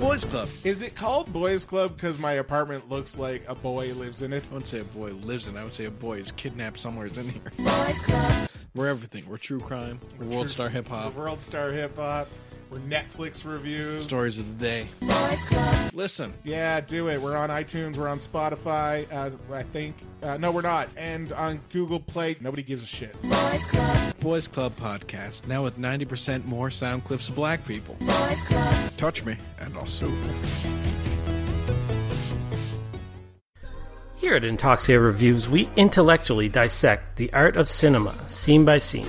Boys Club. Is it called Boys Club because my apartment looks like a boy lives in it? I wouldn't say a boy lives in. it. I would say a boy is kidnapped somewhere in here. Boys Club. We're everything. We're true crime. We're world star hip hop. World Star Hip Hop. We're Netflix reviews. Stories of the day. Boys Club. Listen, Yeah, do it. We're on iTunes. We're on Spotify. Uh, I think. Uh, no, we're not. And on Google Play. Nobody gives a shit. Boys Club. Boys Club podcast now with ninety percent more sound clips of black people. Boys Club. Touch me, and I'll sue. Here at Intoxia Reviews, we intellectually dissect the art of cinema, scene by scene.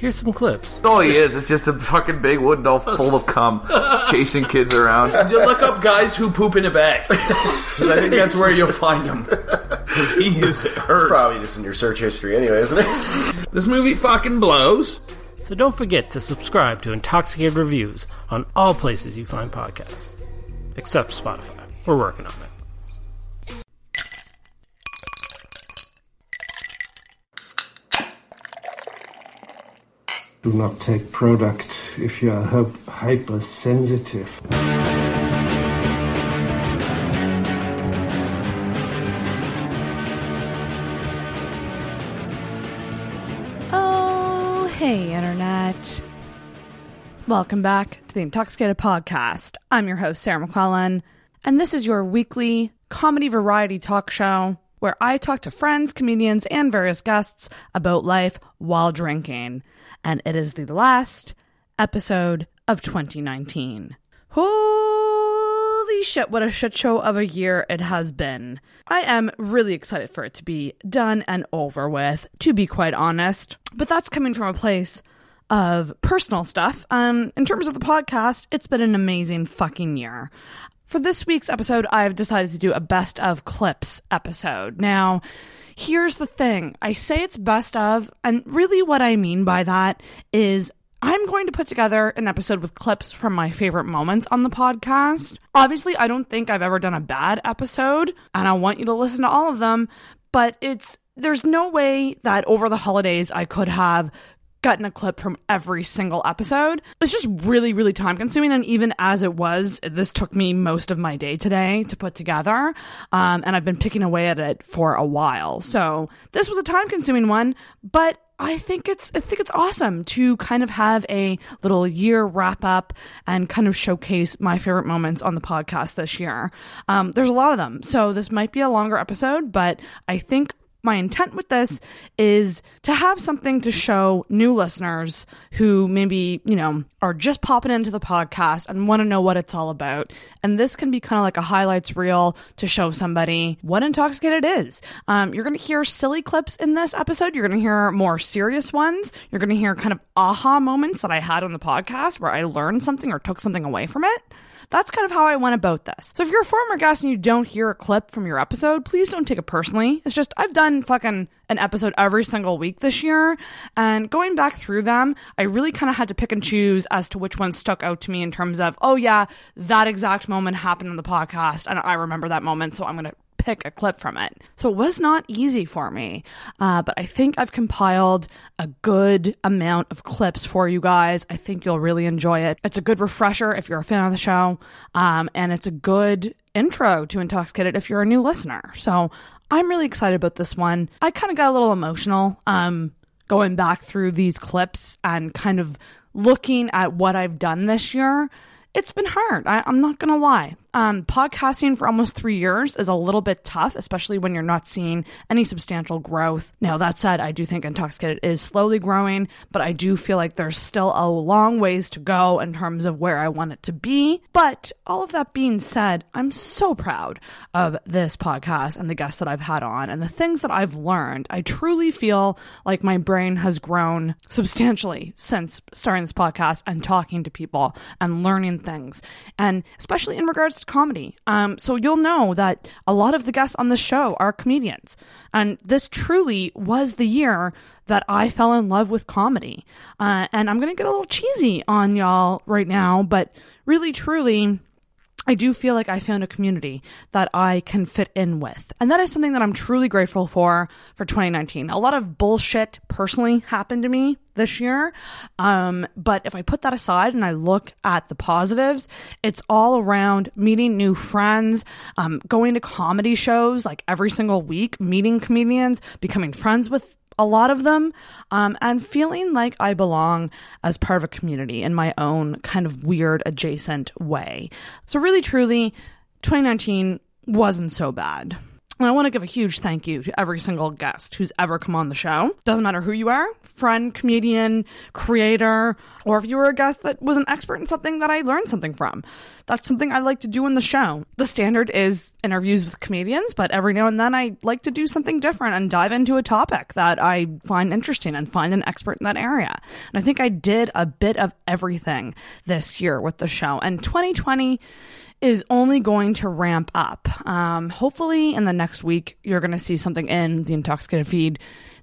Here's some clips. all he is. It's just a fucking big wooden doll full of cum, chasing kids around. You look up guys who poop in a bag. 'Cause I think that's where you'll find him. Because he is hurt. Probably just in your search history anyway, isn't it? This movie fucking blows. So don't forget to subscribe to Intoxicated Reviews on all places you find podcasts. Except Spotify. We're working on it. Do not take product if you are hyp- hypersensitive. Oh, hey, Internet. Welcome back to the Intoxicated Podcast. I'm your host, Sarah McClellan, and this is your weekly comedy variety talk show where I talk to friends, comedians, and various guests about life while drinking. And it is the last episode of 2019. Holy shit, what a shit show of a year it has been. I am really excited for it to be done and over with, to be quite honest. But that's coming from a place of personal stuff. Um, in terms of the podcast, it's been an amazing fucking year. For this week's episode, I've decided to do a best of clips episode. Now, here's the thing I say it's best of, and really what I mean by that is I'm going to put together an episode with clips from my favorite moments on the podcast. Obviously, I don't think I've ever done a bad episode, and I want you to listen to all of them, but it's there's no way that over the holidays I could have gotten a clip from every single episode. It's just really, really time consuming. And even as it was, this took me most of my day today to put together. Um, and I've been picking away at it for a while. So this was a time consuming one, but I think it's I think it's awesome to kind of have a little year wrap up and kind of showcase my favorite moments on the podcast this year. Um, there's a lot of them, so this might be a longer episode, but I think my intent with this is to have something to show new listeners who maybe, you know, are just popping into the podcast and want to know what it's all about. And this can be kind of like a highlights reel to show somebody what intoxicated is. Um, you're going to hear silly clips in this episode. You're going to hear more serious ones. You're going to hear kind of aha moments that I had on the podcast where I learned something or took something away from it. That's kind of how I went about this. So if you're a former guest and you don't hear a clip from your episode, please don't take it personally. It's just I've done fucking an episode every single week this year, and going back through them, I really kind of had to pick and choose as to which ones stuck out to me in terms of, oh yeah, that exact moment happened in the podcast, and I remember that moment, so I'm gonna pick a clip from it. So it was not easy for me, uh, but I think I've compiled a good amount of clips for you guys. I think you'll really enjoy it. It's a good refresher if you're a fan of the show, um, and it's a good intro to Intoxicated if you're a new listener. So I'm really excited about this one. I kind of got a little emotional um, going back through these clips and kind of looking at what I've done this year. It's been hard. I, I'm not going to lie. Um, podcasting for almost three years is a little bit tough, especially when you're not seeing any substantial growth. Now, that said, I do think Intoxicated is slowly growing, but I do feel like there's still a long ways to go in terms of where I want it to be. But all of that being said, I'm so proud of this podcast and the guests that I've had on and the things that I've learned. I truly feel like my brain has grown substantially since starting this podcast and talking to people and learning things, and especially in regards to comedy. Um, so you'll know that a lot of the guests on the show are comedians, and this truly was the year that I fell in love with comedy. Uh, and I'm gonna get a little cheesy on y'all right now, but really, truly I do feel like I found a community that I can fit in with. And that is something that I'm truly grateful for for 2019. A lot of bullshit personally happened to me this year. Um, but if I put that aside and I look at the positives, it's all around meeting new friends, um, going to comedy shows like every single week, meeting comedians, becoming friends with a lot of them, um, and feeling like I belong as part of a community in my own kind of weird adjacent way. So, really, truly, 2019 wasn't so bad. And I want to give a huge thank you to every single guest who's ever come on the show. Doesn't matter who you are friend, comedian, creator, or if you were a guest that was an expert in something that I learned something from. That's something I like to do in the show. The standard is interviews with comedians, but every now and then I like to do something different and dive into a topic that I find interesting and find an expert in that area. And I think I did a bit of everything this year with the show. And 2020 is only going to ramp up. Um, hopefully, in the next week, you're going to see something in the intoxicated feed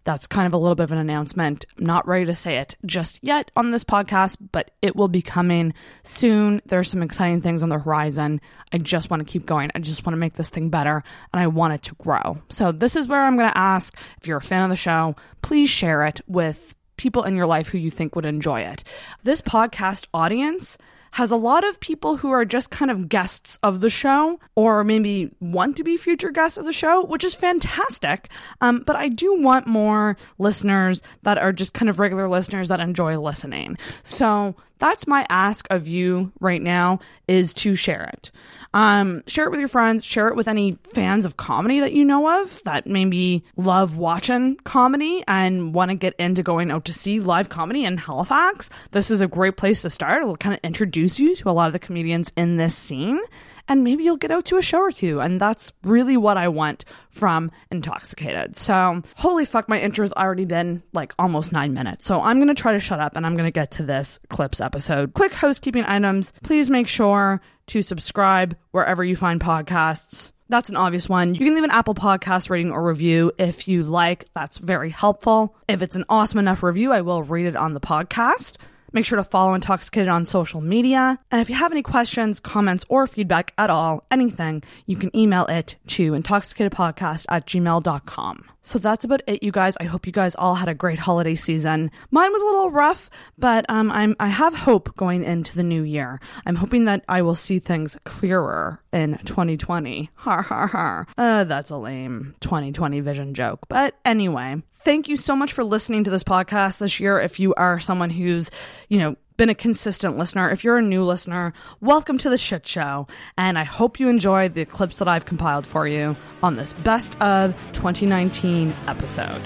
that's kind of a little bit of an announcement. I'm not ready to say it just yet on this podcast, but it will be coming soon. There's some exciting things on the horizon. I just want to keep going. I just want to make this thing better and I want it to grow. So, this is where I'm going to ask if you're a fan of the show, please share it with people in your life who you think would enjoy it. This podcast audience has a lot of people who are just kind of guests of the show or maybe want to be future guests of the show, which is fantastic. Um, but I do want more listeners that are just kind of regular listeners that enjoy listening. So that's my ask of you right now is to share it. Um, share it with your friends, share it with any fans of comedy that you know of that maybe love watching comedy and want to get into going out to see live comedy in Halifax. This is a great place to start. It'll kind of introduce you to a lot of the comedians in this scene and maybe you'll get out to a show or two. And that's really what I want from Intoxicated. So, holy fuck, my intro's already been like almost nine minutes. So, I'm going to try to shut up and I'm going to get to this clips episode. Quick housekeeping items. Please make sure to subscribe wherever you find podcasts. That's an obvious one. You can leave an Apple Podcast rating or review if you like. That's very helpful. If it's an awesome enough review, I will read it on the podcast. Make sure to follow Intoxicated on social media. And if you have any questions, comments, or feedback at all, anything, you can email it to intoxicatedpodcast at gmail.com. So that's about it, you guys. I hope you guys all had a great holiday season. Mine was a little rough, but um, I'm I have hope going into the new year. I'm hoping that I will see things clearer in 2020. Har har har. Uh, that's a lame 2020 vision joke. But anyway, thank you so much for listening to this podcast this year. If you are someone who's, you know, been a consistent listener, if you're a new listener, welcome to the shit show. And I hope you enjoy the clips that I've compiled for you on this best of 2019 episode.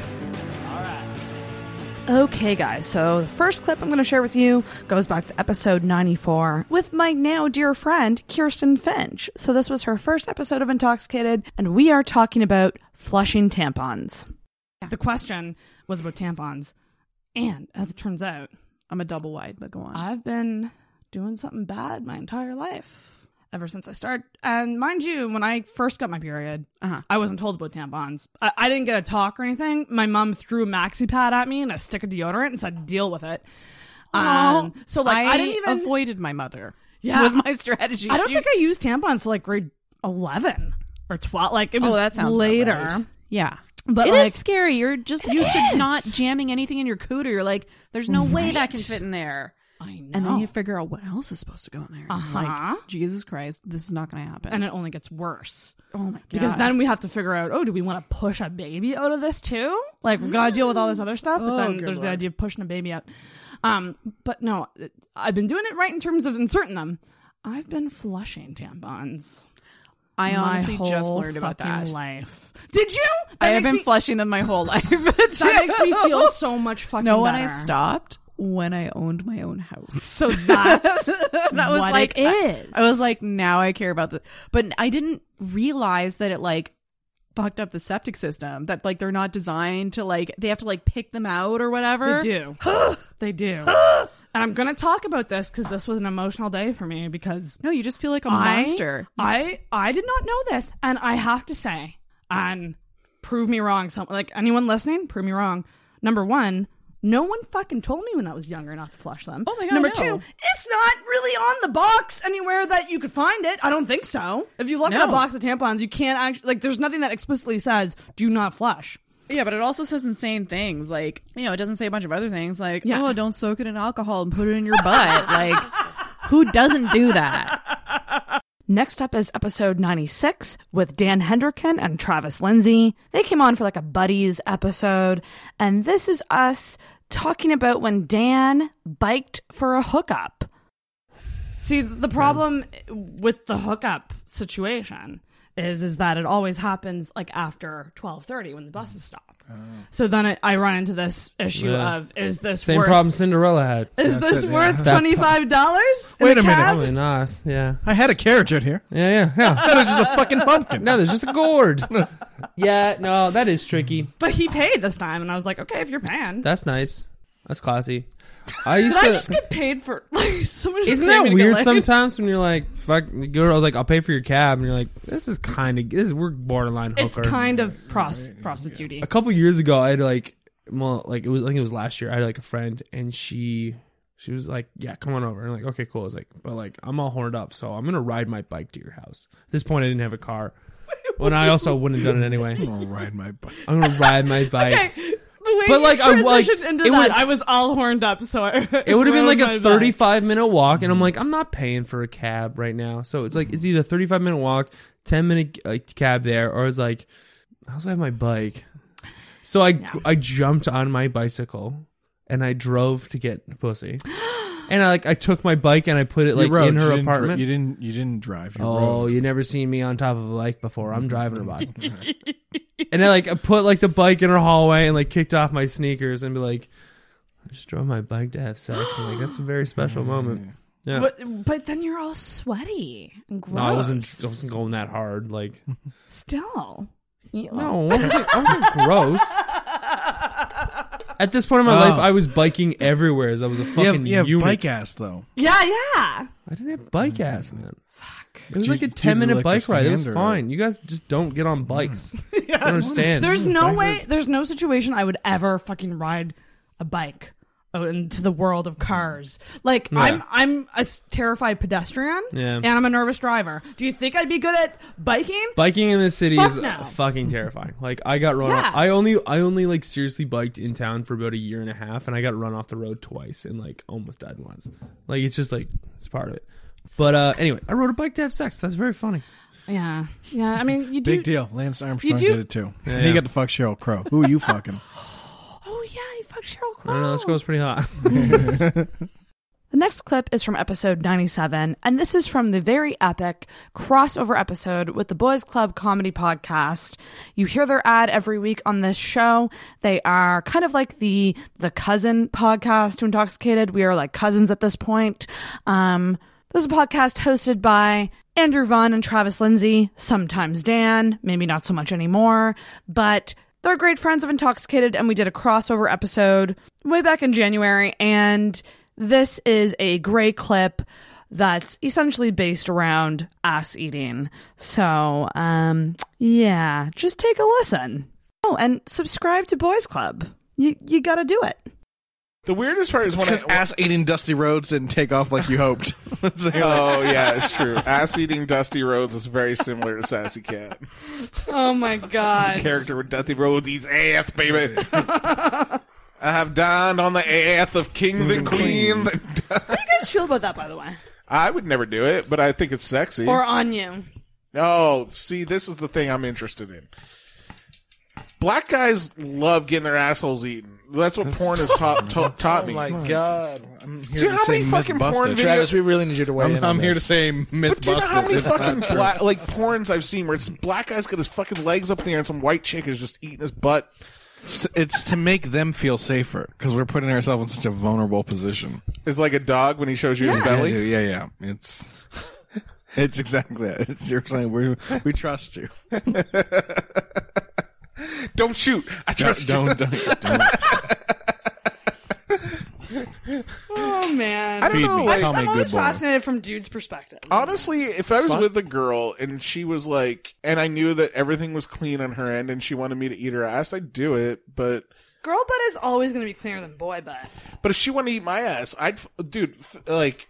Okay, guys, so the first clip I'm going to share with you goes back to episode 94 with my now dear friend, Kirsten Finch. So, this was her first episode of Intoxicated, and we are talking about flushing tampons. The question was about tampons, and as it turns out, I'm a double wide, but go on. I've been doing something bad my entire life. Ever since I started, and mind you, when I first got my period, Uh-huh. I wasn't told about tampons. I, I didn't get a talk or anything. My mom threw a maxi pad at me and a stick of deodorant and said, "Deal with it." Um, so like I, didn't even avoided my mother. Yeah. was my strategy. I don't She- think I used tampons till like grade eleven or twelve. Like it was Oh, that sounds later. right. Yeah. But It is like, scary. You're just used is. to not jamming anything in your cooter. You're like, there's no way that can fit in there. I know. And then you figure out what else is supposed to go in there. Uh-huh. Like, Jesus Christ, this is not going to happen. and it only gets worse. oh my god! Because then we have to figure out, oh, do we want to push a baby out of this too? Like we gotta deal with all this other stuff, but Oh, then there's the idea of pushing a baby out. Um, but no, I've been doing it right in terms of inserting them. I've been flushing tampons. I my honestly just learned about that. Life. Did you? That I have been me, flushing them my whole life. That makes me feel so much fucking. No, when I stopped, when I owned my own house. So that's that was what like it is. I was like, now I care about the, but I didn't realize that it like fucked up the septic system. That like they're not designed to like they have to like pick them out or whatever. They do. they do. and I'm gonna talk about this because this was an emotional day for me because No, you just feel like a I- monster. I I did not know this, and I have to say, and prove me wrong. Some like anyone listening, prove me wrong. Number one, No one fucking told me when I was younger not to flush them. Oh my God, Number no. two, it's not really on the box anywhere that you could find it. I don't think so. If you look at a box of tampons, you can't actually like. There's nothing that explicitly says do not flush. Yeah, but it also says insane things. Like, you know, it doesn't say a bunch of other things like, Yeah. oh, don't soak it in alcohol and put it in your butt. like, who doesn't do that? Next up is episode 96 with Dan Hendricken and Travis Lindsay. They came on for like a buddies episode, and this is us talking about when Dan biked for a hookup. See, the problem with the hookup situation is is that it always happens like after 12:30 when the buses mm. stop. So then I, I run into this issue Yeah. of is this Same worth, problem Cinderella had. Is this it, yeah. worth That- twenty five dollars? Wait a minute. Probably not. Yeah. I had a carriage out here. Yeah, yeah, yeah. That is just a fucking pumpkin. no, there's just a gourd. yeah, no, that is tricky. But he paid this time, and I was like, okay, if you're paying. That's nice. That's classy. I used Did to. I just get paid for like someone? just Isn't paid that to get weird laid? sometimes when you're like, fuck, the girl, like, I'll pay for your cab, and you're like, this is kind of, this is, we're borderline It's hooker. kind of pros- prostitute a couple years ago, I had like, well, like it was, I think it was last year. I had like a friend, and she, she was like, yeah, come on over. And I'm like, okay, cool. I was like, but like, I'm all horned up, so I'm gonna ride my bike to your house. At this point, I didn't have a car. and I also wouldn't have done it anyway. I'm gonna ride my bike. I'm gonna ride my bike. Okay, the But, like, I- like, into it that, would- I was all horned up, so I, It would have been like a bike. 35 minute walk, and I'm like, I'm not paying for a cab right now. So it's like, it's either 35 minute walk, 10 minute like, cab there, or it's like, I also have my bike. So I I jumped on my bicycle and I drove to get pussy. And I like I took my bike and I put it like rode. in You her didn't dri- apartment. you didn't. You didn't drive. You Oh, rode. you never seen me on top of a bike before. I'm driving a bike. and I like I put like the bike in her hallway and like kicked off my sneakers and be like, I just drove my bike to have sex. And like that's a very special moment. Mm. Yeah. But, but then you're all sweaty and gross. no, I wasn't. I wasn't going that hard. Like Still. Ew. no, I wasn't, I wasn't gross. At this point in my Oh. life, I was biking everywhere. As I was a You have, fucking you have unit. bike ass though. Yeah, yeah. I didn't have bike ass, man. Fuck. It was Did like a did you ten minute like bike ride. It was stand or- fine. You guys just don't get on bikes. I don't understand. There's no bike way. There's no situation I would ever fucking ride a bike out into the world of cars. Like I'm, I'm a s- terrified pedestrian, Yeah. and I'm a nervous driver. Do you think I'd be good at biking? Biking in the city Fuck is no. fucking terrifying. Like I got run Yeah. off. I only I only like seriously biked in town for about a year and a half, and I got run off the road twice and like almost died once. Like it's just like it's part of it. But uh anyway, I rode a bike to have sex. That's very funny. Yeah, yeah. I mean, you do. Big deal. Lance Armstrong do- did it too. Yeah, And he yeah. got to fuck Sheryl Crow. Who are you fucking? Oh yeah, he fucked Sheryl Crow. I Crow. don't know. This girl's pretty hot. The next clip is from episode 97, and this is from the very epic crossover episode with the Boys Club Comedy Podcast. You hear their ad every week on this show. They are kind of like the the cousin podcast to Intoxicated. We are like cousins at this point. Um, this is a podcast hosted by Andrew Vaughn and Travis Lindsay, sometimes Dan, maybe not so much anymore, but they're great friends of Intoxicated, and we did a crossover episode way back in January, and this is a gray clip that's essentially based around ass eating. So, um, yeah, just take a listen. Oh, and subscribe to Boys Club. You you got to do it. The weirdest part is when I, Because ass eating dusty roads didn't take off like you hoped. So you're like, Oh yeah, it's true. Ass eating Dusty roads is very similar to Sassy Cat. Oh my This is god. a character with Dusty roads eats ass, baby. I have dined on the ass of king the mm. queen. How do you guys feel about that, by the way? I would never do it, but I think it's sexy. Or on you? Oh, see, this is the thing I'm interested in. Black guys love getting their assholes eaten. That's what porn has taught ta- taught me. Oh my god. I'm Do you know how many fucking porn videos? Travis, we really need you to weigh I'm, in. I'm on here to say myth But do you know how many fucking black like porns I've seen where it's black guy's got his fucking legs up in the air and some white chick is just eating his butt? It's- It's to make them feel safer because we're putting ourselves in such a vulnerable position. It's like a dog when he shows you his belly. dude, yeah, yeah. It's it's exactly that. It's you're saying we we trust you. Don't shoot. I Don't trust don't, don't, don't. Oh man. I don't Feed know. me. Like, Call me I'm a always good boy. fascinated from dude's perspective. honestly, if I was with a girl and she was like, and I knew that everything was clean on her end and she wanted me to eat her ass, I'd do it. But Girl butt is always going to be cleaner than boy butt. But if she wanted to eat my ass, I'd, f- dude, f- like,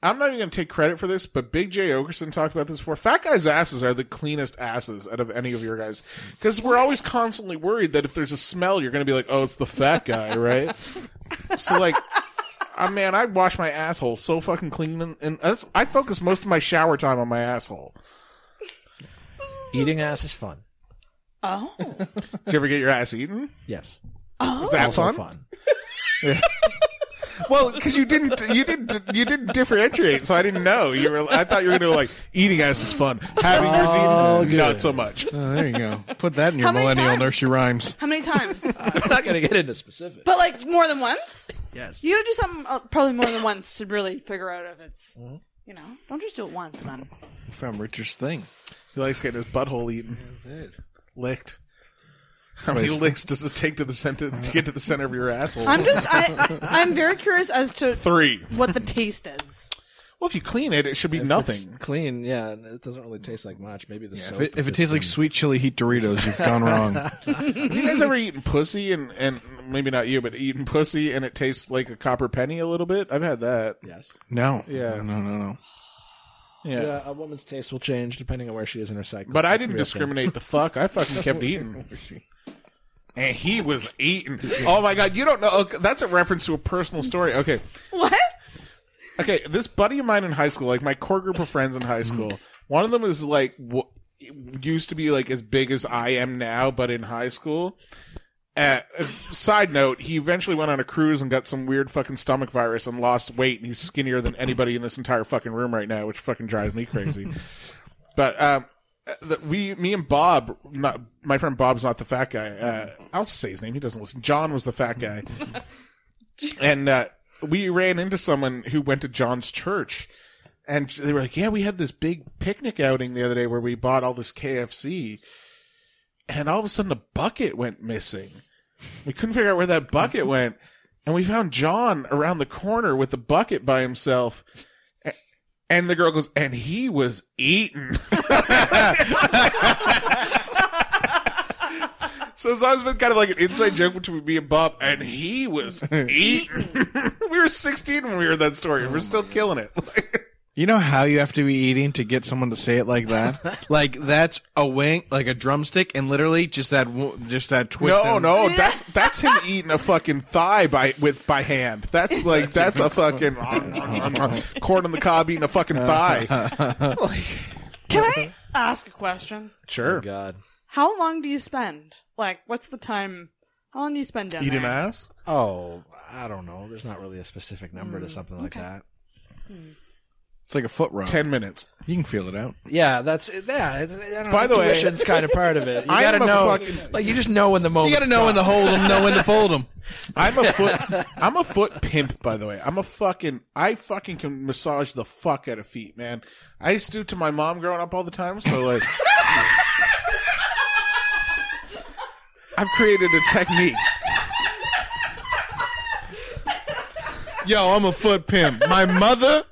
I'm not even going to take credit for this, but Big Jay Oakerson talked about this before. Fat guys' asses are the cleanest asses out of any of your guys. Because we're always constantly worried that if there's a smell, you're going to be like, oh, it's the fat guy, right? so, like, uh, man, I wash my asshole so fucking clean. And, and that's, I focus most of my shower time on my asshole. Eating ass is fun. Oh. Did you ever get your ass eaten? Yes. Oh. Was that Also fun? fun. Yeah. well, because you didn't, you didn't, you didn't differentiate, so I didn't know. You were, I thought you were gonna like eating ass is fun, having yours eaten, good. not so much. Oh, there you go. Put that in your How many millennial times? nursery rhymes. How many times? I'm not going to get into specifics. but like more than once? Yes. You gotta do something uh, probably more than once to really figure out if it's, you know, don't just do it once and then. Found Richard's thing. He likes getting his butthole eaten, licked. How many licks does it take to the center to get to the center of your asshole? I'm just, I, I'm very curious as to Three. what the taste is. Well, if you clean it, it should be If nothing. it's clean, yeah, and it doesn't really taste like much. Maybe the If soap. it, if it tastes like sweet chili heat Doritos, you've gone wrong. Have you guys ever eaten pussy and and maybe not you, but eaten pussy and it tastes like a copper penny a little bit? I've had that. Yes. No. Yeah. No, no, no. Yeah. Yeah, a woman's taste will change depending on where she is in her cycle. But I That's a didn't real thing. discriminate the fuck. I fucking kept eating. And he was eating. Oh my god, you don't know. Okay, that's a reference to a personal story. Okay. What? Okay, this buddy of mine in high school, like my core group of friends in high school, one of them is like w- used to be like as big as I am now, but in high school. Uh, uh, side note, he eventually went on a cruise and got some weird fucking stomach virus and lost weight, and he's skinnier than anybody in this entire fucking room right now, which fucking drives me crazy. but um, uh, the, we, me and Bob, not my friend Bob's not the fat guy. Uh, I'll say his name. He doesn't listen. John was the fat guy, and uh, we ran into someone who went to John's church, and they were like, "Yeah, we had this big picnic outing the other day where we bought all this KFC." And all of a sudden, a bucket went missing. We couldn't figure out where that bucket went, and we found John around the corner with the bucket by himself. And the girl goes, and he was eating. so it's always been kind of like an inside joke between me and Bob, and he was eating. we were 16 when we heard that story. We're still killing it. You know how you have to be eating to get someone to say it like that? like that's a wing, like a drumstick, and literally just that, w- just that twist. No, and- no, that's that's him eating a fucking thigh by with by hand. That's like that's a fucking corn on the cob eating a fucking thigh. Can I ask a question? Sure. Oh, God. How long do you spend? Like, what's the time? How long do you spend down Eating there? ass? Oh, I don't know. There's not really a specific number to mm, something like okay. that. Hmm. It's like a foot rub. Ten minutes. You can feel it out. Yeah, that's yeah. I don't By know, the way- tuition's kind of part of it. You I gotta am a know, fucking- like you just know when the moment. You got to know when to hold them, know when to fold them. I'm a foot. I'm a foot pimp. By the way, I'm a fucking. I fucking can massage the fuck out of feet, man. I used to do it to my mom growing up all the time. So like, I've created a technique. Yo, I'm a foot pimp. My mother.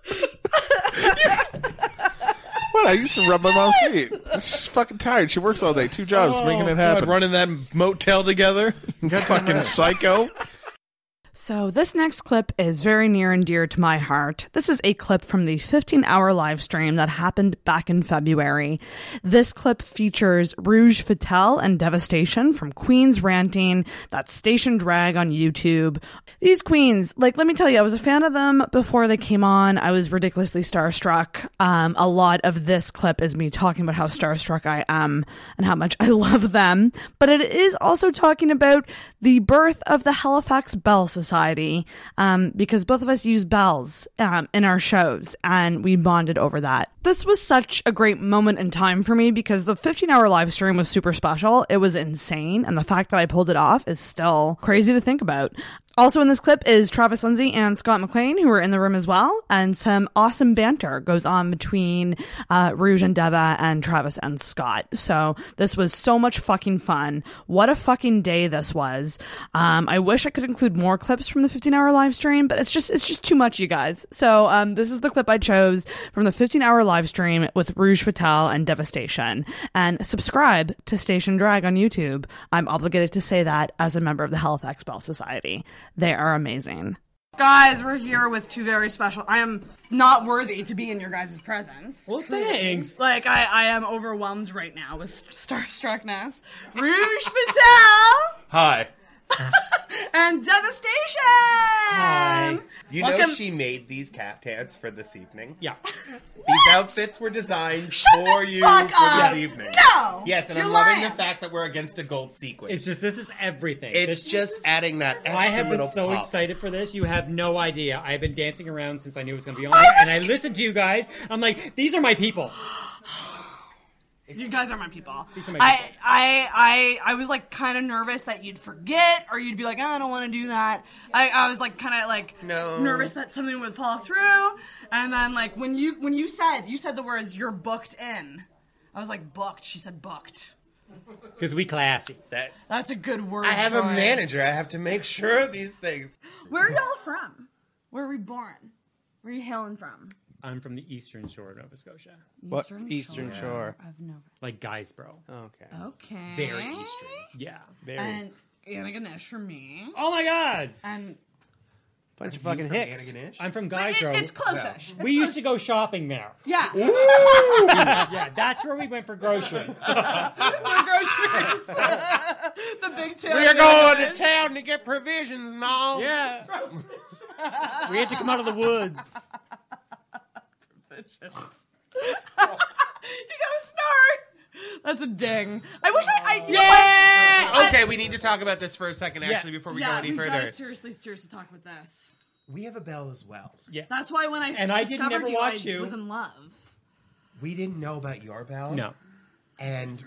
What? I used to rub my mom's feet. She's fucking tired. She works all day, two jobs, making it oh, happen. God, running that motel together. Fucking psycho. So, this next clip is very near and dear to my heart. This is a clip from the 15 hour live stream that happened back in February. This clip features Rouge Fatale and Devastation from Queens ranting. that Station Drag on YouTube. These queens, like, let me tell you, I was a fan of them before they came on. I was ridiculously starstruck. Um, a lot of this clip is me talking about how starstruck I am and how much I love them. But it is also talking about the birth of the Halifax Bell Society um, because both of us use bells um, in our shows and we bonded over that. This was such a great moment in time for me because the 15 hour live stream was super special. It was insane. And the fact that I pulled it off is still crazy to think about. Also in this clip is Travis Lindsay and Scott McLean, who are in the room as well, and some awesome banter goes on between uh, Rouge and Deva and Travis and Scott. So this was so much fucking fun. What a fucking day this was. Um, I wish I could include more clips from the 15 hour live stream, but it's just it's just too much, you guys. So um, this is the clip I chose from the 15 hour live stream with Rouge Fatale and Devastation. And subscribe to Station Drag on YouTube. I'm obligated to say that as a member of the Halifax Bell Society. They are amazing. Guys, we're here with two very special. I am not worthy to be in your guys' presence. Well, thanks. Like I, I am overwhelmed right now with starstruckness. Rouge Fatale Hi. and Devastation. Hi. You know she made these caftans for this evening? Yeah. These outfits were designed Shut for you fuck for up. this evening. No! Yes, and You're I'm loving the fact that we're against a gold sequin. It's just this is everything. It's This- just adding that extra I have been so pop. excited for this. You have no idea. I've been dancing around since I knew it was going to be on, I there, was- and I listened to you guys. I'm like, these are my people. You guys are my people. These are my I. I, I, I was like kind of nervous that you'd forget or you'd be like, oh, I don't want to do that. I, I was like kind of like No. nervous that something would fall through. And then like when you when you said you said the words "you're booked in," I was like booked. She said booked. Because we classy. That That's a good word. I have a manager. I have to make sure of these things. Where are y'all from? Where were we born? Where are you hailing from? I'm from the eastern shore of Nova Scotia. What Eastern Shore? Of Nova. Like Guysborough. Okay. Okay. Very eastern. Yeah. Very And Anna Ganesh for me. Oh my god! And bunch of fucking hicks. I'm from But it- Guysborough. it's close-ish. It's we used to go shopping there. yeah. yeah, that's where we went for groceries. For groceries. the big tail. We're going to town to get provisions and all. yeah. we had to come out of the woods. you gotta start. That's a ding. I wish I. I you know Yeah! what? Okay, we need to talk about this for a second, Yeah. actually, before we yeah, go any we further. gotta seriously, seriously talk about this. We have a bell as well. Yeah. That's why when I And I didn't discovered ever you, watch I you. was in love. We didn't know about your bell. No. And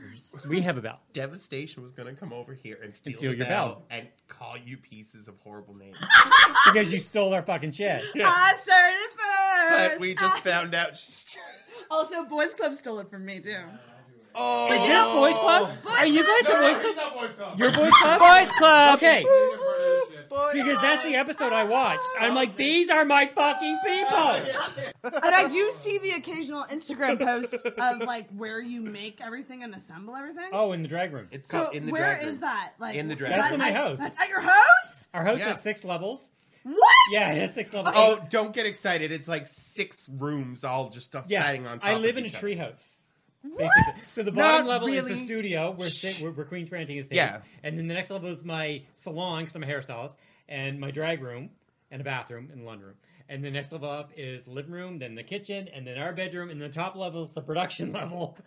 We have a bell. Devastation was going to come over here and steal, steal your bell, bell. and call you pieces of horrible names. Because you stole our fucking shit. I started first. but we just I- found out she's. Also, Boys Club stole it from me too. Uh, Oh, Is this Boys Club? Are you guys a Boys Club? not Boys Club. You're Boys Club? Boys Club! Okay. Because that's the episode I watched. I'm like, these are my fucking people! And I do see the occasional Instagram post of like where you make everything and assemble everything. Oh, in the drag room. It's so in the where drag room. is that? Like In the drag That's that- in my house. That's at your house. Our house Yeah. has six levels. What? Yeah, it has six levels. Oh, don't get excited. It's like six rooms all just yeah. siding on top I live of in a each other. treehouse. Basically. So the bottom Not level is the studio where, sta- where, where Queen's Ranting is staying. Yeah. And then the next level is my salon, because I'm a hairstylist, and my drag room, and a bathroom, and laundry room. And the next level up is living room, then the kitchen, and then our bedroom, and the top level is the production level.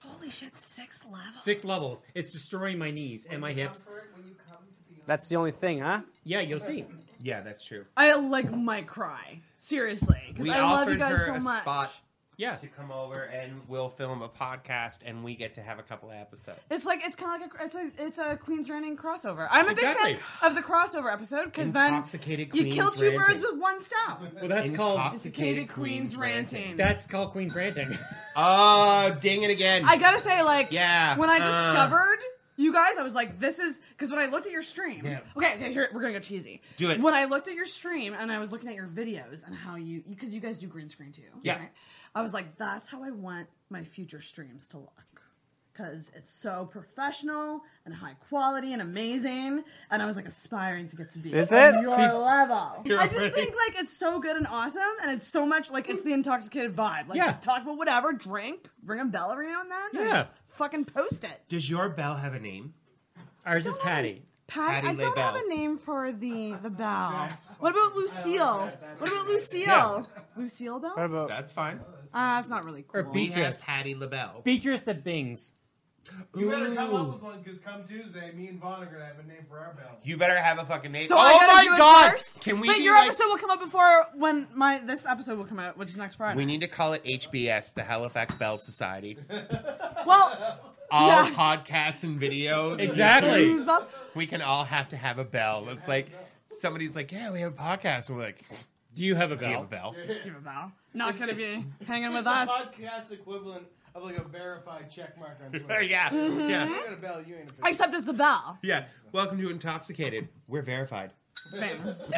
Holy shit! Six levels. Six levels. It's destroying my knees and my hips. That's the only thing, huh? Yeah, you'll see. Yeah, that's true. I like might cry seriously because We I love offered you guys her so a much. spot Yeah. to come over, and we'll film a podcast, and we get to have a couple of episodes. It's like it's kind of like a it's a it's a Queen's Ranting crossover. I'm a Exactly. big fan of the crossover episode because then Intoxicated you Queens kill two birds with one stone. Well, that's called Intoxicated Queens Ranting. that's called Queen's Ranting. Oh, ding it again. I gotta say, like, Yeah, when I uh. discovered you guys, I was like, this is because when I looked at your stream. Yeah. Okay, okay, here we're gonna go cheesy. Do it. When I looked at your stream and I was looking at your videos and how you because you guys do green screen too. Yeah. right? I was like, that's how I want my future streams to look. Because it's so professional and high quality and amazing, and I was like aspiring to get to be Is it? your See- level. I just right. think like it's so good and awesome, and it's so much like it's the intoxicated vibe. Like Yeah. just talk about whatever, drink, ring a bell every now and then. and Yeah. Fucking post it. Does your bell have a name? Ours is Patty. Pat, Patty I don't LaBelle. have a name for the the bell. What about Lucille? What about Lucille? Lucille bell? What about That's fine. Uh, that's not really cool. Or We have Beatrice. Patty LaBelle. Beatrice that bings. You better come up with one because come Tuesday, me and Vaughn are gonna have a name for our bell. You better have a fucking name. So oh I gotta my do it god! first? Can we Wait, be your like? episode will come out before when my this episode will come out, which is next Friday. We need to call it HBS, the Halifax Bell Society. well, All Yeah. podcasts and videos. Exactly. Jesus. We can all have to have a bell. It's like somebody's like, "Yeah, we have a podcast," and we're like, Do you have a "Do you have a bell? bell?" Give a bell. Not gonna be hanging It's with the us. podcast equivalent of like a verified check mark on Twitter. yeah, yeah, mm-hmm. You got a bell, you ain't a Except it's a bell. yeah. Welcome to Intoxicated. We're verified. Bam.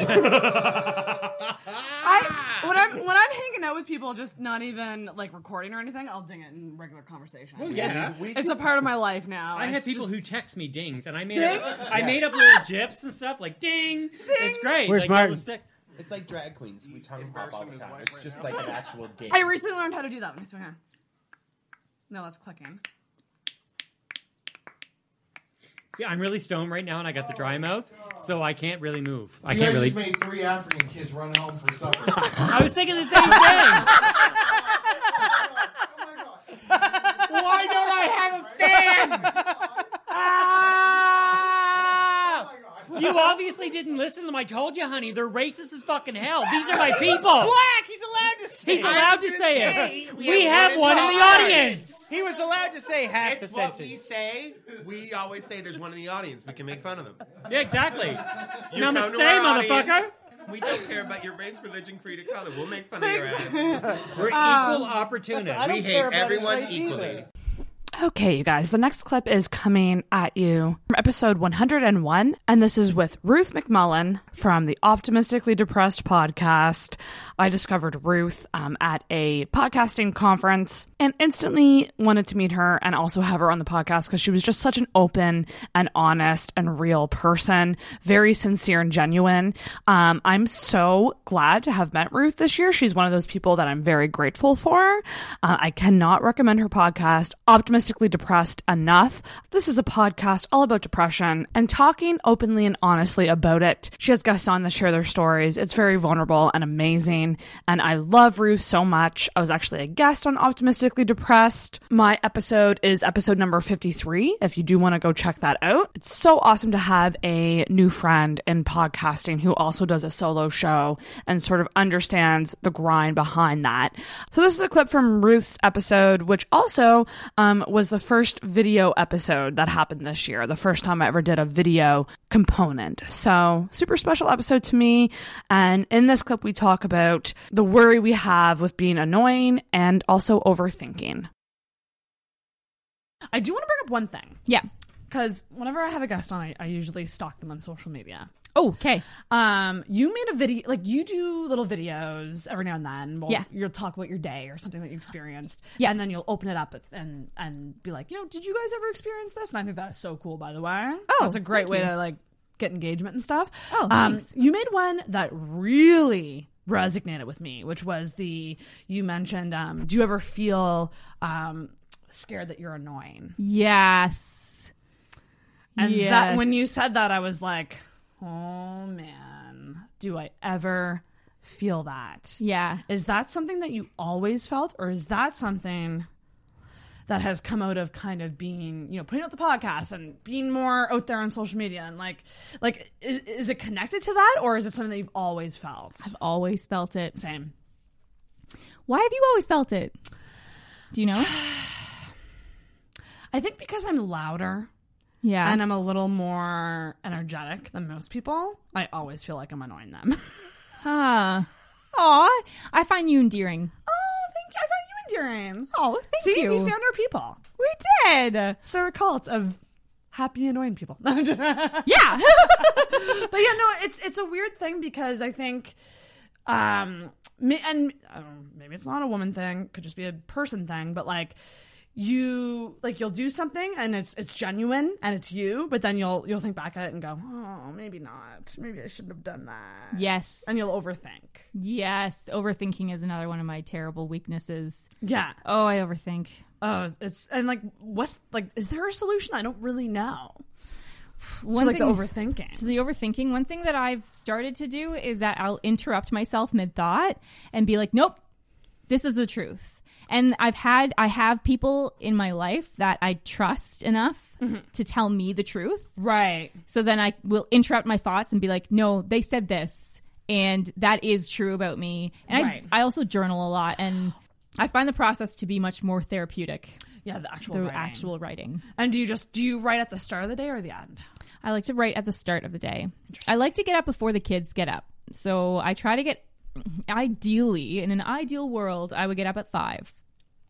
I when I'm when I'm hanging out with people, just not even like recording or anything, I'll ding it in regular conversation. Well, yeah. it's, it's a part of my life now. I had It's people just- who text me dings, and I made Ding? up, I made up little gifs and stuff like ding. It's great. Where's like, all Martin? the stick- It's like drag queens. We tongue pop all the time. It's just like an actual ding. I recently learned how to do that. Let me see my hand. No, that's clicking. See, I'm really stoned right now, and I got the dry mouth, so I can't really move. I You can't guys really. just made three African kids run home for supper. I was thinking the same thing. Why don't I have a fan? Ah! You obviously didn't listen to them. I told you, honey. They're racist as fucking hell. These are my people. black. He's allowed to say. He's allowed to say it. We have one in the audience. He was allowed to say half It's the what sentence. we say. We always say there's one in the audience. We can make fun of them. Yeah, exactly. You come Namaste, to our motherfucker. audience, We don't care about your race, religion, creed, or color. We'll make fun of your ass. We're Um, equal opportunists. We hate everyone equally. Okay, you guys, the next clip is coming at you from episode 101, and this is with Ruth McMullen from the Optimistically Depressed podcast. I discovered Ruth um, at a podcasting conference and instantly wanted to meet her and also have her on the podcast because she was just such an open and honest and real person, very sincere and genuine. Um, I'm so glad to have met Ruth this year. She's one of those people that I'm very grateful for. Uh, I cannot recommend her podcast, Depressed, enough. This is a podcast all about depression and talking openly and honestly about it. She has guests on that share their stories. It's very vulnerable and amazing. And I love Ruth so much. I was actually a guest on Optimistically Depressed. My episode is episode number 53. If you do want to go check that out, it's so awesome to have a new friend in podcasting who also does a solo show and sort of understands the grind behind that. So this is a clip from Ruth's episode, which also um, was the first video episode that happened this year. The first time I ever did a video component. So super special episode to me. And in this clip, we talk about the worry we have with being annoying and also overthinking. I do want to bring up one thing. Yeah. Because whenever I have a guest on, I, I usually stalk them on social media. Oh, okay. Um, you made a video, like you do little videos every now and then. Well, Yeah. You'll talk about your day or something that you experienced. Yeah. And then you'll open it up and and be like, you know, did you guys ever experience this? And I think that is so cool, by the way. Oh, that's a great way you. to like get engagement and stuff. Oh, um, you made one that really resonated with me, which was the you mentioned. Um, do you ever feel um scared that you're annoying? Yes. And Yes. that when you said that, I was like, oh man, do I ever feel that? Yeah. Is that something that you always felt, or is that something that has come out of kind of being, you know, putting out the podcast and being more out there on social media and like, like, is, is it connected to that, or is it something that you've always felt? I've always felt it. Same. Why have you always felt it? Do you know? I think because I'm louder. Yeah. And I'm a little more energetic than most people. I always feel like I'm annoying them. Huh. Aw. I find you endearing. Oh, thank you. I find you endearing. Oh, thank See, you. we found our people. We did. So a cult of happy annoying people. yeah, but yeah, no, it's it's a weird thing because I think, um, and I don't know, maybe it's not a woman thing, could just be a person thing, but like. You like you'll do something and it's it's genuine and it's you, but then you'll you'll think back at it and go, oh, maybe not. Maybe I shouldn't have done that. yes. And you'll overthink. Yes. Overthinking is another one of my terrible weaknesses. Yeah. Oh, I overthink. Oh, it's and like what's like is there a solution? I don't really know. One to like thing- the overthinking. So the overthinking, one thing that I've started to do is that I'll interrupt myself mid thought and be like, nope, this is the truth. And I've had, I have people in my life that I trust enough mm-hmm. to tell me the truth. Right. So then I will interrupt my thoughts and be like, no, they said this. And that is true about me. And Right. I, I also journal a lot. And I find the process to be much more therapeutic. Yeah, the actual The writing. actual writing. And do you just do you write at the start of the day or the end? I like to write at the start of the day. I like to get up before the kids get up. So I try to get, ideally, in an ideal world, I would get up at five.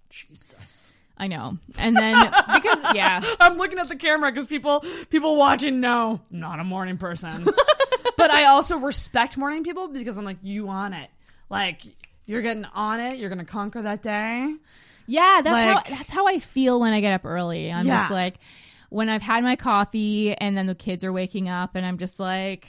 Jesus. I know. And then, because, yeah. I'm looking at the camera because people people watching know not a morning person. but I also respect morning people because I'm like, you on it. Like you're getting on it. You're gonna conquer that day. Yeah, that's Like- how that's how I feel when I get up early. I'm Yeah. just like when I've had my coffee and then the kids are waking up and I'm just like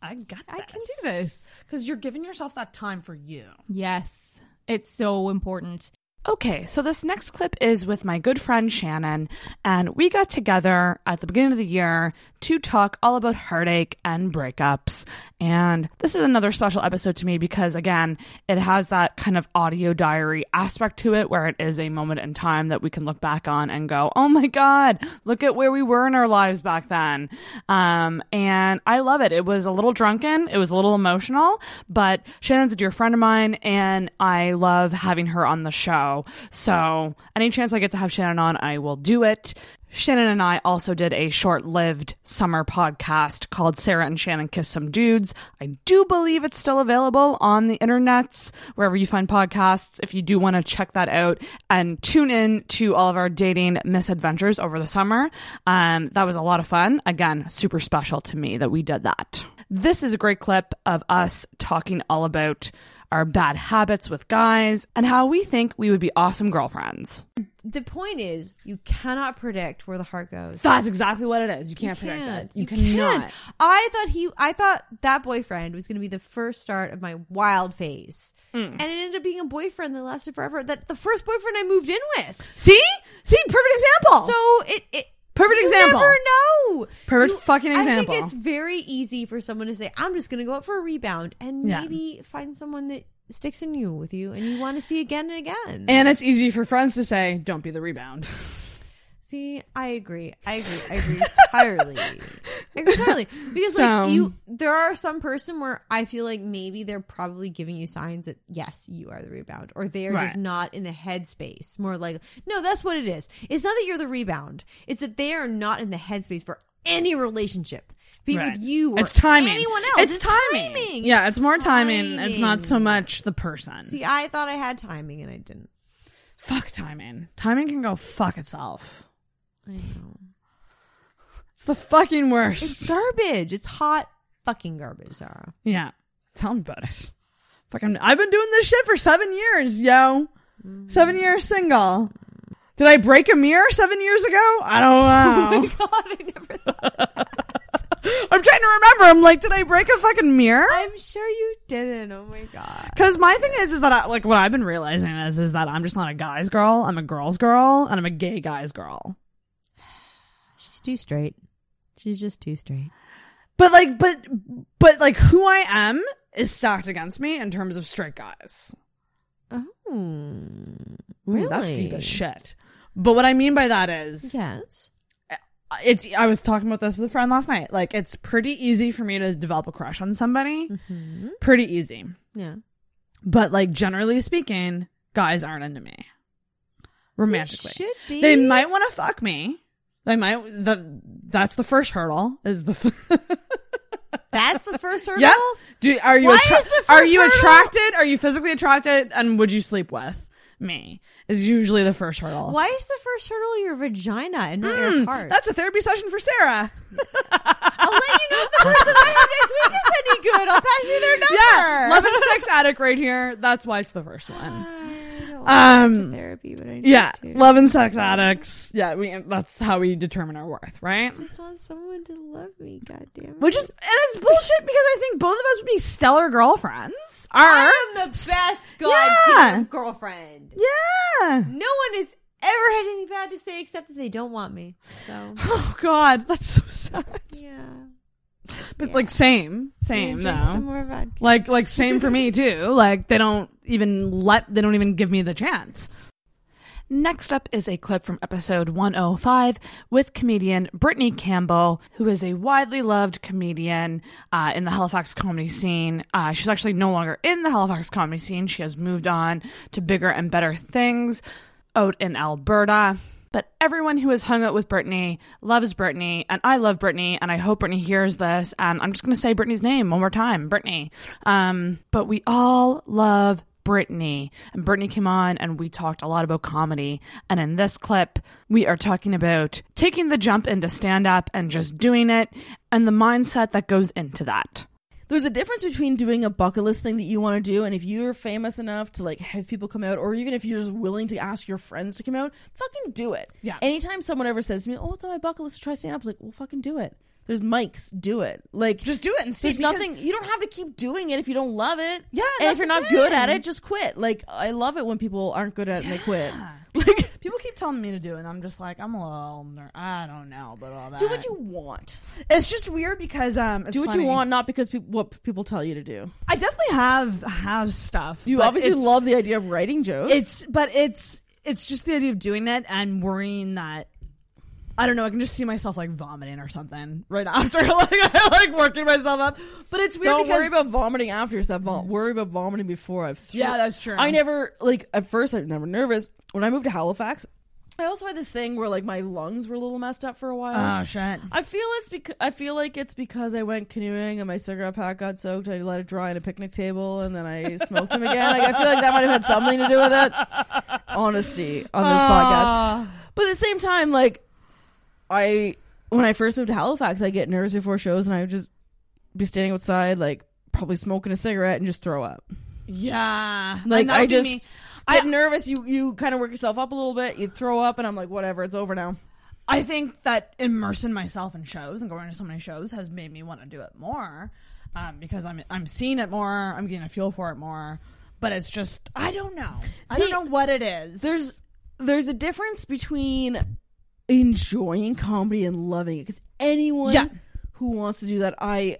I got I can do this. because you're giving yourself that time for you. Yes. It's so important. Okay, so this next clip is with my good friend Shannon, and we got together at the beginning of the year to talk all about heartache and breakups. And this is another special episode to me because, again, it has that kind of audio diary aspect to it where it is a moment in time that we can look back on and go, oh my God, look at where we were in our lives back then. Um, and I love it. It was a little drunken, it was a little emotional, but Shannon's a dear friend of mine, and I love having her on the show. So, any chance I get to have Shannon on, I will do it. Shannon and I also did a short lived summer podcast called Sarah and Shannon Kiss Some Dudes. I do believe it's still available on the internets, wherever you find podcasts. If you do want to check that out and tune in to all of our dating misadventures over the summer, um, that was a lot of fun. Again, super special to me that we did that. This is a great clip of us talking all about our bad habits with guys and how we think we would be awesome girlfriends. The point is, you cannot predict where the heart goes. That's exactly what it is. You can't predict can't. it. You, You cannot. can't. I thought he, I thought that boyfriend was going to be the first start of my wild phase, Mm. and it ended up being a boyfriend that lasted forever. That the first boyfriend I moved in with. See, see, perfect example. So it, it Perfect you example. Never know. Perfect You- fucking example. I think it's very easy for someone to say, "I'm just going to go out for a rebound," and Yeah. maybe find someone that sticks in you with you, and you want to see again and again. and it's easy for friends to say, "Don't be the rebound." See, I agree. I agree. I agree entirely. I agree entirely because like So- you, there are some person where I feel like maybe they're probably giving you signs that yes, you are the rebound, or they are just not in the headspace. More like, no, that's what it is. It's not that you're the rebound. It's that they are not in the headspace for any relationship, be Right. with you or it's timing. anyone else. It's, timing. Yeah, it's more timing. It's not so much the person. See, I thought I had timing and I didn't. fuck timing. Timing can go fuck itself. I know. It's the fucking worst. It's garbage. It's hot fucking garbage, Sarah. Yeah. Tell me about it. Fucking, I've been doing this shit for seven years, yo. Seven mm. years single. Did I break a mirror seven years ago? I don't oh know. God, I never I'm trying to remember. I'm like, did I break a fucking mirror? I'm sure you didn't. Oh my god. Because my thing is, is that I, like what I've been realizing is, is that I'm just not a guy's girl. I'm a girl's girl, and I'm a gay guy's girl. She's too straight. She's just too straight. But like, but but like, who I am is stacked against me in terms of straight guys. Oh, Ooh, That's deep Really? as shit. But what I mean by that is, yes, uh, it's. I was talking about this with a friend last night. Like, it's pretty easy for me to develop a crush on somebody. Mm-hmm. Pretty easy. Yeah. But like, generally speaking, guys aren't into me romantically. be. They might want to fuck me. They might. That that's the first hurdle. Is the. F- That's the first hurdle. Yeah. Do are you Why attra- is the are you hurdle- attracted? Are you physically attracted? And would you sleep with me? Is usually the first hurdle. Why is the first hurdle your vagina and not Hmm, your heart? That's a therapy session for Sarah. I'll let you know if the person I have next week is any good. I'll pass you their number. Yeah, love and sex addict right here. That's why it's the first one. Um, therapy, but I need yeah, to. love and sex addicts. Yeah, we, that's how we determine our worth, right? I just want someone to love me. God damn it. Which is and it's bullshit because I think both of us would be stellar girlfriends. Are I am the best goddamn Yeah. girlfriend. yeah. No one has ever had anything bad to say except that they don't want me. So Oh God, that's so sad. yeah. But like same, same though. some more vodka. Like like same for me too. Like they don't even let they don't even give me the chance. Next up is a clip from episode 105 with comedian Brittany Campbell, who is a widely loved comedian uh, in the Halifax comedy scene. Uh, she's actually no longer in the Halifax comedy scene. She has moved on to bigger and better things out in Alberta. But everyone who has hung out with Brittany loves Brittany, and I love Brittany, and I hope Brittany hears this. And I'm just going to say Brittany's name one more time Brittany. Um, but we all love Brittany. And Brittany came on and we talked a lot about comedy. And in this clip, we are talking about taking the jump into stand up and just doing it and the mindset that goes into that. There's a difference between doing a bucket list thing that you want to do, and if you're famous enough to like have people come out, or even if you're just willing to ask your friends to come out, fucking do it. Yeah. Anytime someone ever says to me, "Oh, it's on my bucket list to try stand up," I was like, "Well, fucking do it." There's mics, do it. Like just do it and see. There's nothing. You don't have to keep doing it if you don't love it. Yeah, and if you're not good at it, just quit. Like I love it when people aren't good at it and they quit. People keep telling me to do it, and I'm just like, I'm a little, ner- I don't know about all that. Do what you want. It's just weird because um, it's do what funny. you want, not because peop what people tell you to do. I definitely have have stuff. You obviously love the idea of writing jokes. It's but it's it's just the idea of doing it and worrying that I don't know. I can just see myself like vomiting or something right after, like I like working myself up. But it's weird Don't because worry about vomiting after yourself. Vom- worry about vomiting before I've. Yeah, that's true. I never like at first. I was never nervous when I moved to Halifax. I also had this thing where like my lungs were a little messed up for a while. Oh, shit. I feel it's because I feel like it's because I went canoeing and my cigarette pack got soaked. I let it dry on a picnic table and then I smoked them again. Like I feel like that might have had something to do with it. Honesty on this Ah. podcast, but at the same time, like I when I first moved to Halifax, I get nervous before shows and I would just be standing outside, like probably smoking a cigarette and just throw up. yeah, Like I just me. get nervous. You you kind of work yourself up a little bit. You throw up, and I'm like, whatever, it's over now. I think that immersing myself in shows and going to so many shows has made me want to do it more um, because I'm I'm seeing it more. I'm getting a feel for it more. But it's just I don't know. I don't know what it is. There's there's a difference between enjoying comedy and loving it because anyone Yeah. who wants to do that, I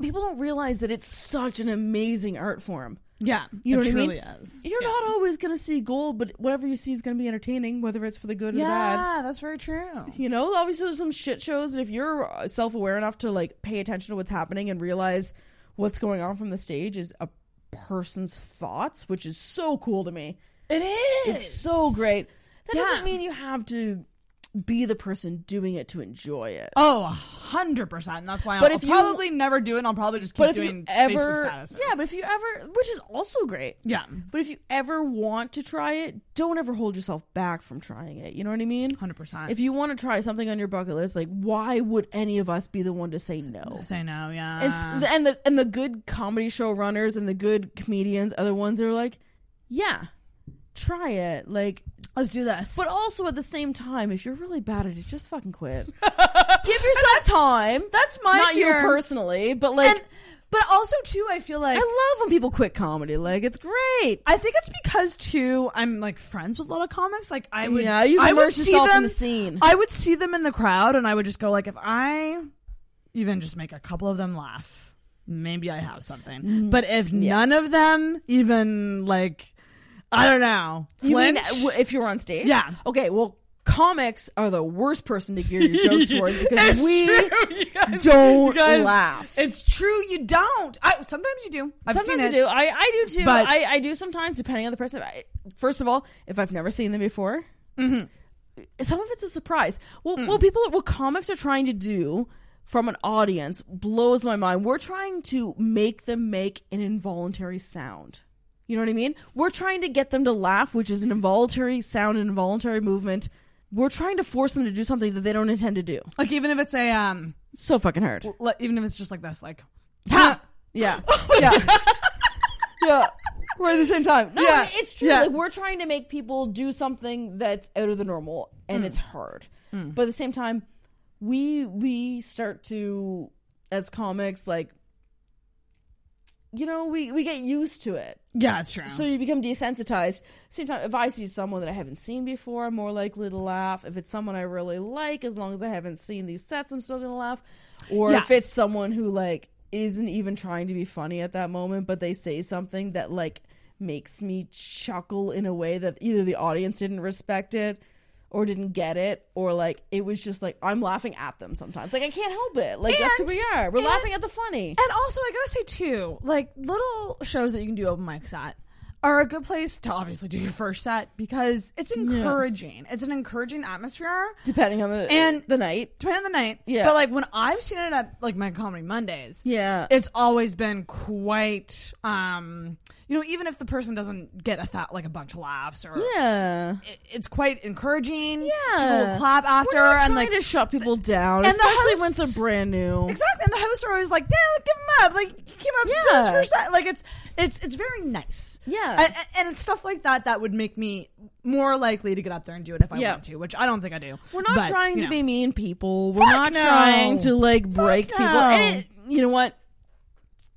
people don't realize that it's such an amazing art form. yeah, You know it what I truly mean? is. You're not always gonna see gold, but whatever you see is gonna be entertaining, whether it's for the good or the bad. Yeah, that's very true. You know, obviously there's some shit shows, and if you're uh, self aware enough to like pay attention to what's happening and realize what's going on from the stage is a person's thoughts, which is so cool to me. It is. It's so great. That Yeah. doesn't mean you have to be the person doing it to enjoy it. Oh, hundred percent. That's why. But I'll if you- probably never do it. and I'll probably just keep But if doing you ever, Facebook statuses. yeah, but if you ever, which is also great, yeah, but if you ever want to try it, don't ever hold yourself back from trying it. You know what I mean? hundred percent. If you want to try something on your bucket list, like why would any of us be the one to say no? say no, yeah, And, and the and the good comedy show runners and the good comedians other ones are like, yeah, try it. Like, let's do this. But also at the same time, if you're really bad at it, just fucking quit. Give yourself time. That's my not you personally, but like. And- but also too, I feel like I love when people quit comedy. Like it's great. I think it's because too I'm like friends with a lot of comics. Like I would, Yeah, you I would see yourself in them the scene. I would see them in the crowd, and I would just go like, if I even just make a couple of them laugh, maybe I have something. Mm-hmm. But if none of them even like, I don't know, You mean flinch- if you're on stage? Yeah. Okay. Well, comics are the worst person to gear your jokes towards because It's we true, you guys- don't you guys- laugh. It's true, you don't. I sometimes you do. I've sometimes seen I it. do. I, I do too. But- I, I do sometimes, depending on the person. I, first of all, if I've never seen them before, Mm-hmm. some of it's a surprise. Well, Mm. what people, what comics are trying to do from an audience blows my mind. We're trying to make them make an involuntary sound. You know what I mean? We're trying to get them to laugh, which is an involuntary sound, an involuntary movement. We're trying to force them to do something that they don't intend to do. Like even if it's a um, So fucking hard. l- even if it's just like this, like Ha! Yeah. Yeah. yeah. We're at the same time. No, Yeah. it's true. Yeah. Like we're trying to make people do something that's out of the normal and Mm. it's hard. Mm. But at the same time, we we start to as comics like you know, we we get used to it. Yeah, it's true. So you become desensitized. Same time, if I see someone that I haven't seen before, I'm more likely to laugh. If it's someone I really like, as long as I haven't seen these sets, I'm still gonna laugh. Or if it's someone who like isn't even trying to be funny at that moment, but they say something that like makes me chuckle in a way that either the audience didn't respect it or didn't get it, or like it was just like I'm laughing at them sometimes. Like I can't help it. Like that's who we are. We're and- laughing at the funny. And also, I gotta say too, like little shows that you can do open mics at. are a good place to obviously do your first set because it's encouraging. It's an encouraging atmosphere. Depending on the And- the night. Depending on the night. Yeah. But like when I've seen it at like my comedy Mondays, Yeah. it's always been quite um you know, even if the person doesn't get a thought like a bunch of laughs or Yeah. it- it's quite encouraging. Yeah. People will clap after We're not and like to shut people down, and the especially when hosts- they're brand new. Exactly, and the hosts are always like, "Yeah, give them up." Like, you came up, yeah. Yeah. first set. Like, it's it's it's very nice. Yeah. and, and it's stuff like that that would make me more likely to get up there and do it if I Yeah. want to, which I don't think I do. We're not But, trying you to know. be mean people. We're Fuck not no. trying to like break Fuck people. no. And it, you know what?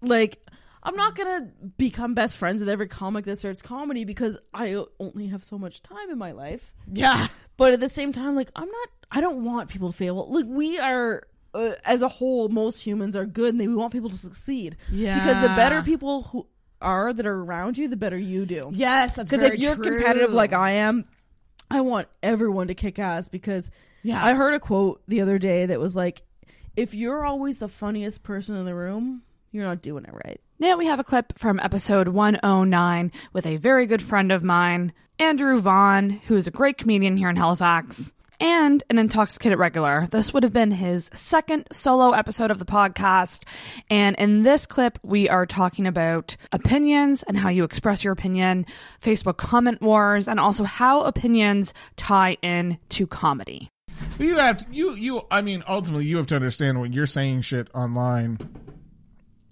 Like, I'm not gonna become best friends with every comic that starts comedy because I only have so much time in my life. Yeah. But at the same time, like, I'm not. I don't want people to fail. Like, we are. Uh, as a whole, most humans are good, and they we want people to succeed. Yeah, because the better people who are that are around you, the better you do. Yes, that's Because if you're true. competitive like I am, I want everyone to kick ass because Yeah. I heard a quote the other day that was like, if you're always the funniest person in the room, you're not doing it right. Now we have a clip from episode 109 with a very good friend of mine, Andrew Vaughn, who is a great comedian here in Halifax and an intoxicated regular. This would have been his second solo episode of the podcast. And in this clip, we are talking about opinions and how you express your opinion, Facebook comment wars, and also how opinions tie in to comedy. You have to, you you I mean ultimately you have to understand when you're saying shit online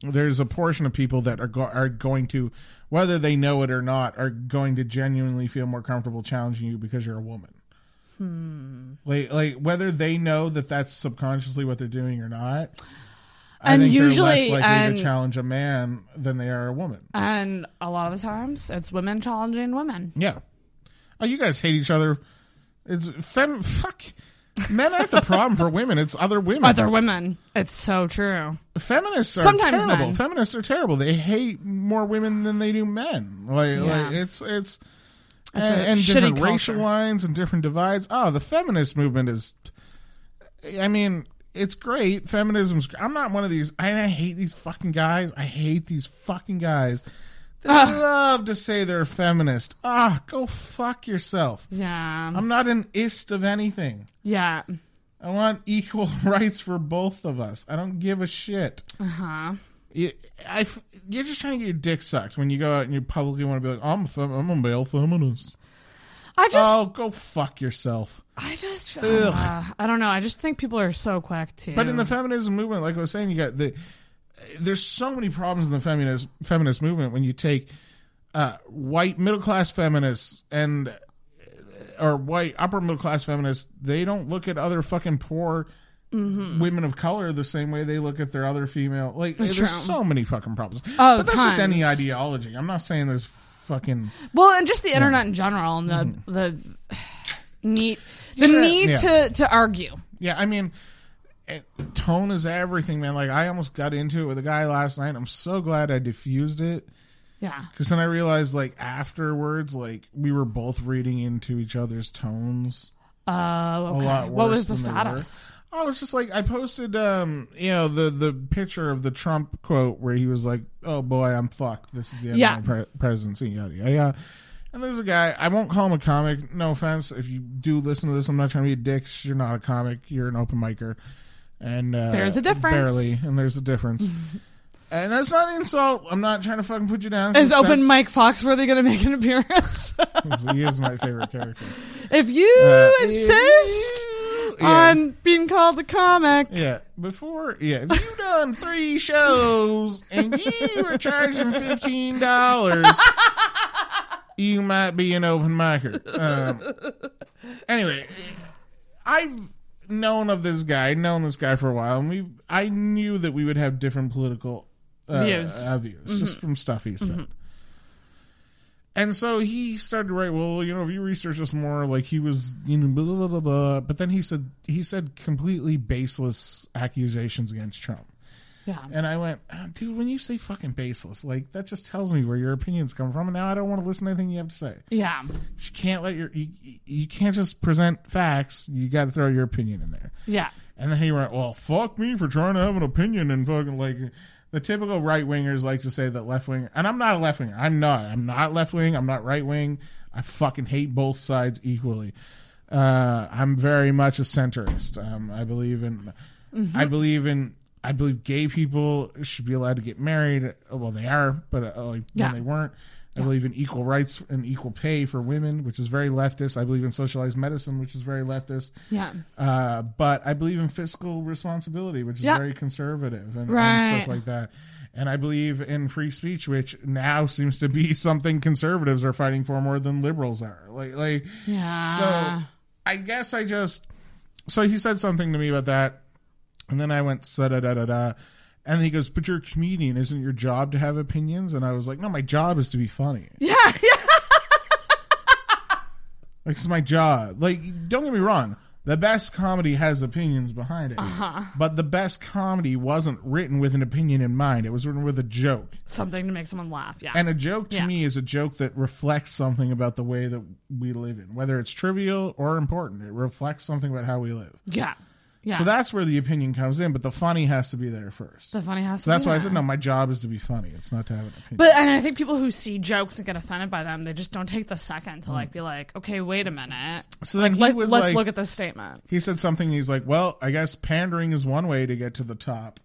there's a portion of people that are go- are going to whether they know it or not are going to genuinely feel more comfortable challenging you because you're a woman. Hmm. Like like whether they know that that's subconsciously what they're doing or not. I And think they're less likely and- to challenge a man than they are a woman. And a lot of the times, it's women challenging women. Yeah. Oh, you guys hate each other. It's fem fuck. Men aren't the problem for women. It's other women. Other women. It's so true. Feminists are Sometimes terrible. men. Feminists are terrible. They hate more women than they do men. Like, Yeah. like it's it's It's and, a and shitty different culture. racial lines and different divides. Oh, the feminist movement is. I mean, it's great. Feminism's. I'm not one of these. I, I hate these fucking guys. I hate these fucking guys. They love to say they're feminist. Ah, go fuck yourself. Yeah. I'm not an ist of anything. Yeah. I want equal rights for both of us. I don't give a shit. Uh huh. You, I, you're just trying to get your dick sucked when you go out and you publicly want to be like, I'm a, fem- I'm a male feminist. I just, oh, go fuck yourself. I just, Ugh. uh, I don't know. I just think people are so quick to. But in the feminism movement, like I was saying, you got the. There's so many problems in the feminist feminist movement when you take uh, white middle class feminists and or white upper middle class feminists. They don't look at other fucking poor Mhm. women of color the same way they look at their other female. Like That's there's true. so many fucking problems. Oh, but that's just any ideology. I'm not saying there's fucking. well, and just the internet in general, and the the need the Yeah. need Yeah. to to argue. Yeah, I mean, tone is everything, man. Like I almost got into it with a guy last night. I'm so glad I diffused it. Yeah. Because then I realized, like afterwards, like we were both reading into each other's tones. Uh, A okay. lot What worse was the than they were. status? Oh, it's just like I posted, um, you know, the the picture of the Trump quote where he was like, "Oh boy, I'm fucked. This is the end Yeah. of my pre- presidency." Yada yada. yada. And there's a guy. I won't call him a comic. No offense. If you do listen to this, I'm not trying to be a dick. You're not a comic. You're an open micer. And uh, There's a difference. Barely, and there's a difference. and that's not an insult. I'm not trying to fucking put you down. Is open Mike Foxworthy going to make an appearance? he is my favorite character. if you Uh, insist yeah. on being called a comic, Yeah, before yeah, if you done three shows and you were charging fifteen dollars, you might be an open micer. Um, anyway, I've known of this guy, known this guy for a while, and we I knew that we would have different political uh, Views. uh, views just Mhm. from stuff he said. Mhm. And so he started to write, well, you know, if you research this more, like he was, you know, blah, blah, blah, blah. But then he said, he said completely baseless accusations against Trump. Yeah. And I went, "Ah, dude, when you say fucking baseless, like that just tells me where your opinions come from. And now I don't want to listen to anything you have to say. Yeah. You can't let your, you, you can't just present facts. You got to throw your opinion in there. Yeah. And then he went, well, fuck me for trying to have an opinion and fucking like, the typical right wingers like to say that left wing, and I'm not a left winger. I'm not. I'm not left wing. I'm not right wing. I fucking hate both sides equally. Uh, I'm very much a centrist. Um, I believe in. Mhm. I believe in. I believe gay people should be allowed to get married. Well, they are, but uh, like Yeah. when they weren't. I believe in equal rights and equal pay for women, which is very leftist. I believe in socialized medicine, which is very leftist. Yeah. Uh, but I believe in fiscal responsibility, which is Yeah. very conservative and, and stuff like that. And I believe in free speech, which now seems to be something conservatives are fighting for more than liberals are. Like, like, Yeah. So I guess I just. So he said something to me about that, and then I went da da da da. And he goes, "But you're a comedian. Isn't your job to have opinions?" And I was like, "No, my job is to be funny. Yeah, yeah. Like it's my job. Like, don't get me wrong. The best comedy has opinions behind it, Uh-huh. but the best comedy wasn't written with an opinion in mind. It was written with a joke. Something to make someone laugh. Yeah. And a joke to Yeah. me is a joke that reflects something about the way that we live in, whether it's trivial or important. It reflects something about how we live. Yeah. Yeah. So that's where the opinion comes in, but the funny has to be there first. The funny has So to that's why I said no. My job is to be funny. It's not to have an opinion. But and I think people who see jokes and get offended by them, they just don't take the second to like be like, okay, wait a minute. So then like, let, let's like- look at this statement. He said something. He's like, "Well, I guess pandering is one way to get to the top."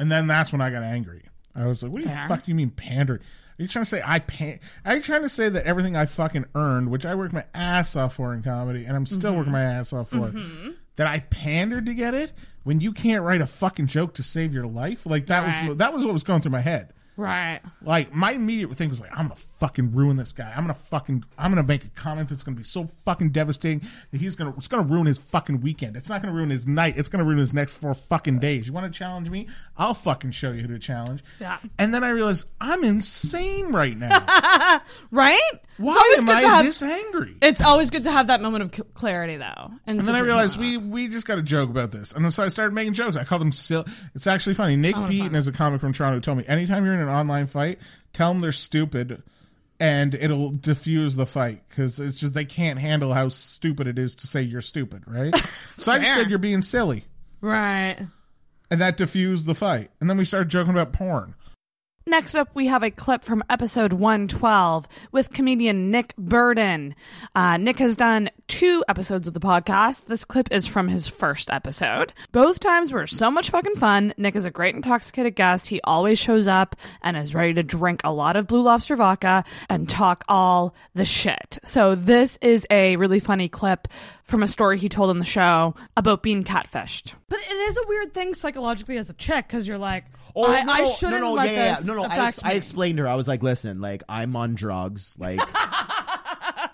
And then that's when I got angry. I was like, "What the fuck do you mean pandering? Are you trying to say I pan? Are you trying to say that everything I fucking earned, which I worked my ass off for in comedy, and I'm still Mhm. working my ass off for, Mhm. That I pandered to get it? When you can't write a fucking joke to save your life, like that Right. was that was what was going through my head." Right. Like my immediate thing was like, I'm gonna fucking ruin this guy. I'm gonna fucking, I'm gonna make a comment that's gonna be so fucking devastating that he's gonna, it's gonna ruin his fucking weekend. It's not gonna ruin his night. It's gonna ruin his next four fucking days. You want to challenge me? I'll fucking show you who to challenge. Yeah. And then I realized I'm insane right now. right? Why am I have- this angry? It's always good to have that moment of clarity, though. And then I realized we we just got a joke about this, and then so I started making jokes. I called them silly. It's actually funny. Nick Oh, Beaton is a comic from Toronto who told me anytime you're in an online fight, tell them they're stupid, and it'll diffuse the fight because it's just they can't handle how stupid it is to say you're stupid, right? so I just said you're being silly, Right. and that diffused the fight. And then we started joking about porn. Next up, we have a clip from episode 112 with comedian Nick Burden. Uh, Nick has done two episodes of the podcast. This clip is from his first episode. Both times were so much fucking fun. Nick is a great intoxicated guest. He always shows up and is ready to drink a lot of Blue Lobster vodka and talk all the shit. So, this is a really funny clip from a story he told on the show about being catfished. But it is a weird thing psychologically as a chick because you're like, Oh, I, no, I shouldn't no, no, let yeah, yeah, this no, no. I, ex- I explained to her. I was like, "Listen, like I'm on drugs. Like,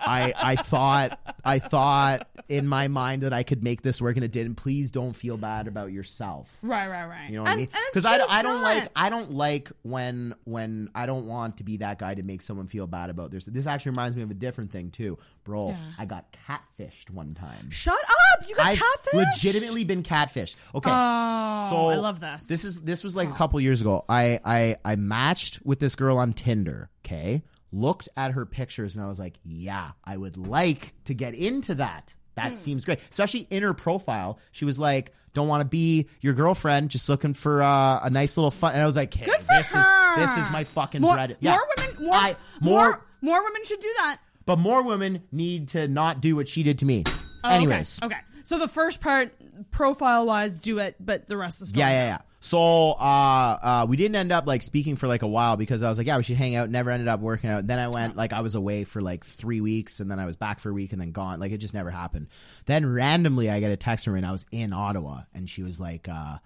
I, I thought, I thought in my mind that I could make this work, and it didn't. Please don't feel bad about yourself. Right, right, right. You know what I mean? Because I, I don't not. like I don't like when when I don't want to be that guy to make someone feel bad about this. This actually reminds me of a different thing too, bro. Yeah. I got catfished one time. Shut up! You got catfished? I've catfish. legitimately been catfished. Okay. Oh, so I love this. This is this was like a oh. couple years ago. I I I matched with this girl on Tinder. Okay, looked at her pictures and I was like, yeah, I would like to get into that. That Hmm. seems great, especially in her profile. She was like, "Don't want to be your girlfriend, just looking for uh, a nice little fun." And I was like, "Hey, this her. is this is my fucking more, bread." Yeah, more women, more, I- more, more- more women should do that. but more women need to not do what she did to me. Oh, Anyways, okay. okay. So the first part, profile wise, do it, but the rest of the story. Yeah, yeah, yeah. So uh, uh, we didn't end up like speaking for like a while because I was like, yeah, we should hang out. Never ended up working out. Then I went like I was away for like three weeks, and then I was back for a week, and then gone. Like it just never happened. Then randomly, I get a text from her, and I was in Ottawa, and she was like. Uh,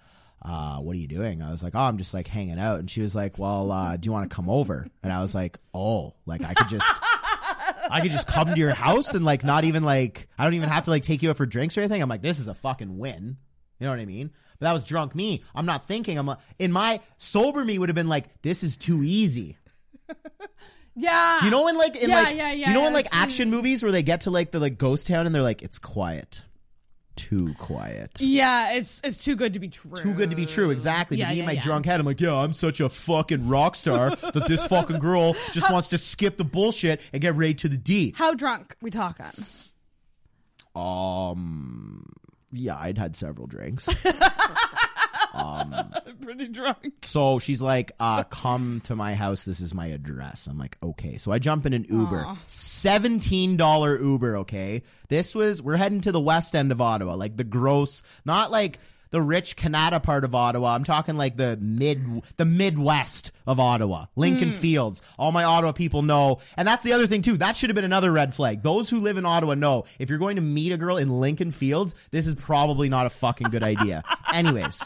uh, what are you doing? I was like, oh, I'm just like hanging out. And she was like, well, uh, do you want to come over? And I was like, oh, like I could just, I could just come to your house and like not even like, I don't even have to like take you out for drinks or anything. I'm like, this is a fucking win. You know what I mean? But that was drunk me. I'm not thinking. I'm like, in my sober me would have been like, this is too easy. Yeah. You know, in like, in Yeah, like, yeah, yeah, you know, in like action movies where they get to like the like ghost town and they're like, it's quiet, too quiet. Yeah, it's it's too good to be true. Too good to be true, exactly. Yeah, but me in my drunk head, I'm like, yeah, I'm such a fucking rock star that this fucking girl just wants to skip the bullshit and get right to the D. How drunk we talking? Um, yeah, I'd had several drinks. Um, Pretty drunk. so she's like, uh, "Come to my house. This is my address." I'm like, "Okay." So I jump in an Uber, Aw. seventeen dollar Uber. Okay, this was we're heading to the west end of Ottawa, like the gross, not like the rich Kanata part of Ottawa. I'm talking like the mid, the Midwest of Ottawa, Lincoln Hmm. Fields. All my Ottawa people know, and that's the other thing too. That should have been another red flag. Those who live in Ottawa know if you're going to meet a girl in Lincoln Fields, this is probably not a fucking good idea. Anyways.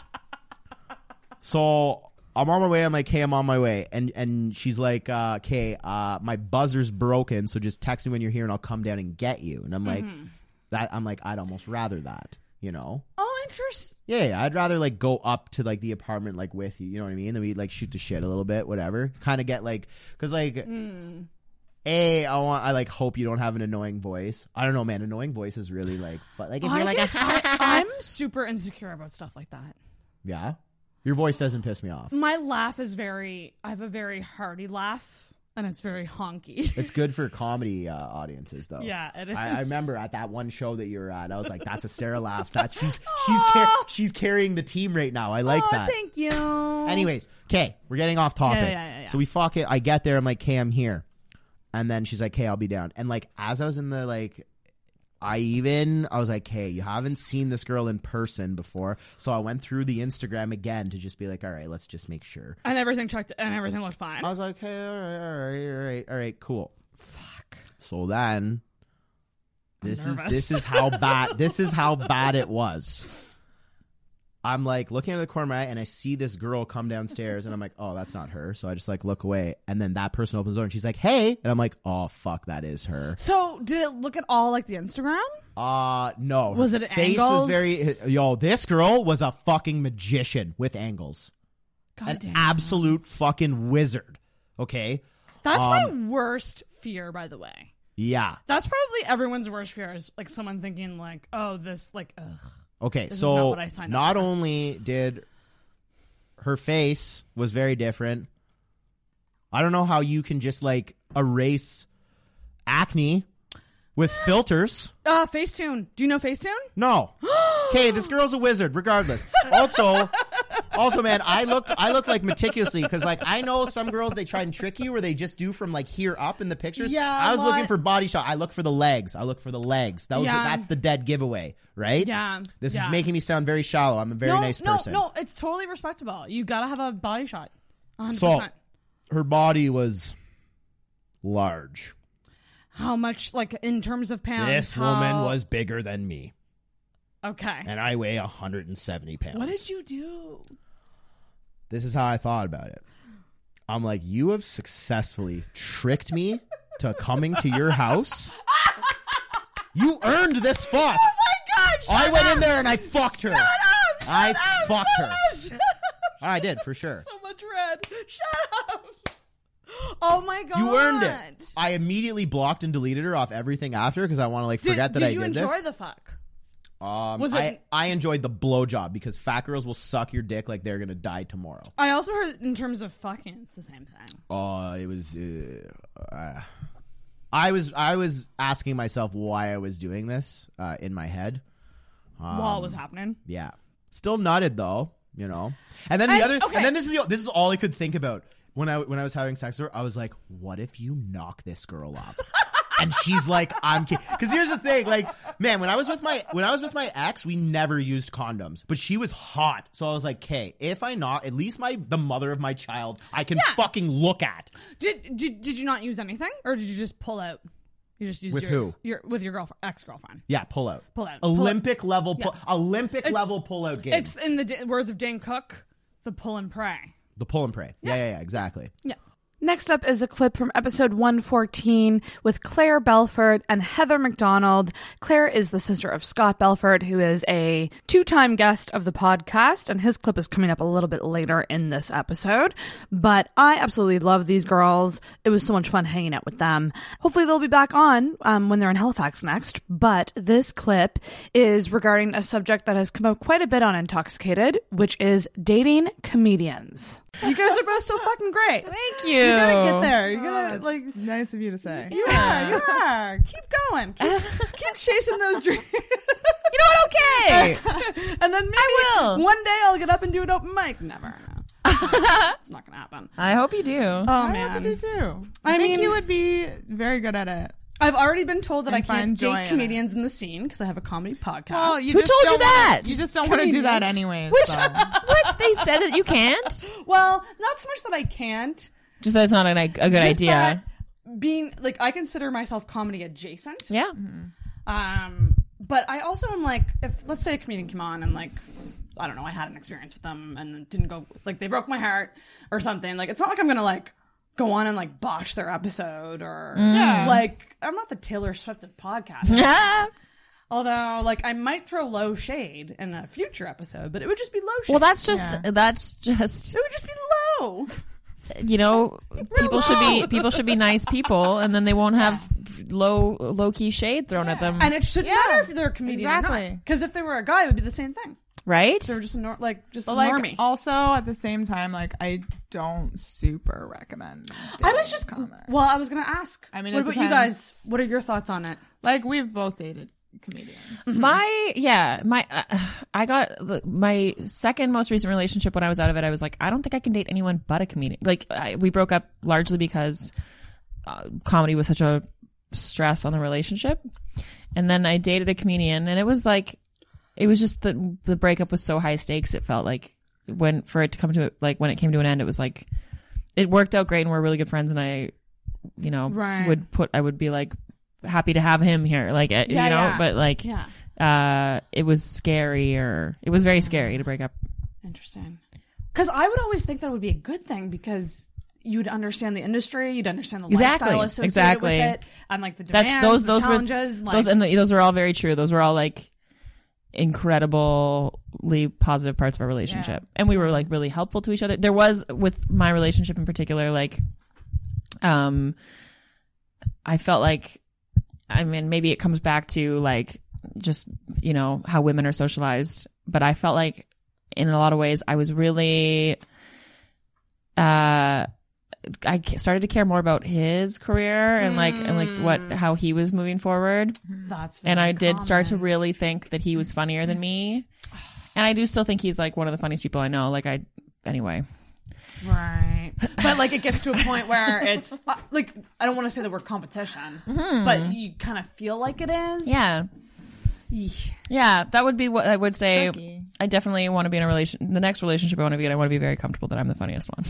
So I'm on my way. I'm like, hey, I'm on my way. And and she's like, uh, okay, uh, my buzzer's broken, so just text me when you're here and I'll come down and get you. And I'm like, Mhm. that I'm like, I'd almost rather that, you know? Oh, interest. Yeah, yeah, I'd rather like go up to like the apartment like with you, you know what I mean? Then we like shoot the shit a little bit, whatever. Kind of get like, cause like, Mm. a, I want, I like hope you don't have an annoying voice. I don't know, man. Annoying voice is really like, like if I you're like, get- I, am super insecure about stuff like that. yeah, your voice doesn't piss me off. My laugh is very. I have a very hearty laugh, and it's very honky. It's good for comedy uh, audiences, though. Yeah, it I, I remember at that one show that you were at, I was like, "That's a Sarah laugh. That she's she's car- she's carrying the team right now. I like oh, that." thank you. Anyways, okay, we're getting off topic. Yeah, yeah, yeah, yeah. So we fuck it. I get there. I'm like, "Okay, I'm here," and then she's like, "Okay, I'll be down." And like, as I was in the like. I even I was like, "Hey, you haven't seen this girl in person before." So I went through the Instagram again to just be like, "All right, let's just make sure." and everything checked, and everything looked fine. I was like, hey, all right, all right, all right, all right, cool. Fuck. So then, this is nervous. this is how bad this is how bad it was. I'm like looking at the corner of my eye and I see this girl come downstairs and I'm like, oh, that's not her. So I just like look away and then that person opens the door and she's like, hey, and I'm like, oh fuck, that is her. So, did it look at all like the Instagram? Uh no. Was Her it face angles? was very yo, this girl was a fucking magician with angles. God An absolute fucking wizard. Okay? That's Um, my worst fear, by the way. Yeah. That's probably everyone's worst fear is like someone thinking like, oh, this like, ugh. Okay, This so not what I signed up not only did her face was very different. I don't know how you can just like erase acne with filters. Uh, Facetune. Do you know Facetune? No. Okay, this girl's a wizard. Regardless. Also, also, man, I looked, I looked like meticulously because, like, I know some girls they try and trick you, or they just do from like here up in the pictures. Yeah, I was well, looking for body shot. I look for the legs. I look for the legs. That was Yeah. that's the dead giveaway, right? Yeah, This yeah. is making me sound very shallow. I'm a very no, nice no, person. No, it's totally respectable. You gotta have a body shot. 100%. So her body was large. How much, like, in terms of pounds? this how- woman was bigger than me, Okay. and I weigh 170 pounds. What did you do? This is how I thought about it. I'm like, you have successfully tricked me to coming to your house. You earned this fuck. Oh my god! I went up! in there and I fucked her. Shut up! I Shut up! fucked her. up! Shut! I did for sure. So much red. Shut up! Oh my god! You earned it. I immediately blocked and deleted her off everything after because I want to like Did, forget that did I you did enjoy this. the fuck? Um, Was I, it- I enjoyed the blowjob because fat girls will suck your dick like they're gonna die tomorrow. I also heard in terms of fucking, it's the same thing. Oh, it was. Uh, uh, I was I was asking myself why I was doing this uh, in my head While it Um, was happening. Yeah, still nutted though, you know. And then the And- other, okay. and then this is the, this is all I could think about when I when I was having sex with her. I was like, what if you knock this girl up? and she's like, I'm because here's the thing, like, man, when I was with my when I was with my ex, we never used condoms, but she was hot, so I was like, okay, if I not, at least my the mother of my child, I can fucking look at. Did, did did you not use anything, or did you just pull out? You just used With your, who? Your with your girlfriend, ex girlfriend. Yeah, pull out, Pull out. Pull Olympic level, pull, Yeah. Olympic It's- level pull out game. It's in the words of Dane Cook, the pull and pray. the pull and pray. Yeah, yeah, yeah, exactly. Yeah. Next up is a clip from episode 114 with Claire Belford and Heather McDonald. Claire is the sister of Scott Belford, who is a two time guest of the podcast, and his clip is coming up a little bit later in this episode. But I absolutely love these girls. It was so much fun hanging out with them. Hopefully, they'll be back on um, when they're in Halifax next. But this clip is regarding a subject that has come up quite a bit on Intoxicated, which is dating comedians. You guys are both so fucking great. Thank You gotta get there. You Oh, gotta it's like. nice of you to say. You are. You are. Keep going. Keep, keep chasing those dreams. You know what? Okay. and then maybe I will. one day I'll get up and do an open mic. Never. It's not gonna happen. I hope you do. Oh, oh I man, hope you do too. I I, think mean- you would be very good at it. I've already been told that And I can't find joy date in it. comedians in the scene because I have a comedy podcast. Well, you Who just told you don't wanna- that? You just don't want to do that Comedians. anyways. Which so. what they said that you can't. well, not so much that I can't. Just that it's not an, a good just idea. that Being like, I consider myself comedy adjacent. Yeah. Um, but I also am like, if let's say a comedian came on and like, I don't know, I had an experience with them and it didn't go like they broke my heart or something. Like, it's not like I'm gonna like go on and like bosh their episode or Yeah. like I'm not the Taylor Swift of podcast. Although, like, I might throw low shade in a future episode, but it would just be low shade. Well, that's just that's just it would just be low. You know people should be people should be nice people, and then they won't have low low key shade thrown at them, And it shouldn't Yeah, matter if they're a comedian or exactly. not. Because if they were a guy, it would be the same thing. right? They're just a nor- like just But a like normie. also at the same time, like I don't super recommend. I was dating just comics. well, I was gonna ask. I mean, what it about you depends. guys? What are your thoughts on it? like we've both dated comedians. My yeah, my uh, I got the- my second most recent relationship when I was out of it. I was like, I don't think I can date anyone but a comedian. Like I, we broke up largely because uh, comedy was such a stress on the relationship, and then I dated a comedian, and it was like, it was just the the breakup was so high stakes. It felt like when for it to come to like when it came to an end, it was like it worked out great, and we're really good friends, and I, you know, Right. would put I would be like happy to have him here, like uh, Yeah, you know, yeah. but like Yeah. uh it was scary or it was very scary to break up Interesting. Because I would always think that would be a good thing because you'd understand the industry, you'd understand the Exactly, lifestyle associated exactly. with it, and like the demands, that's those those were challenges. like, those and the, those were all very true those were all like incredibly positive parts of our relationship and we were like really helpful to each other there was with my relationship in particular like um i felt like i mean maybe it comes back to like just you know how women are socialized but i felt like in a lot of ways i was really uh I started to care more about his career and like and like what how he was moving forward. That's and very I did start to really think that he was funnier than me. And I do still think he's like one of the funniest people I know. Like I anyway. Right. But like it gets to a point where it's like I don't want to say the word competition, Mhm. but you kind of feel like it is. Yeah. Yeah, that would be what I would say. Tricky. I definitely want to be in a relation. The next relationship I want to be in, I want to be very comfortable that I'm the funniest one.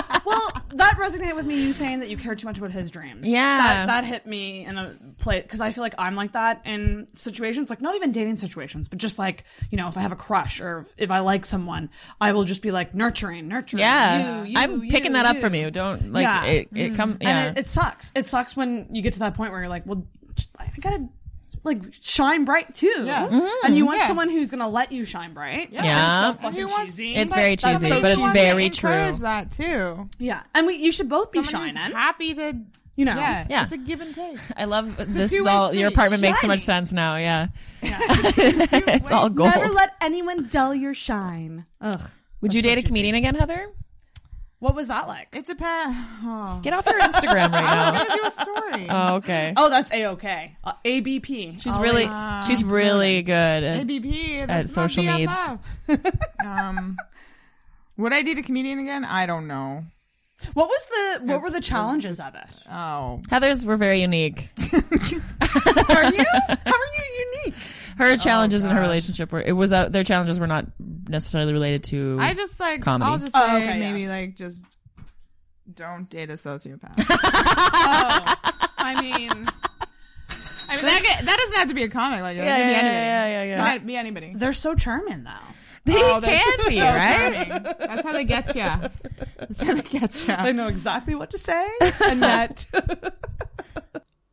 Well, that resonated with me. You saying that you care too much about his dreams. Yeah. that, that hit me in a play because I feel like I'm like that in situations, like not even dating situations, but just like you know, if I have a crush or if, if I like someone, I will just be like nurturing, nurturing. Yeah. you, you, I'm you, picking that up from you. Don't, like, it- it mm. come- yeah. And it, it sucks. It sucks when you get to that point where you're like, well, just, I gotta. Like shine bright too, Yeah. Mhm. and you want Yeah. someone who's gonna let you shine bright. Yeah. That sounds Yeah. so fucking wants- cheesy. It's very That's cheesy, so but it's cheesy. very true. Encourage that too. Yeah, and we you should both be Someone who's shining. happy to, You know, yeah, Yeah. It's a give and take. I love a this. Is all your street. apartment makes so much sense now. Yeah, it's all gold. Never let anyone dull your shine. Ugh. Would you That's so date a comedian again, Heather? What was that like? It's a pa- oh. Get off your Instagram right now. I was gonna do a story. Oh, okay. Oh, that's a okay. Uh, ABP. She's I'll really, leave. she's really good at, ABP. at That's my social needs. BFF. um, would I date a comedian again? I don't know. What was the what were the challenges of it? Oh, Heather's were very unique. Are you? How are you unique? Her challenges in her relationship were it was uh, their challenges were not necessarily related to. I just like. comedy. I'll just say Oh, okay, maybe yes. like just don't date a sociopath. Oh, I mean, I mean that, ca- that doesn't have to be a comic. Like that Yeah, can be yeah, anybody. yeah, yeah, yeah. Can be anybody. they're so charming though. they Oh, that's can be so right. charming. That's how they get you. That's how they get you. I know exactly what to say, and yet.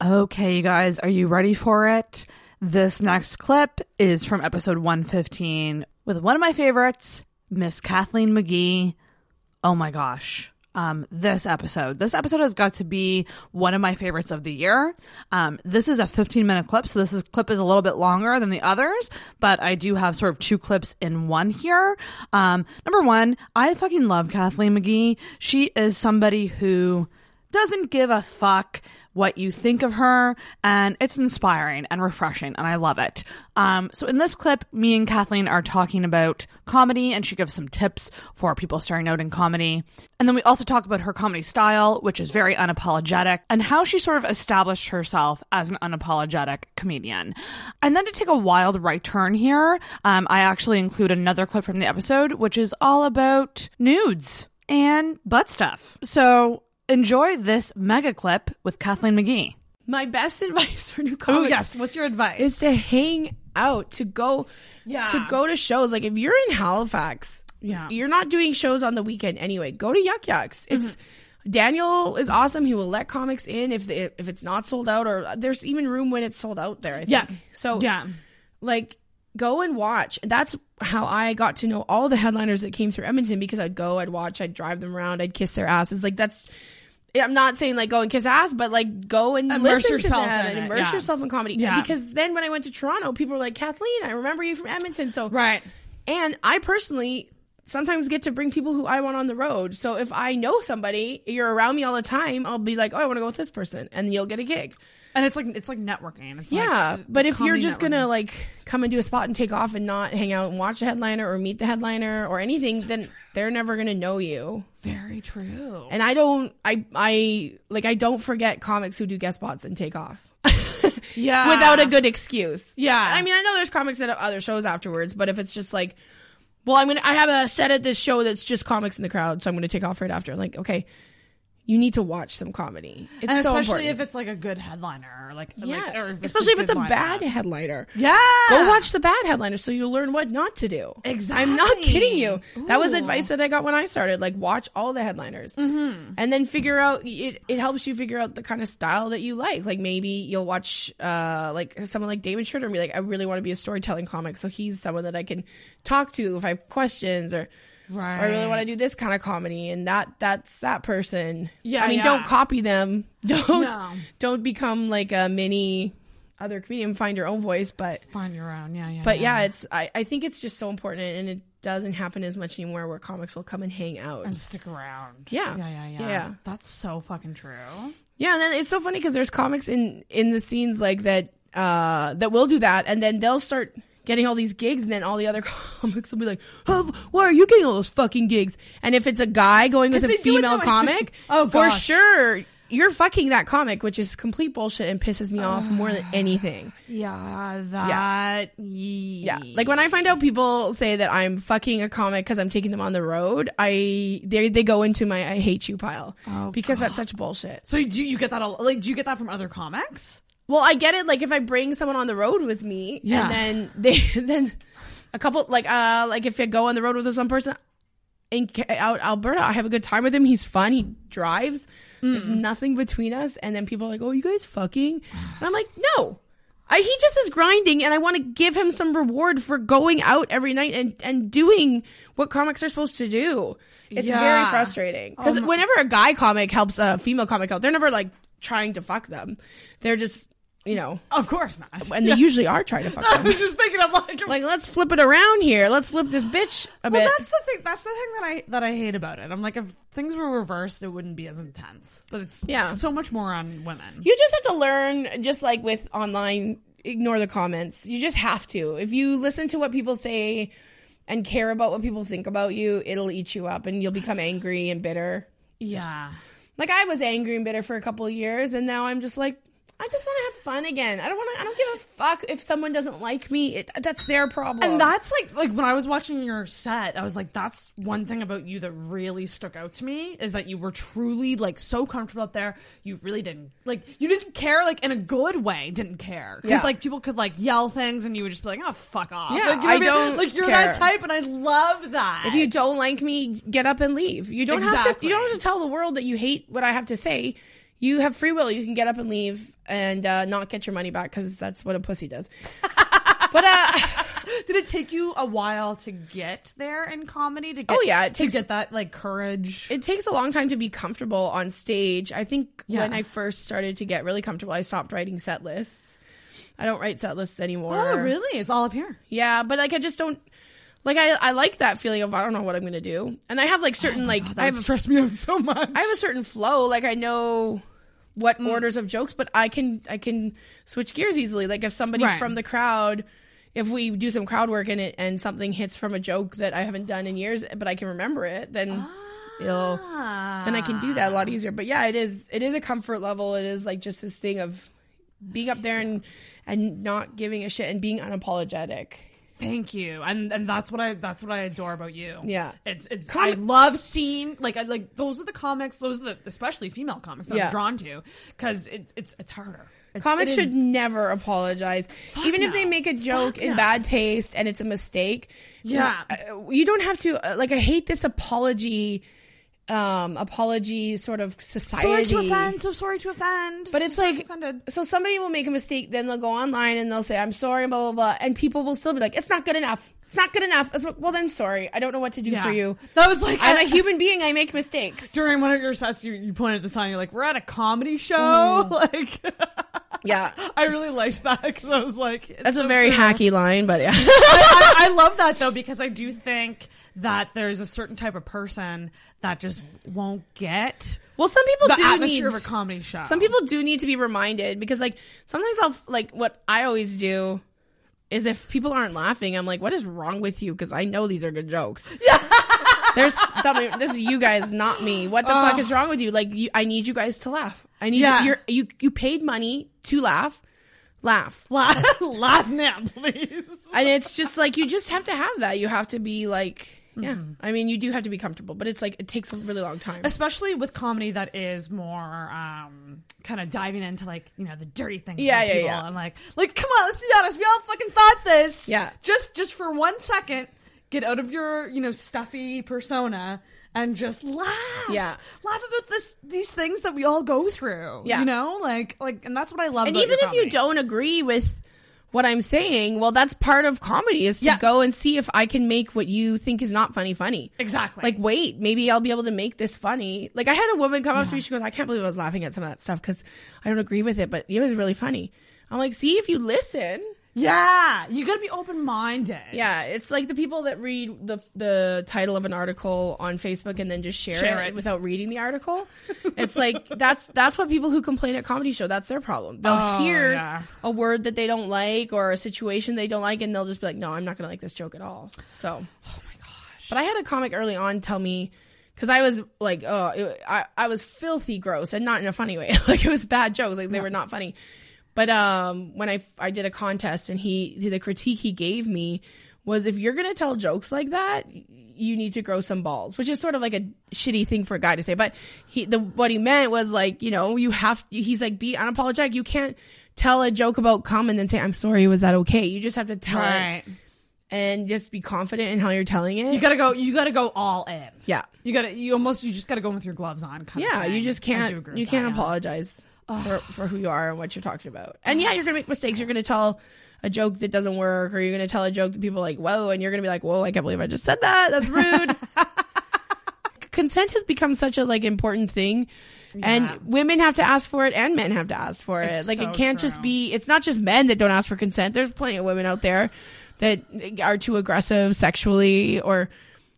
okay, you guys, are you ready for it? This next clip is from episode 115 with one of my favorites, Miss Kathleen McGee. Oh my gosh. Um, this episode. This episode has got to be one of my favorites of the year. Um, this is a 15 minute clip, so this is, clip is a little bit longer than the others, but I do have sort of two clips in one here. Um, number one, I fucking love Kathleen McGee. She is somebody who doesn't give a fuck what you think of her, and it's inspiring and refreshing, and I love it. Um, so in this clip, me and Kathleen are talking about comedy, and she gives some tips for people starting out in comedy. And then we also talk about her comedy style, which is very unapologetic, and how she sort of established herself as an unapologetic comedian. And then to take a wild right turn here, um, I actually include another clip from the episode, which is all about nudes and butt stuff. So enjoy this mega clip with Kathleen McGee. My best advice for new comics. Oh, yes. What's your advice? Is to hang out, to go, Yeah. to go to shows. Like if you're in Halifax, Yeah. you're not doing shows on the weekend anyway. Go to Yuk Yuk's. Mm-hmm. It's Daniel is awesome. He will let comics in if the, if it's not sold out, or there's even room when it's sold out there. I think. Yeah. So Yeah. like go and watch. That's how I got to know all the headliners that came through Edmonton because I'd go, I'd watch, I'd drive them around, I'd kiss their asses. Like that's. I'm not saying like go and kiss ass, but like go and Immerse yourself to them in and immerse yeah. yourself in comedy. Yeah. Because then when I went to Toronto, people were like, Kathleen, I remember you from Edmonton. So right. And I personally sometimes get to bring people who I want on the road. So if I know somebody, you're around me all the time, I'll be like, oh, I want to go with this person, and you'll get a gig. And it's like it's like networking. It's yeah, like but if you're just gonna like come and do a spot and take off and not hang out and watch the headliner or meet the headliner or anything, then they're never gonna know you. Very true. And I don't, I, I like, I don't forget comics who do guest spots and take off. Yeah. without a good excuse. Yeah. I mean, I know there's comics that have other shows afterwards, but if it's just like, well, I'm gonna, I have a set at this show that's just comics in the crowd, so I'm gonna take off right after. Like, okay, you need to watch some comedy. It's and so especially important. if it's like a good headliner, or like yeah, like, if especially if it's a bad headliner. Yeah, Go watch the bad headliner so you'll learn what not to do. Exactly. I'm not kidding you. That was advice that I got when I started. Like, watch all the headliners. Mm-hmm. And then figure out, it, it helps you figure out the kind of style that you like. Like, maybe you'll watch, uh, like someone like David Schroeder and be like, I really want to be a storytelling comic. So he's someone that I can talk to if I have questions or, Right. or I really want to do this kind of comedy. And that, that's that person. Yeah, I mean, yeah. don't copy them. Don't, No. don't become like a mini other comedian. Find your own voice, but Find your own. Yeah, yeah. but yeah, it's I, I think it's just so important and it doesn't happen as much anymore where comics will come and hang out. and stick around. Yeah. yeah, yeah, yeah. Yeah. That's so fucking true. Yeah, and then it's so funny because there's comics in in the scenes like that uh that will do that and then they'll start getting all these gigs and then all the other comics will be like, oh, why are you getting all those fucking gigs? And if it's a guy going with a 'Cause they do it female comic, Oh, for gosh. sure you're fucking that comic, which is complete bullshit and pisses me off more than anything. Yeah, that. Yeah. Yeah. Like when I find out people say that I'm fucking a comic because I'm taking them on the road, I they they go into my I hate you pile Oh, because that's such bullshit. So do you get that? All, like, do you get that from other comics? Well, I get it. Like if I bring someone on the road with me, Yeah. and then they then a couple like uh like if I go on the road with this one person in out Alberta, I have a good time with him. He's fun. He drives. There's Mm. nothing between us, and then people are like, "Oh, you guys fucking," and I'm like, "No." I, he just is grinding, and I want to give him some reward for going out every night and, and doing what comics are supposed to do. It's Yeah. very frustrating because Oh, whenever a guy comic helps a female comic out, they're never like trying to fuck them. They're just you know, of course not, and they usually are trying to fuck I them. was just thinking of like, like let's flip it around here. Let's flip this bitch a well, bit. that's the thing. That's the thing that I that I hate about it. I'm like, if things were reversed, it wouldn't be as intense. But it's Yeah. so much more on women. You just have to learn, just like with online, ignore the comments. You just have to. If you listen to what people say and care about what people think about you, it'll eat you up and you'll become angry and bitter. Yeah. Like I was angry and bitter for a couple of years and now I'm just like, I just want to have fun again. I don't want to, I don't give a fuck if someone doesn't like me. It, that's their problem. And that's like like when I was watching your set, I was like, that's one thing about you that really stuck out to me is that you were truly like so comfortable up there. You really didn't like you didn't care like in a good way. Didn't care because Yeah. like people could like yell things and you would just be like, oh fuck off. Yeah, like, you know I what mean? don't like you're care. that type, and I love that. If you don't like me, get up and leave. You don't have to. You don't have to tell the world that you hate what I have to say. You have free will. You can get up and leave and uh, not get your money back because that's what a pussy does. but uh, did it take you a while to get there in comedy? To get, Oh, yeah, it to takes- get that like courage. it takes a long time to be comfortable on stage. I think Yeah. when I first started to get really comfortable, I stopped writing set lists. I don't write set lists anymore. Oh, really? It's all up here. Yeah, but like I just don't Like I, I like that feeling of I don't know what I'm gonna do, and I have like certain like I have stress me out so much. I have a certain flow. Like I know what Mm. orders of jokes, but I can I can switch gears easily. Like if somebody Right. from the crowd, if we do some crowd work in it and something hits from a joke that I haven't done in years, but I can remember it, then you'll then I can do that a lot easier. But yeah, it is it is a comfort level. It is like just this thing of being up there and and not giving a shit and being unapologetic. Thank you, and and that's what I that's what I adore about you. Yeah. it's it's Com- I love seeing like I like those are the comics, those are the especially female comics that Yeah. I'm drawn to because it's it's it's harder. It's, Comics it should never apologize, even if they make a joke in no. bad taste and it's a mistake. Yeah. uh, you don't have to. uh, Like, I hate this apology, um, apology sort of society. Sorry to offend. So sorry to offend. But it's So like, offended. so somebody will make a mistake, then they'll go online and they'll say, "I'm sorry," blah blah blah, and people will still be like, "It's not good enough. It's not good enough." It's like, well, then sorry, I don't know what to do Yeah. for you. That was like I'm a human being. I make mistakes. during one of your sets. You you pointed at the sign. You're like, we're at a comedy show. Mm. Like, yeah, I really liked that because I was like, it's That's so a very true. hacky line, but yeah. I, I, I love that though because I do think that there's a certain type of person that just won't get. Well, some people the do atmosphere need of a comedy show. Some people do need to be reminded because, like, sometimes I'll like what I always do is if people aren't laughing, I'm like, "What is wrong with you?" Because I know these are good jokes. Yeah. There's something. This is you guys, not me. What the Oh. fuck is wrong with you? Like, you, I need you guys to laugh. I need Yeah. you. You're, you. You paid money to laugh. Laugh. laugh, laugh now, please. And it's just like you just have to have that. You have to be like, yeah. Mm-hmm. I mean, you do have to be comfortable, but it's like it takes a really long time. especially with comedy that is more um kind of diving into like you know the dirty things Yeah, yeah, people yeah. and like like come on let's be honest we all fucking thought this Yeah. just just for one second get out of your you know stuffy persona and just laugh Yeah. laugh about this these things that we all go through Yeah. you know like like and that's what i love about it. and even if you don't agree with what I'm saying, well, that's part of comedy is to Yeah. go and see if I can make what you think is not funny funny. exactly Like, wait, maybe I'll be able to make this funny. Like, I had a woman come up to me. She goes, "I can't believe I was laughing at some of that stuff because I don't agree with it, but it was really funny." I'm like, "See, if you listen." Yeah you gotta be open-minded Yeah, it's like the people that read the the title of an article on Facebook and then just share, Share it, it. without reading the article. It's like that's that's what people who complain at comedy show. That's their problem. They'll Oh, hear yeah. a word that they don't like or a situation they don't like, and they'll just be like, "No, I'm not going to like this joke at all." So, oh my gosh! But I had a comic early on tell me because I was like, "Oh, it, I I was filthy gross," and not in a funny way. like it was bad jokes. Like they were not funny. But um, when I I did a contest and he the critique he gave me was if you're gonna tell jokes like that, you need to grow some balls, which is sort of like a shitty thing for a guy to say. But he the what he meant was like you know you have he's like be unapologetic. You can't tell a joke about cum and then say I'm sorry. Was that okay? You just have to tell right it and just be confident in how you're telling it. you gotta go you gotta go all in yeah. you gotta you almost you just gotta go with your gloves on kind of Yeah, you just can't you that, can't yeah. Apologize for, for who you are and what you're talking about. And yeah, you're gonna make mistakes. You're gonna tell a joke that doesn't work, or you're gonna tell a joke that people are like, whoa, and you're gonna be like, whoa, I can't believe I just said that. That's rude. Consent has become such a like important thing. And women have to ask for it, and men have to ask for it. It's like so it can't just be. It's not just men that don't ask for consent. There's plenty of women out there that are too aggressive sexually, or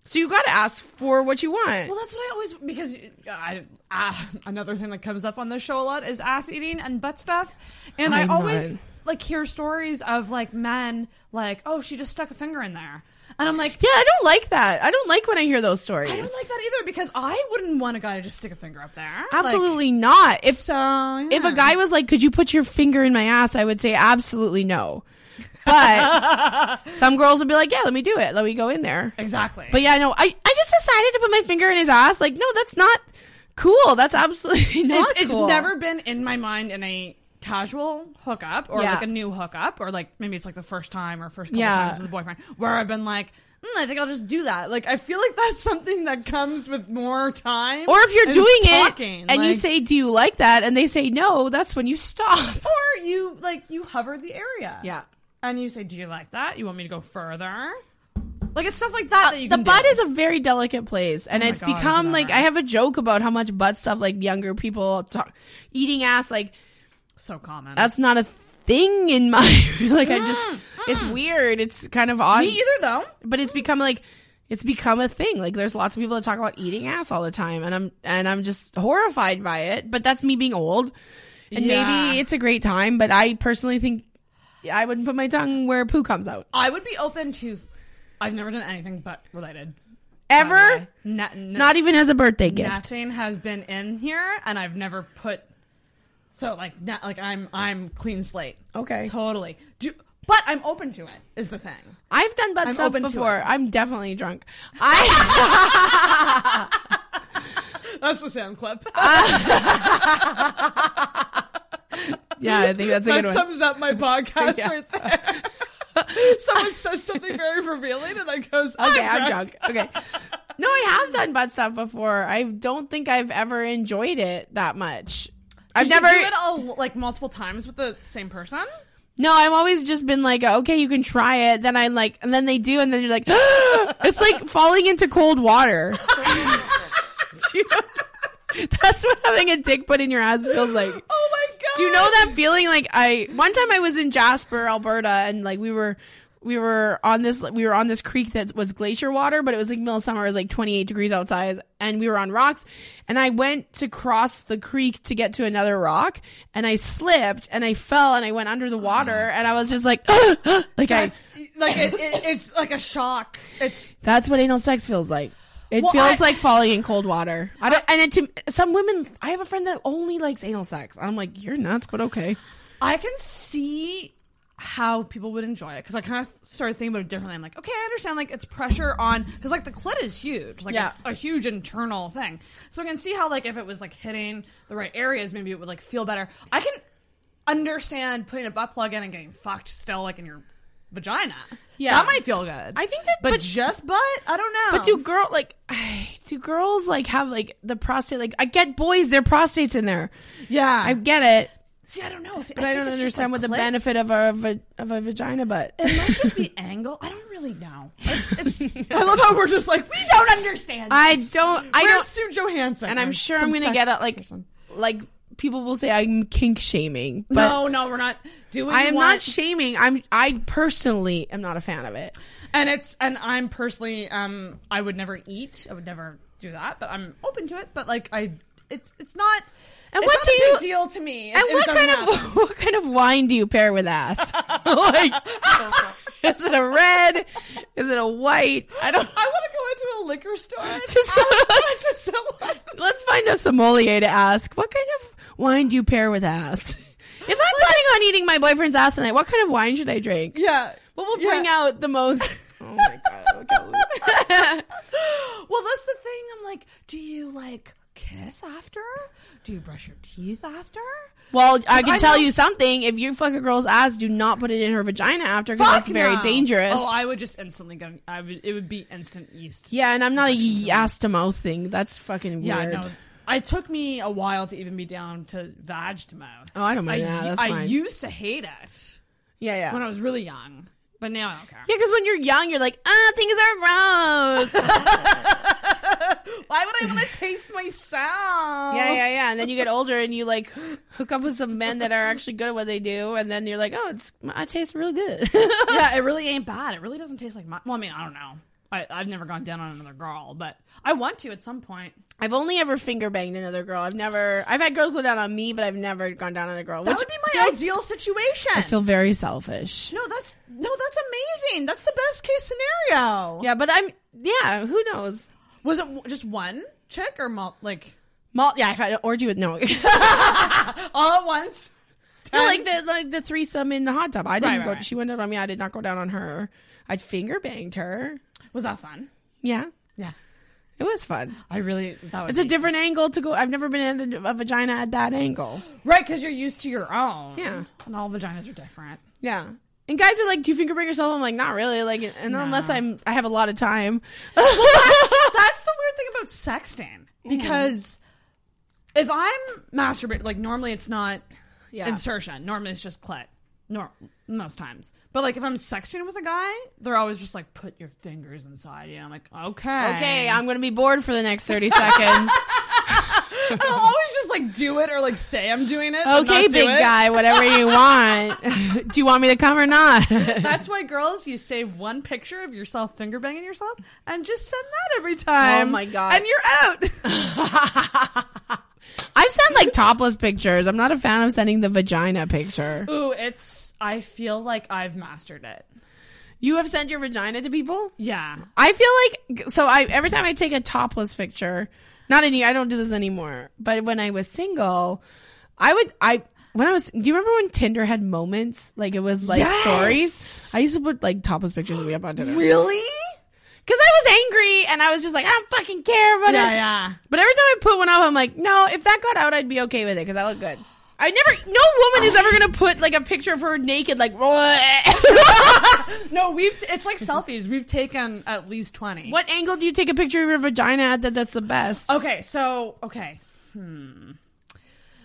so you got to ask for what you want. Well, that's what I always because I, ah, another thing that comes up on this show a lot is ass eating and butt stuff, and I I'm always not. like hear stories of like men like, oh, she just stuck a finger in there, and I'm like, Yeah, I don't like that. I don't like when I hear those stories. I don't like that either because I wouldn't want a guy to just stick a finger up there. Absolutely not. If so, if a guy was like, "Could you put your finger in my ass?" I would say absolutely no. But some girls would be like, "Yeah, let me do it. Let me go in there." exactly. But yeah, no, I I just decided to put my finger in his ass. Like, no, that's not cool. That's absolutely not. it's, it's never been in my mind in a casual hookup or Yeah. like a new hookup or like maybe it's like the first time or first couple Yeah. times with a boyfriend where I've been like, "Mm, I think I'll just do that. Like I feel like that's something that comes with more time. Or if you're doing talking, it and you say, "Do you like that?" and they say no, that's when you stop. or you like you hover the area. Yeah. And you say, "Do you like that? You want me to go further?" Like it's stuff like that uh, that you the butt do. is a very delicate place and Oh it's God, become like ever. i have a joke about how much butt stuff like younger people talk eating ass like so common. that's not a thing in my like i just It's weird. It's kind of odd. Me either, though. But it's become like it's become a thing. Like there's lots of people that talk about eating ass all the time, and I'm and I'm just horrified by it. But that's me being old, and Yeah. maybe it's a great time. But I personally think I wouldn't put my tongue where poo comes out. I would be open to. I've never done anything but related. Ever? by the way. Na- no- Not even as a birthday gift. Nothing has been in here, and I've never put. So like, na- like I'm I'm clean slate. Okay. totally. Do, but I'm open to it. Is the thing. I've done butt I'm stuff open to before. it. I'm definitely drunk. I That's the sound clip. yeah, I think that's a that good one. That sums up my podcast Yeah. right there. Someone says something very revealing, and then goes, Okay, I'm drunk. Okay. No, I have done butt stuff before. I don't think I've ever enjoyed it that much. I've Did you never. do it all, like multiple times with the same person. No, I've always just been like, okay, you can try it. Then I'm like, and then they do, and then you're like, it's like falling into cold water. You know- That's what having a dick put in your ass feels like. Oh! Do you know that feeling? Like I one time I was in Jasper, Alberta, and like we were we were on this we were on this creek that was glacier water, but it was like middle of summer. It was like 28 degrees outside, and we were on rocks. And I went to cross the creek to get to another rock, and I slipped and I fell and I went under the water, and I was just like, like I. Like it, it, it's like a shock. It's That's what anal sex feels like. It Well, feels I- like falling in cold water. I don't, and it, to, some women, I have a friend that only likes anal sex. I'm like, you're nuts, but okay. I can see how people would enjoy it because I kind of started thinking about it differently. I'm like, okay, I understand. Like it's pressure on because like the clit is huge. Like Yeah. it's a huge internal thing. So I can see how like if it was like hitting the right areas, maybe it would like feel better. I can understand putting a butt plug in and getting fucked still like in your vagina. Yeah. that might feel good. I think that, but, just butt, I don't know. But do girl like do girls like have like the prostate? Like I get boys, their prostates in there. Yeah, I get it, see, I don't know. See, but I, think don't understand like, what the benefit of a of a, of a vagina butt. It must just be angle. I don't really know. It's, it's, I love how we're just like we don't understand. I don't. I Where's don't. Sue Johanson? And I'm sure I'm gonna get it like person. like people will say I'm kink shaming. But no, no, we're not doing. I am not shaming. I'm I personally am not a fan of it. and it's and I'm personally um I would never eat. I would never do that, but I'm open to it. But like I, it's it's not. And it's what do a you- big deal to me? if- And what kind doesn't of what kind of wine do you pair with ass? like, is it a red? Is it a white? I don't. I want to go into a liquor store. and Just go- someone. Let's find a sommelier to ask. What kind of wine do you pair with ass? If I'm planning on eating my boyfriend's ass tonight, what kind of wine should I drink? Yeah. What will bring out the most? Oh my god! Well, that's the thing. I'm like, do you like kiss after? Do you brush your teeth after? Well, I can I tell know- you something. If you fuck a girl's ass, do not put it in her vagina after because Fuck that's very dangerous. Oh, I would just instantly get. I would. It would be instant yeast. yeah, and I'm not a ass to mouth thing. That's fucking Yeah, weird. no. It took me a while to even be down to vag to mouth. Oh, I don't mind I, that. That's I fine. used to hate it Yeah, yeah. when I was really young, but now I don't care. Yeah, because when you're young, you're like, ah, things are gross. Why would I want to taste myself? yeah, yeah, yeah. And then you get older and you like hook up with some men that are actually good at what they do, and then you're like, oh, it's I taste real good. yeah, it really ain't bad. It really doesn't taste like my. Well, I mean, I don't know. I, I've never gone down on another girl, but I want to at some point. I've only ever finger banged another girl. I've never. I've had girls go down on me, but I've never gone down on a girl. That would be my feels- ideal situation. I feel very selfish. no, that's no, that's amazing. That's the best case scenario. Yeah, but I'm. Yeah, who knows? Was it just one chick or mul- like Mal- yeah, I've had an orgy with no. all at once? No, like the like the threesome in the hot tub. I didn't Right, go. right. She went out on me. I did not go down on her. I finger banged her. Was that fun? Yeah, Yeah, it was fun. I really. That was It's a different angle to go. I've never been in a, a vagina at that angle. right because you're used to your own. Yeah. and all vaginas are different. Yeah. And guys are like, "Do you finger bang yourself?" I'm like, "Not really." Like, and unless I'm, I have a lot of time. that's, that's the weird thing about sexting because if I'm masturbating, like normally it's not Yeah. insertion. Normally it's just clit. Nor- most times, but like if I'm sexting with a guy, they're always just like put your fingers inside you. I'm like, okay, Okay, I'm gonna be bored for the next thirty seconds. and I'll always just like do it or like say I'm doing it. Okay, do big it. guy, whatever you want. Do you want me to come or not? That's why, girls, you save one picture of yourself finger banging yourself and just send that every oh time. Oh my God. And you're out. I've sent like topless pictures. I'm not a fan of sending the vagina picture. Ooh, it's. I feel like I've mastered it. You have sent your vagina to people? Yeah. I feel like so I every time I take a topless picture, not any I don't do this anymore, but when I was single, I would I when I was do you remember when Tinder had moments? Like it was like Yes! stories? I used to put like topless pictures of me up on Tinder. Really? Because I was angry and I was just like, I don't fucking care about Yeah, it. yeah. Yeah. But every time I put one up, I'm like, no, if that got out, I'd be okay with it because I look good. I never, no woman is ever gonna put like a picture of her naked, like, No, we've. It's like selfies. We've taken at least twenty. what angle do you take a picture of your vagina at that that's the best? Okay, so okay. Hmm.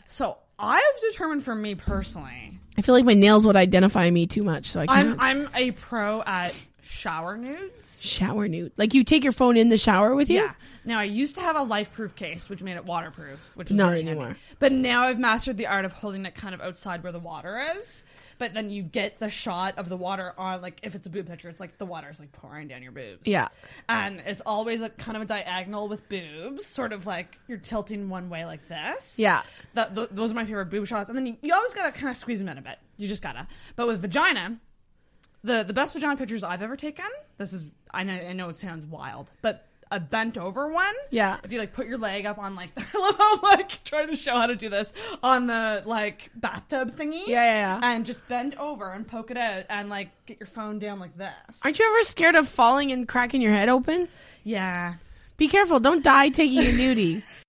So I've determined for me personally, I feel like my nails would identify me too much, so I I'm can't. I'm a pro at shower nudes. shower nude. Like you take your phone in the shower with you? Yeah. Now I used to have a life proof case, which made it waterproof, which is Not very handy. anymore. But now I've mastered the art of holding it kind of outside where the water is. But then you get the shot of the water on, like if it's a boob picture, it's like the water is like pouring down your boobs. Yeah. and it's always a kind of a diagonal with boobs, sort of like you're tilting one way like this. Yeah. That th- those are my favorite boob shots. And then you, you always gotta kind of squeeze them in a bit. You just gotta. But with vagina, the the best vagina pictures I've ever taken. This is I know I know it sounds wild, but a bent over one. Yeah. If you like put your leg up on like I love how I'm like trying to show how to do this on the like bathtub thingy. Yeah, yeah, yeah. And just bend over and poke it out and like get your phone down like this. Aren't you ever scared of falling and cracking your head open? Yeah. Be careful. Don't die taking a nudie.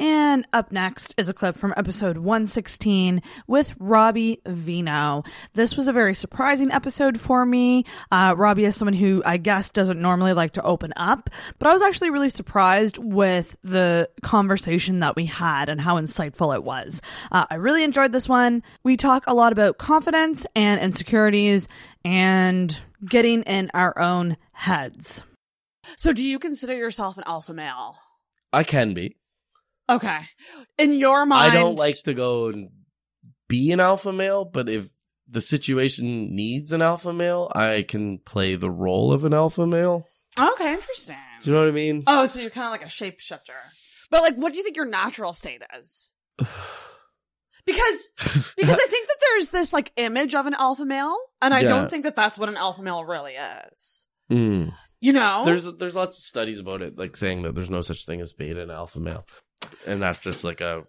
And up next is a clip from episode 116 with Robbie Vino. This was a very surprising episode for me. Uh, Robbie is someone who I guess doesn't normally like to open up, but I was actually really surprised with the conversation that we had and how insightful it was. Uh, I really enjoyed this one. We talk a lot about confidence and insecurities and getting in our own heads. So, do you consider yourself an alpha male? I can be. Okay. In your mind, I don't like to go and be an alpha male, but if the situation needs an alpha male, I can play the role of an alpha male. Okay, interesting. Do you know what I mean? Oh, so you're kind of like a shapeshifter. But like, what do you think your natural state is? Because because I think that there's this like image of an alpha male, and I Yeah. don't think that that's what an alpha male really is. Mm. You know, There's there's lots of studies about it, like saying that there's no such thing as beta and alpha male, and that's just like a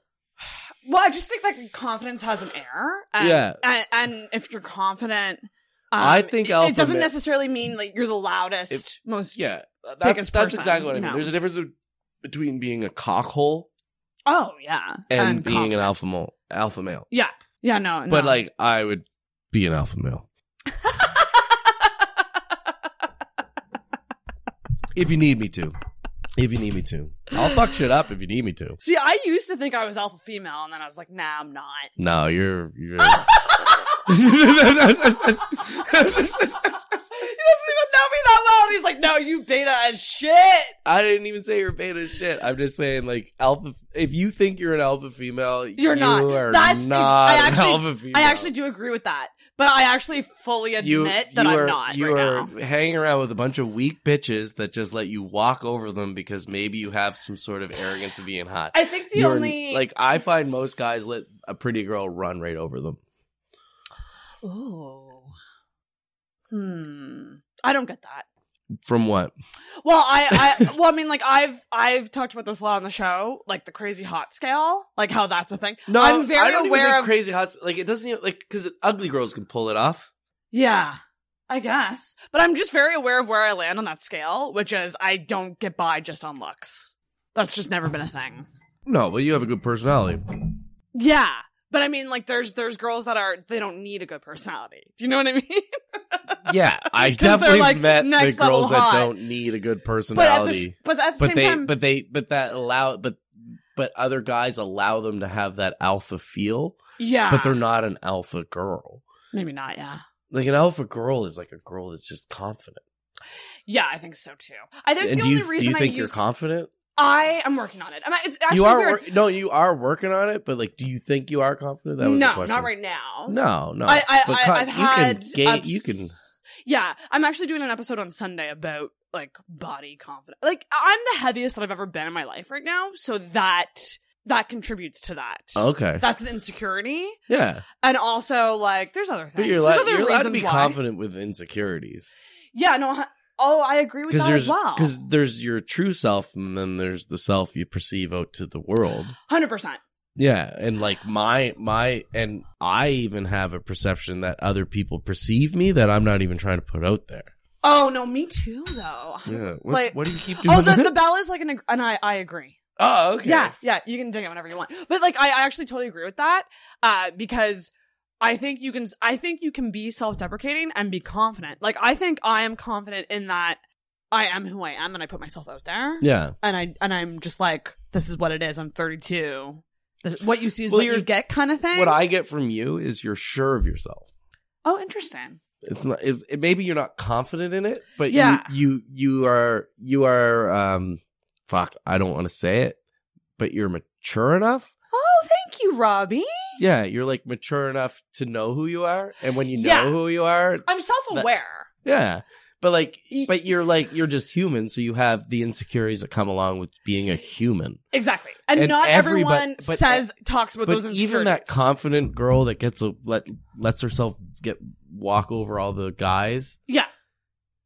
well, I just think like confidence has an air. And, Yeah. and, and if you're confident, um, I think it, alpha it doesn't ma- necessarily mean like you're the loudest, most yeah. That's, biggest that's person, exactly what I mean. know? There's a difference between being a cockhole Oh yeah, and, being confident. an alpha male. Alpha male, Yeah, yeah, no, but like I would be an alpha male. if you need me to, if you need me to, I'll fuck shit up if you need me to. See, I used to think I was alpha female, and then I was like, nah, I'm not. No, you're you're. He doesn't even know me that well, and he's like, no, you beta as shit. I didn't even say you're beta as shit. I'm just saying, like alpha. If you think you're an alpha female, You're you not. Are That's not I an actually, alpha female. I actually do agree with that, but I actually fully admit you, that you I'm are, not You right are now. hanging around with a bunch of weak bitches that just let you walk over them because maybe you have some sort of arrogance of being hot. I think the You're- only- like I find most guys let a pretty girl run right over them. Ooh. Hmm. I don't get that. From what? Well, I, I, well, I mean, like I've, I've talked about this a lot on the show, like the crazy hot scale, like how that's a thing. No, I'm very I don't even aware think of. crazy hot. Like it doesn't even like because ugly girls can pull it off. Yeah, I guess. But I'm just very aware of where I land on that scale, which is I don't get by just on looks. That's just never been a thing. No, but you have a good personality. Yeah. But I mean, like, there's there's girls that are they don't need a good personality. Do you know what I mean? Yeah, I definitely like, met the girls that hot. don't need a good But at the, personality. but at the same they, time, but they, but that allow, but but other guys allow them to have that alpha feel. Yeah. but they're not an alpha girl. maybe not. Yeah. Like an alpha girl is like a girl that's just confident. Yeah, I think so too. I think and the only you reason do you think I you're use confident? I am working on it. I'm, it's actually you are weird. wor- no, you are working on it, but like, do you think you are confident? That was the no, not right now. No, no. I, I, I, I've you had can gain, you can. Yeah, I'm actually doing an episode on Sunday about like body confidence. Like I'm the heaviest that I've ever been in my life right now, so that that contributes to that. Okay. That's an insecurity. Yeah, And also like there's other things. but you're other you're allowed to be why. confident with insecurities Yeah, no Oh, I agree with that as well. because there's your true self, and then there's the self you perceive out to the world. 100%. Yeah, and like my my and I even have a perception that other people perceive me that I'm not even trying to put out there. Oh, no, me too though. Yeah, what's, Like- what do you keep doing? Oh, the, the bell is like an and I I agree. oh, okay. Yeah, yeah, you can dig it whenever you want. But like, I, I actually totally agree with that uh, because I think you can. I think you can be self-deprecating and be confident. Like, I think I am confident in that I am who I am and I put myself out there. Yeah. and I and I'm just like, this is what it is. I'm 32. This- What you see is Well, what you're- get, kind of thing. What I get from you is you're sure of yourself. oh, interesting. It's not. It, it- maybe you're not confident in it, but Yeah. you you you are you are um. Fuck, I don't want to say it, but you're mature enough. You, Robbie. Yeah, you're like mature enough to know who you are, and when you know Yeah. who you are, I'm self-aware. yeah. But like, but you're like you're just human, so you have the insecurities that come along with being a human. Exactly, and, And not everyone but- says talks about but those insecurities. even that confident girl that gets a let lets herself get walk over all the guys. yeah,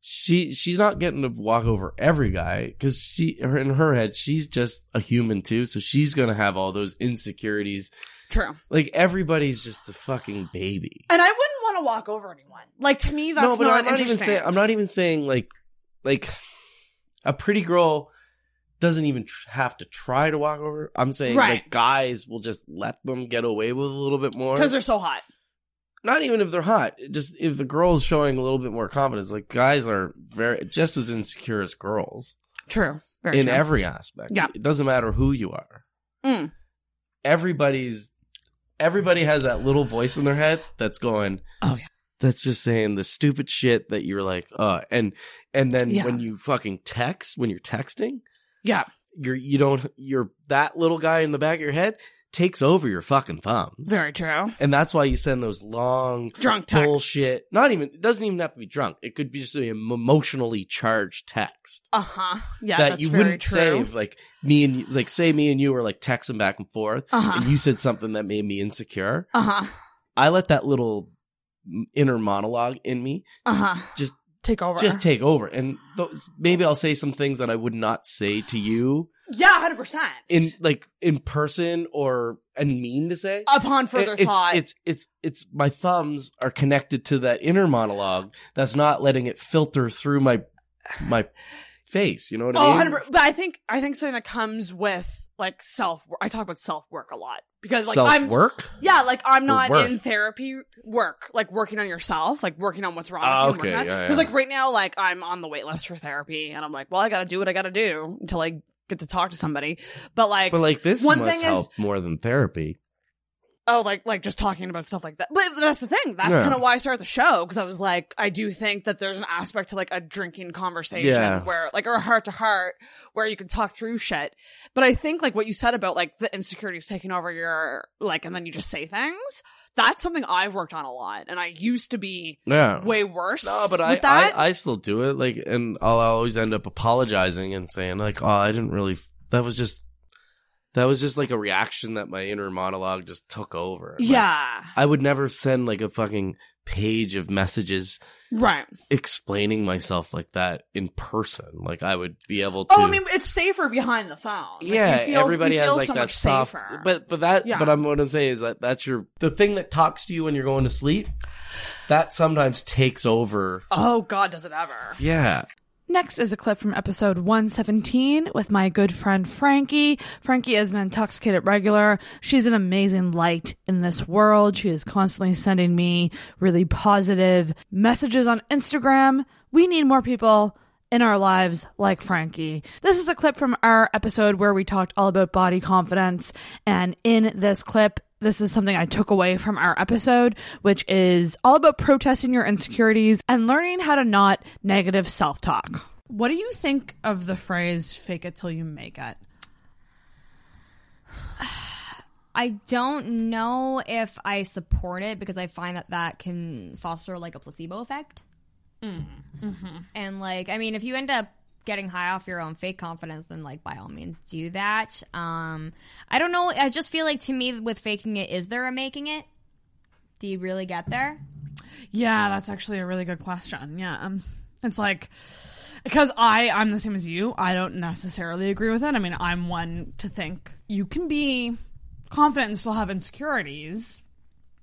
She she's not getting to walk over every guy because she her in her head she's just a human too, so she's gonna have all those insecurities. true. Like everybody's just a fucking baby. And I wouldn't want to walk over anyone. Like to me, that's no, but not, I'm not even saying I'm not even saying like like a pretty girl doesn't even tr- have to try to walk over. I'm saying Right. like guys will just let them get away with a little bit more because they're so hot. Not even if they're hot. Just if the girl's showing a little bit more confidence, like guys are very just as insecure as girls True. Very in true. every aspect. Yeah. it doesn't matter who you are. Mm. Everybody's everybody has that little voice in their head that's going, "Oh yeah." That's just saying the stupid shit that you're like, uh, and and then Yeah. when you fucking text, when you're texting, Yeah. you're you don't you're that little guy in the back of your head takes over your fucking thumbs. Very true. And that's why you send those long Drunk texts. bullshit. Not even it doesn't even have to be drunk. It could be just an emotionally charged text Uh huh. Yeah. that you wouldn't true. save. Like me and you, like say me and you were like texting back and forth, Uh-huh. and you said something that made me insecure. Uh huh. I let that little inner monologue in me Uh huh. just Take over. just take over, and those, maybe I'll say some things that I would not say to you yeah, hundred percent. in like in person or and mean to say Upon further It- it's, thought. It's it's it's my thumbs are connected to that inner monologue that's not letting it filter through my my face. You know what Oh, I mean? 100 but I think I think something that comes with like self work. I talk about self work a lot because like I'm Self-work? Yeah, like I'm not in therapy work, like working on yourself, like working on what's wrong. Ah, with you okay, yeah, Because yeah. like right now, like I'm on the wait list for therapy, and I'm like, well, I got to do what I got to do until I get to talk to somebody. But like, But like this one must thing help is more than therapy. Oh, like like just talking about stuff like that. But that's the thing. That's Yeah. kind of why I started the show because I was like, I do think that there's an aspect to like a drinking conversation Yeah. where like or a heart to heart where you can talk through shit. But I think like what you said about like the insecurities taking over your like and then you just say things. That's something I've worked on a lot, and I used to be Yeah. way worse. No, but I, that. I I still do it. Like, and I'll always end up apologizing and saying like, "Oh, I didn't really. That was just." That was just like a reaction that my inner monologue just took over. Like, Yeah. I would never send like a fucking page of messages right. explaining myself like that in person. Like I would be able to Oh, I mean, it's safer behind the phone. Like, yeah, feel, everybody has like so that soft safer. but but that Yeah. but I'm what I'm saying is that that's your the thing that talks to you when you're going to sleep that sometimes takes over. oh God, does it ever? Yeah. Next is a clip from episode 117 with my good friend Frankie. Frankie is an intoxicated regular. She's an amazing light in this world. She is constantly sending me really positive messages on Instagram. We need more people in our lives like Frankie. This is a clip from our episode where we talked all about body confidence. And in this clip, this is something I took away from our episode, which is all about protesting your insecurities and learning how to not negative self talk. What do you think of the phrase "fake it till you make it"? I don't know if I support it because I find that that can foster like a placebo effect. Mm-hmm. And like, I mean, if you end up getting high off your own fake confidence, then like by all means do that. Um, I don't know. I just feel like to me with faking it, is there a making it? Do you really get there? Yeah, that's actually a really good question. Yeah, um, it's like because I I'm the same as you. I don't necessarily agree with it. I mean, I'm one to think you can be confident and still have insecurities.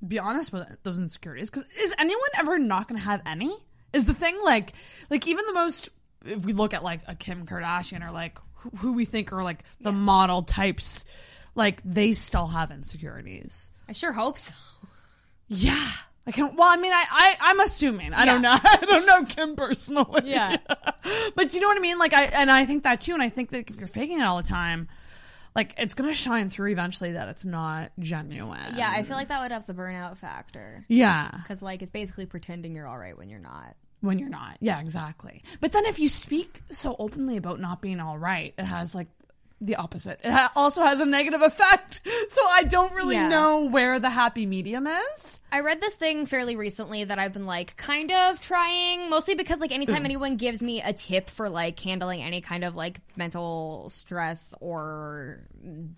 Be honest with those insecurities, because is anyone ever not going to have any? Is the thing like like even the most if we look at like a Kim Kardashian or like who, who we think are like the model types, like they still have insecurities. I sure hope so. Yeah. I can. Well, I mean, I, I I'm assuming. I don't know. I don't know Kim personally. Yeah. but do you know what I mean? Like, I and I think that too. And I think that if you're faking it all the time, like it's gonna shine through eventually that it's not genuine. Yeah, I feel like that would have the burnout factor. Yeah. Because like it's basically pretending you're all right when you're not. When you're not. Yeah, exactly. But then if you speak so openly about not being all right, it has like the opposite. It ha- also has a negative effect. So I don't really Yeah. know where the happy medium is. I read this thing fairly recently that I've been like kind of trying, mostly because like anytime hmm. anyone gives me a tip for like handling any kind of like mental stress or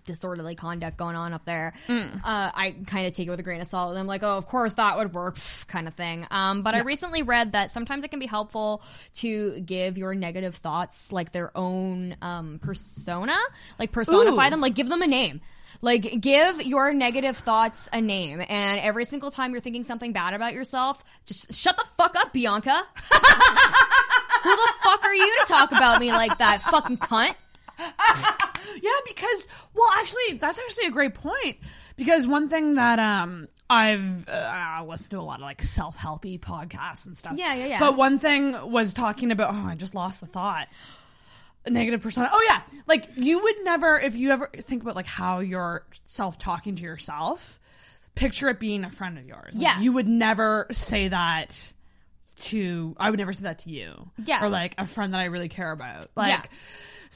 disorderly conduct going on up there, Mm. uh, I kind of take it with a grain of salt. And I'm like, oh, of course that would work, kind of thing. Um, but I recently read that sometimes it can be helpful to give your negative thoughts like their own um, persona, like personify Ooh. them, like give them a name. Like, give your negative thoughts a name, and every single time you're thinking something bad about yourself, just shut the fuck up, Bianca. Who the fuck are you to talk about me like that, fucking cunt? Yeah, because well, actually, that's actually a great point. Because one thing that um I've uh, I listened to a lot of like self helpy podcasts and stuff. Yeah, yeah, yeah. But one thing was talking about. Oh, I just lost the thought. Negative persona. Oh yeah, like you would never if you ever think about like how you're self talking to yourself. Picture it being a friend of yours. Like, Yeah. you would never say that to. I would never say that to you. Yeah. or like a friend that I really care about. Like. Yeah.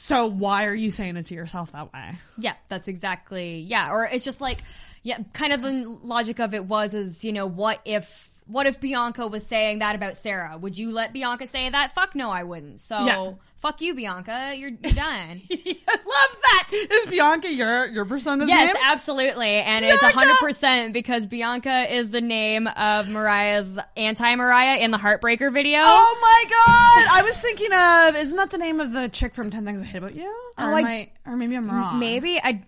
So why are you saying it to yourself that way? Yeah, that's exactly yeah. Or it's just like yeah, kind of the logic of it was is you know what if what if Bianca was saying that about Sarah? Would you let Bianca say that? Fuck no, I wouldn't. So Yeah. fuck you, Bianca. You're, you're done. Love that. Is Bianca your your persona's yes, name? Yes, absolutely, and it's hundred percent because Bianca is the name of Mariah's anti Mariah in the Heartbreaker video. Oh my god! I was thinking of isn't that the name of the chick from Ten Things I Hate About You? Or, Oh, am I- I, or maybe I'm wrong. Maybe I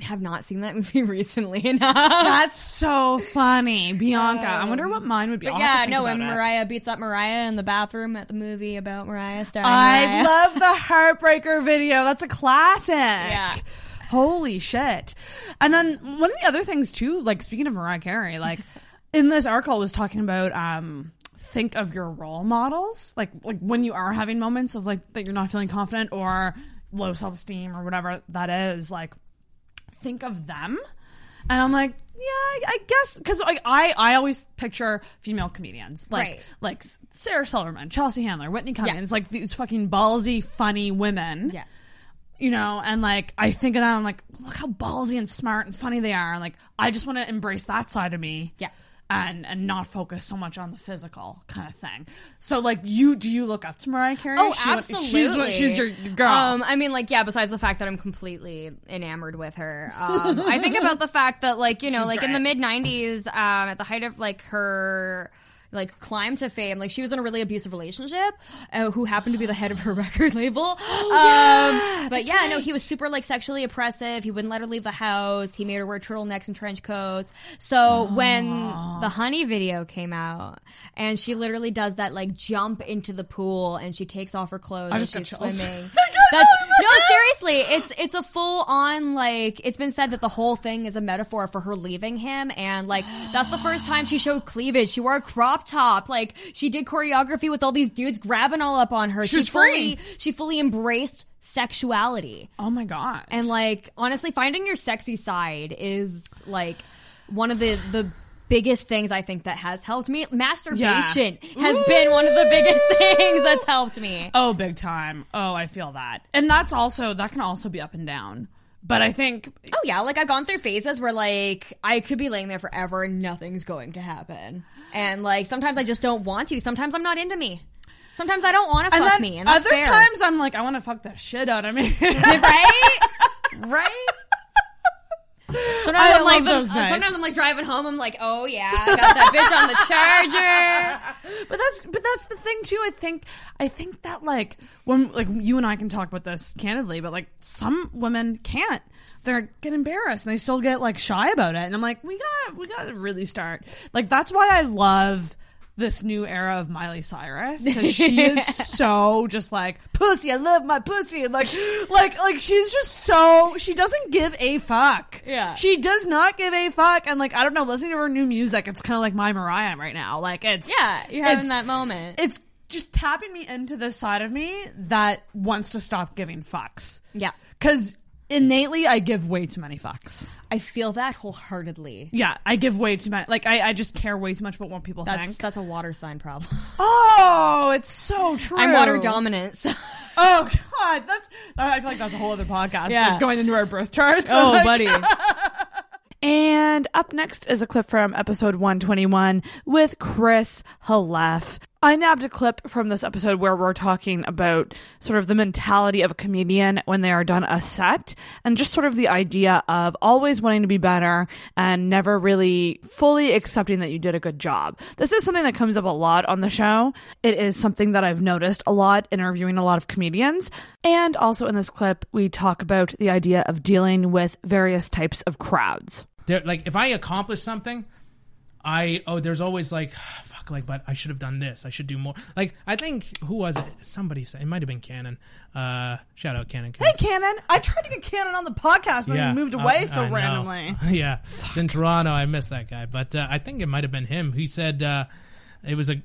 have not seen that movie recently enough. That's so funny, Bianca. I wonder what mine would be. But yeah, no, when it. Mariah beats up Mariah in the bathroom at the movie about Mariah starring I Mariah. love the Heartbreaker video. That's a classic. Yeah. Holy shit. And then one of the other things too, like speaking of Mariah Carey, like in this article was talking about um think of your role models. Like like when you are having moments of like that you're not feeling confident or low self esteem or whatever that is, like think of them. And I'm like, yeah, I, I guess because like, I I always picture female comedians like Right. like Sarah Silverman, Chelsea Handler, Whitney Cummings, like these fucking ballsy, funny women. Yeah. You know, and like I think of them, I'm like, look how ballsy and smart and funny they are. And like I just want to embrace that side of me. Yeah. And and not focus so much on the physical kind of thing. So like you do you look up to Mariah Carey? Oh, She- absolutely. She's she's your girl. Um, I mean, like, yeah. Besides the fact that I'm completely enamored with her, um, I think about the fact that, like, you know, She's like in the mid '90s, um, at the height of like her like climb to fame, like she was in a really abusive relationship, uh, who happened to be the head of her record label. um, yeah, but that's yeah, no, he was super like sexually oppressive. He wouldn't let her leave the house. He made her wear turtlenecks and trench coats. So when the Honey video came out, and she literally does that like jump into the pool and she takes off her clothes I and she's swimming. That's no, seriously, it's it's a full on like it's been said that the whole thing is a metaphor for her leaving him, and like that's the first time she showed cleavage. She wore a crop top, like she did choreography with all these dudes grabbing all up on her. She She fully free. she fully embraced sexuality. Oh my god! And like honestly, finding your sexy side is like one of the the biggest things I think that has helped me. Masturbation has been one of the biggest things that's helped me. Oh, big time. Oh, I feel that. And that's also that can also be up and down. But I think Oh yeah, like I've gone through phases where like I could be laying there forever and nothing's going to happen. And like sometimes I just don't want to. Sometimes I'm not into me. Sometimes I don't want to fuck then me. And other fair. times I'm like, I want to fuck the shit out of me. right? Right? Sometimes I am like those uh, nights. sometimes I'm like driving home. I'm like, oh yeah, I got that bitch on the charger. but that's but that's the thing too. I think I think that like when like you and I can talk about this candidly, but like some women can't. They get embarrassed and they still get like shy about it. And I'm like, we got we got to really start. Like that's why I love this new era of Miley Cyrus because she is so just like pussy. I love my pussy and like like like she's just so she doesn't give a fuck. Yeah. she does not give a fuck. And like I don't know, listening to her new music, it's kind of like my Mariah right now. Like it's Yeah, you're having that moment. It's just tapping me into this side of me that wants to stop giving fucks. Yeah. Because innately, I give way too many fucks. I feel that wholeheartedly. Yeah, I give way too much. Like, I, I just care way too much about what people That's think. that's a water sign problem. Oh, it's so true. I'm water dominant. so- Oh God, that's. I feel like that's a whole other podcast. Yeah. like going into our birth charts. Oh, Like- buddy. And up next is a clip from episode 121 with Chris Halef. I nabbed a clip from this episode where we're talking about sort of the mentality of a comedian when they are done a set and just sort of the idea of always wanting to be better and never really fully accepting that you did a good job. This is something that comes up a lot on the show. It is something that I've noticed a lot interviewing a lot of comedians. And also in this clip, we talk about the idea of dealing with various types of crowds. there, like if I accomplish something, I oh there's always like fuck like but I should have done this. I should do more. Like I think who was it? Somebody said it might have been Cannon. Uh, shout out Cannon. Hey, Cannon! I tried to get Cannon on the podcast, and Yeah, he moved away so I randomly. yeah, it's in Toronto. I missed that guy, but uh, I think it might have been him. He said uh, it was a.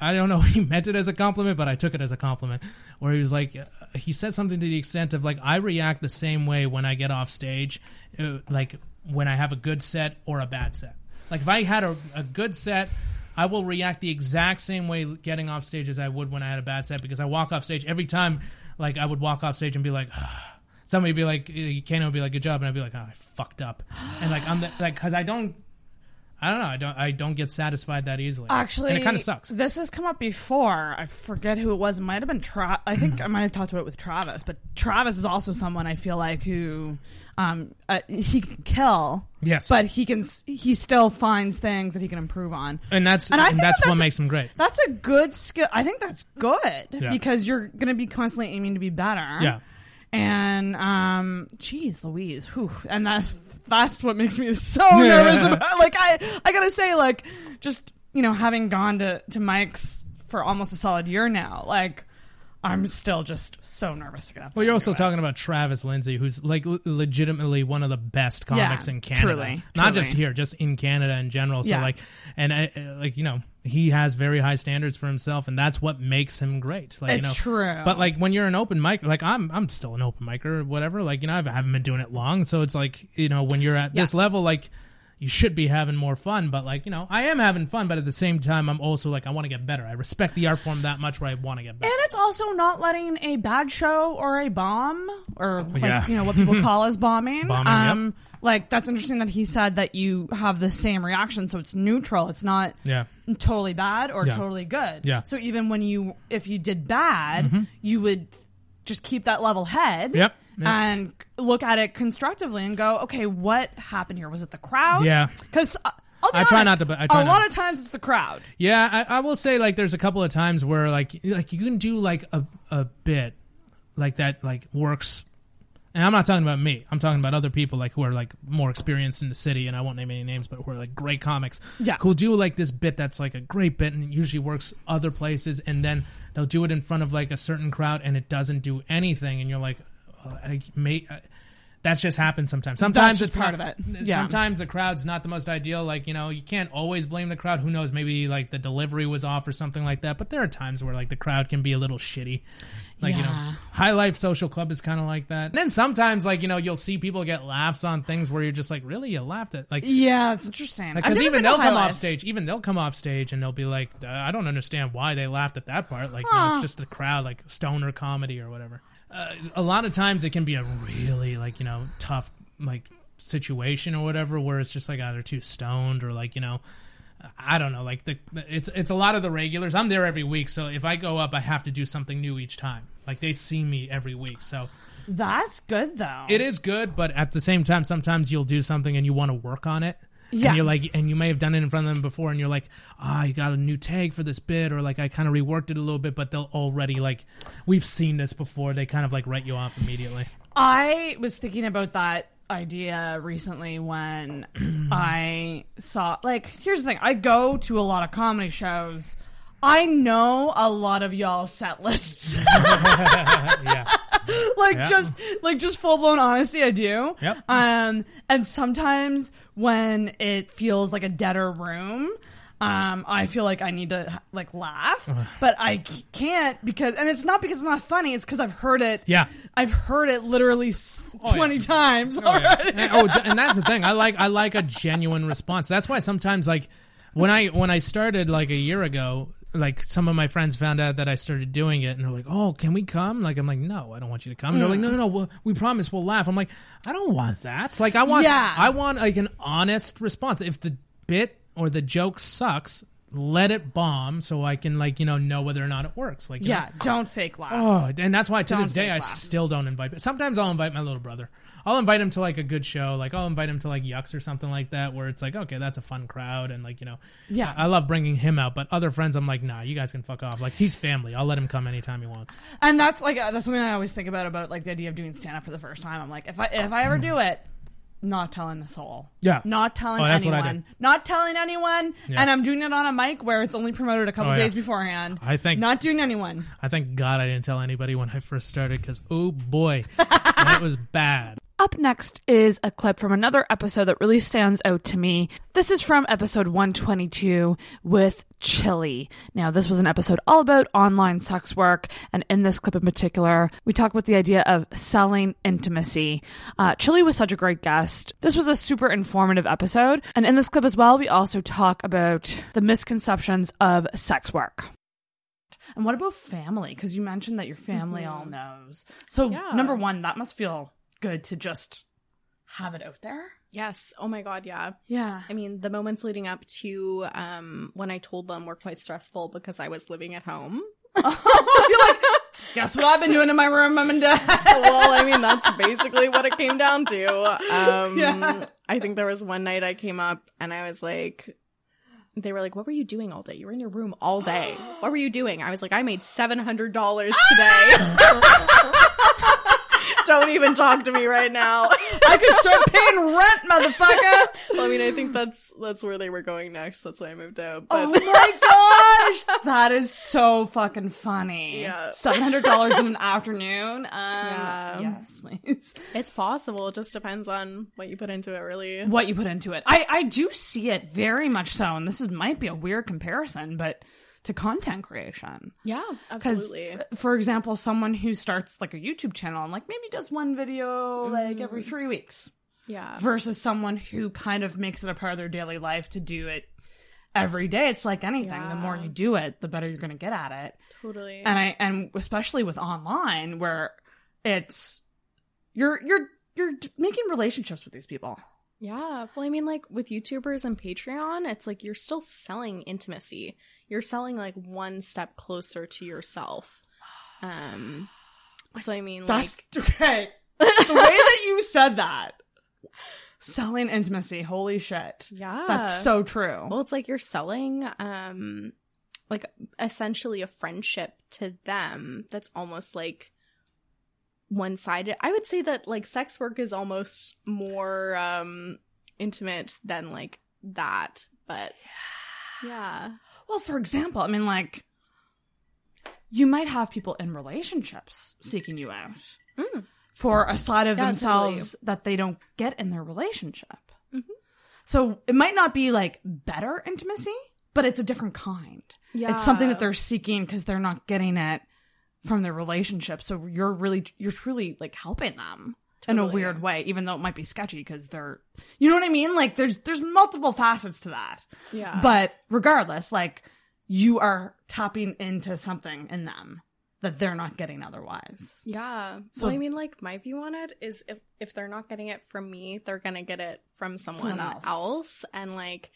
I don't know. if He meant it as a compliment, but I took it as a compliment. Where he was like, uh, he said something to the extent of like, I react the same way when I get off stage, uh, like when I have a good set or a bad set. Like if I had a, a good set. I will react the exact same way getting off stage as I would when I had a bad set because I walk off stage every time. Like I would walk off stage and be like, ah. somebody would be like, Ken would be like, good job, and I'd be like, oh, I fucked up, and like I'm the, like because I don't, I don't know, I don't I don't get satisfied that easily. Actually, and it kind of sucks. This has come up before. I forget who it was. It might have been Tra- I think I might have talked about it with Travis, but Travis is also someone I feel like who, um, uh, he can kill. Yes. but he can. He still finds things that he can improve on, And that's And and, think that's what that's- makes him great. That's a good skill. I think that's good Yeah. because you're going to be constantly aiming to be better. Yeah. And um, geez, Louise, whew, and that that's what makes me so Yeah. nervous about. Like I, I gotta say, like just you know, having gone to to Mike's for almost a solid year now, like I'm still just so nervous to get up. Well, you're also talking about Travis Lindsay, who's like l- legitimately one of the best comics Yeah, in Canada. truly, Not truly. just here, just in Canada in general. So Yeah. like, and I, uh, like you know, he has very high standards for himself, and that's what makes him great. Like, you It's know, true. But like when you're an open mic, like I'm, I'm still an open micer or whatever. Like you know, I haven't been doing it long, so it's like you know, when you're at this level, like. You should be having more fun, but like you know, I am having fun. But at the same time, I'm also like I want to get better. I respect the art form that much, where I want to get better. And it's also not letting a bad show or a bomb or like, Yeah. you know what people call as bombing. Bombing, yep. um, Like that's interesting that he said that you have the same reaction, so it's neutral. It's not Yeah. totally bad or Yeah. totally good. Yeah. So even when you if you did bad, Mhm. you would just keep that level head. Yep. Yep. And look at it constructively and go, okay, what happened here? Was it the crowd? Yeah. Because uh, I'll be I try not to, but I try a not lot of times it's the crowd. Yeah, I, I will say like there's a couple of times where like like you can do like a a bit like that like works. And I'm not talking about me. I'm talking about other people like who are like more experienced in the city, and I won't name any names, but who are like great comics. Yeah. who'll do like this bit that's like a great bit and usually works other places, and then they'll do it in front of like a certain crowd, and it doesn't do anything, and you're like, I may. I, that's just happens sometimes. Sometimes it's part not- of it. Yeah. Sometimes the crowd's not the most ideal. Like you know, you can't always blame the crowd. Who knows? Maybe like the delivery was off or something like that. But there are times where like the crowd can be a little shitty. Like yeah. you know, High Life Social Club is kind of like that. And then sometimes, like you know, you'll see people get laughs on things where you're just like, really, you laughed at like Yeah, it's interesting. Because never even they'll come off stage. Even they'll come off stage and they'll be like, "Uh, I don't understand why they laughed at that part. Like you know, it's just the crowd, like stoner comedy or whatever. Uh, a lot of times it can be a really like you know tough like situation or whatever where it's just like either too stoned or like you know I don't know like the it's it's a lot of the regulars. I'm there every week, so if I go up, I have to do something new each time. Like they see me every week, so That's good though. it is good, but at the same time, sometimes you'll do something and you want to work on it. Yeah. And you're like, and you may have done it in front of them before, and you're like, ah, you got a new tag for this bit, or like I kind of reworked it a little bit, but they'll already like, we've seen this before. They kind of like write you off immediately. I was thinking about that idea recently when I saw like here's the thing I go to a lot of comedy shows I know a lot of y'all's set lists yeah like Yeah. just like just full blown honesty I do Yep. um and sometimes when it feels like a deader room um, I feel like I need to like laugh, but I can't because, and it's not because it's not funny. It's because I've heard it. Yeah. I've heard it literally Oh, yeah. twenty times Oh, yeah. already. and, oh, and that's the thing. I like I like a genuine response. That's why sometimes like when I when I started like a year ago, like some of my friends found out that I started doing it, and they're like, "Oh, can we come?" Like I'm like, "No, I don't want you to come." And they're like, Mm. "No, no, no, we'll, we promise we'll laugh." I'm like, "I don't want that. Like I want Yeah. I want like an honest response. If the bit or the joke sucks." Let it bomb so I can like you know know whether or not it works. Like Yeah, know- don't fake laugh. Oh, and that's why to Don't this day I laugh. still don't invite. But sometimes I'll invite my little brother. I'll invite him to like a good show. Like I'll invite him to like Yucks or something like that, where it's like, okay, that's a fun crowd, and like you know, Yeah. I, I love bringing him out. But other friends, I'm like, nah, you guys can fuck off. Like he's family. I'll let him come anytime he wants. And that's like uh, that's something I always think about about like the idea of doing stand up for the first time. I'm like, if I if I ever do it, not telling a soul. Yeah. Not telling Oh, that's what I anyone. Not telling anyone. Yeah. And I'm doing it on a mic where it's only promoted a couple Oh, yeah. days beforehand. I think- not doing anyone. I thank God I didn't tell anybody when I first started because oh boy, that was bad. Up next is a clip from another episode that really stands out to me. This is from episode 122 with Chili. Now, this was an episode all about online sex work, and in this clip in particular, we talk about the idea of selling intimacy. Uh, Chili was such a great guest. This was a super informative episode, and in this clip as well, we also talk about the misconceptions of sex work. And what about family? Because you mentioned that your family all knows. So, Yeah. number one, that must feel good to just have it out there. Yes. Oh my god, yeah. Yeah. I mean, the moments leading up to um when I told them were quite stressful because I was living at home. I feel like guess what I've been doing in my room, mom and dad? well, I mean, that's basically what it came down to. Um Yeah. I think there was one night I came up and I was like they were like, "What were you doing all day? You were in your room all day. What were you doing?" I was like, "I made seven hundred dollars today." Don't even talk to me right now. I could start paying rent, motherfucker. Well, I mean, I think that's that's where they were going next. That's why I moved out. But Oh my gosh, that is so fucking funny. Yeah. seven hundred dollars in an afternoon. Um, Yeah. Yes, please. It's possible. It just depends on what you put into it, really. What you put into it, I I do see it very much so, and this is might be a weird comparison, but to content creation. Yeah, absolutely. f- for example, someone who starts like a YouTube channel and like maybe does one video like every Mm. three weeks, Yeah. versus someone who kind of makes it a part of their daily life to do it every day. It's like anything. The more you do it, the better you're going to get at it. Totally. And I and especially with online where it's you're you're you're making relationships with these people. Yeah. Well, I mean, like with YouTubers and Patreon, it's like you're still selling intimacy. You're selling like one step closer to yourself. Um. So I mean, That's like, okay. the way that you said that, selling intimacy. Holy shit. yeah, That's so true. Well, it's like you're selling, um, like essentially a friendship to them. That's almost like one sided. I would say that like sex work is almost more um intimate than like that, but yeah. Well, for example, I mean, like, you might have people in relationships seeking you out for a side of Mm. Yeah, themselves that they don't get in their relationship. Mm-hmm. So it might not be like better intimacy, but it's a different kind. Yeah. It's something that they're seeking because they're not getting it from their relationship. So you're really you're truly like helping them in a Totally. weird way, even though it might be sketchy because they're you know what I mean? Like there's there's multiple facets to that. Yeah. But regardless, like you are tapping into something in them that they're not getting otherwise. Yeah. So- well, I mean, like my view on it is if if they're not getting it from me, they're gonna get it from someone, Someone else. else. and like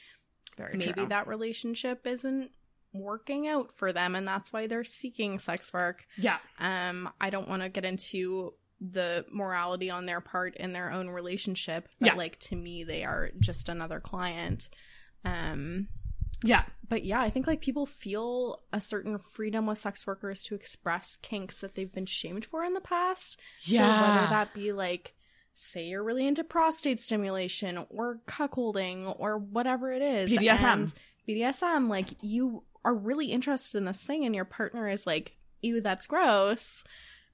Very maybe true. that relationship isn't working out for them, and that's why they're seeking sex work. Yeah. Um, I don't want to get into the morality on their part in their own relationship, but Yeah. like to me, they are just another client. Um, yeah, but yeah, I think like people feel a certain freedom with sex workers to express kinks that they've been shamed for in the past. So Yeah. whether that be like, say you're really into prostate stimulation or cuckolding or whatever it is, BDSM. and BDSM, like you are really interested in this thing, and your partner is like, "Ew, that's gross."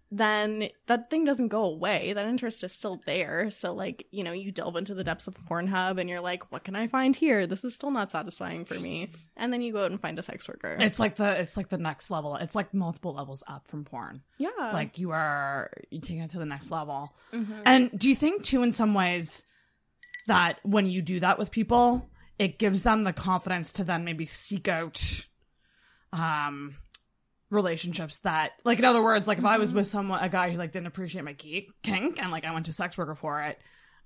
Then that thing doesn't go away. That interest is still there. So, like, you know, you delve into the depths of Pornhub and you're like, what can I find here? This is still not satisfying for me. And then you go out and find a sex worker. It's like the it's like the next level. It's like multiple levels up from porn. Yeah. Like you are you taking it to the next level. Mhm. And do you think too in some ways that when you do that with people, it gives them the confidence to then maybe seek out um relationships that like in other words, like if I was with someone a guy who like didn't appreciate my geek kink and like I went to a sex worker for it,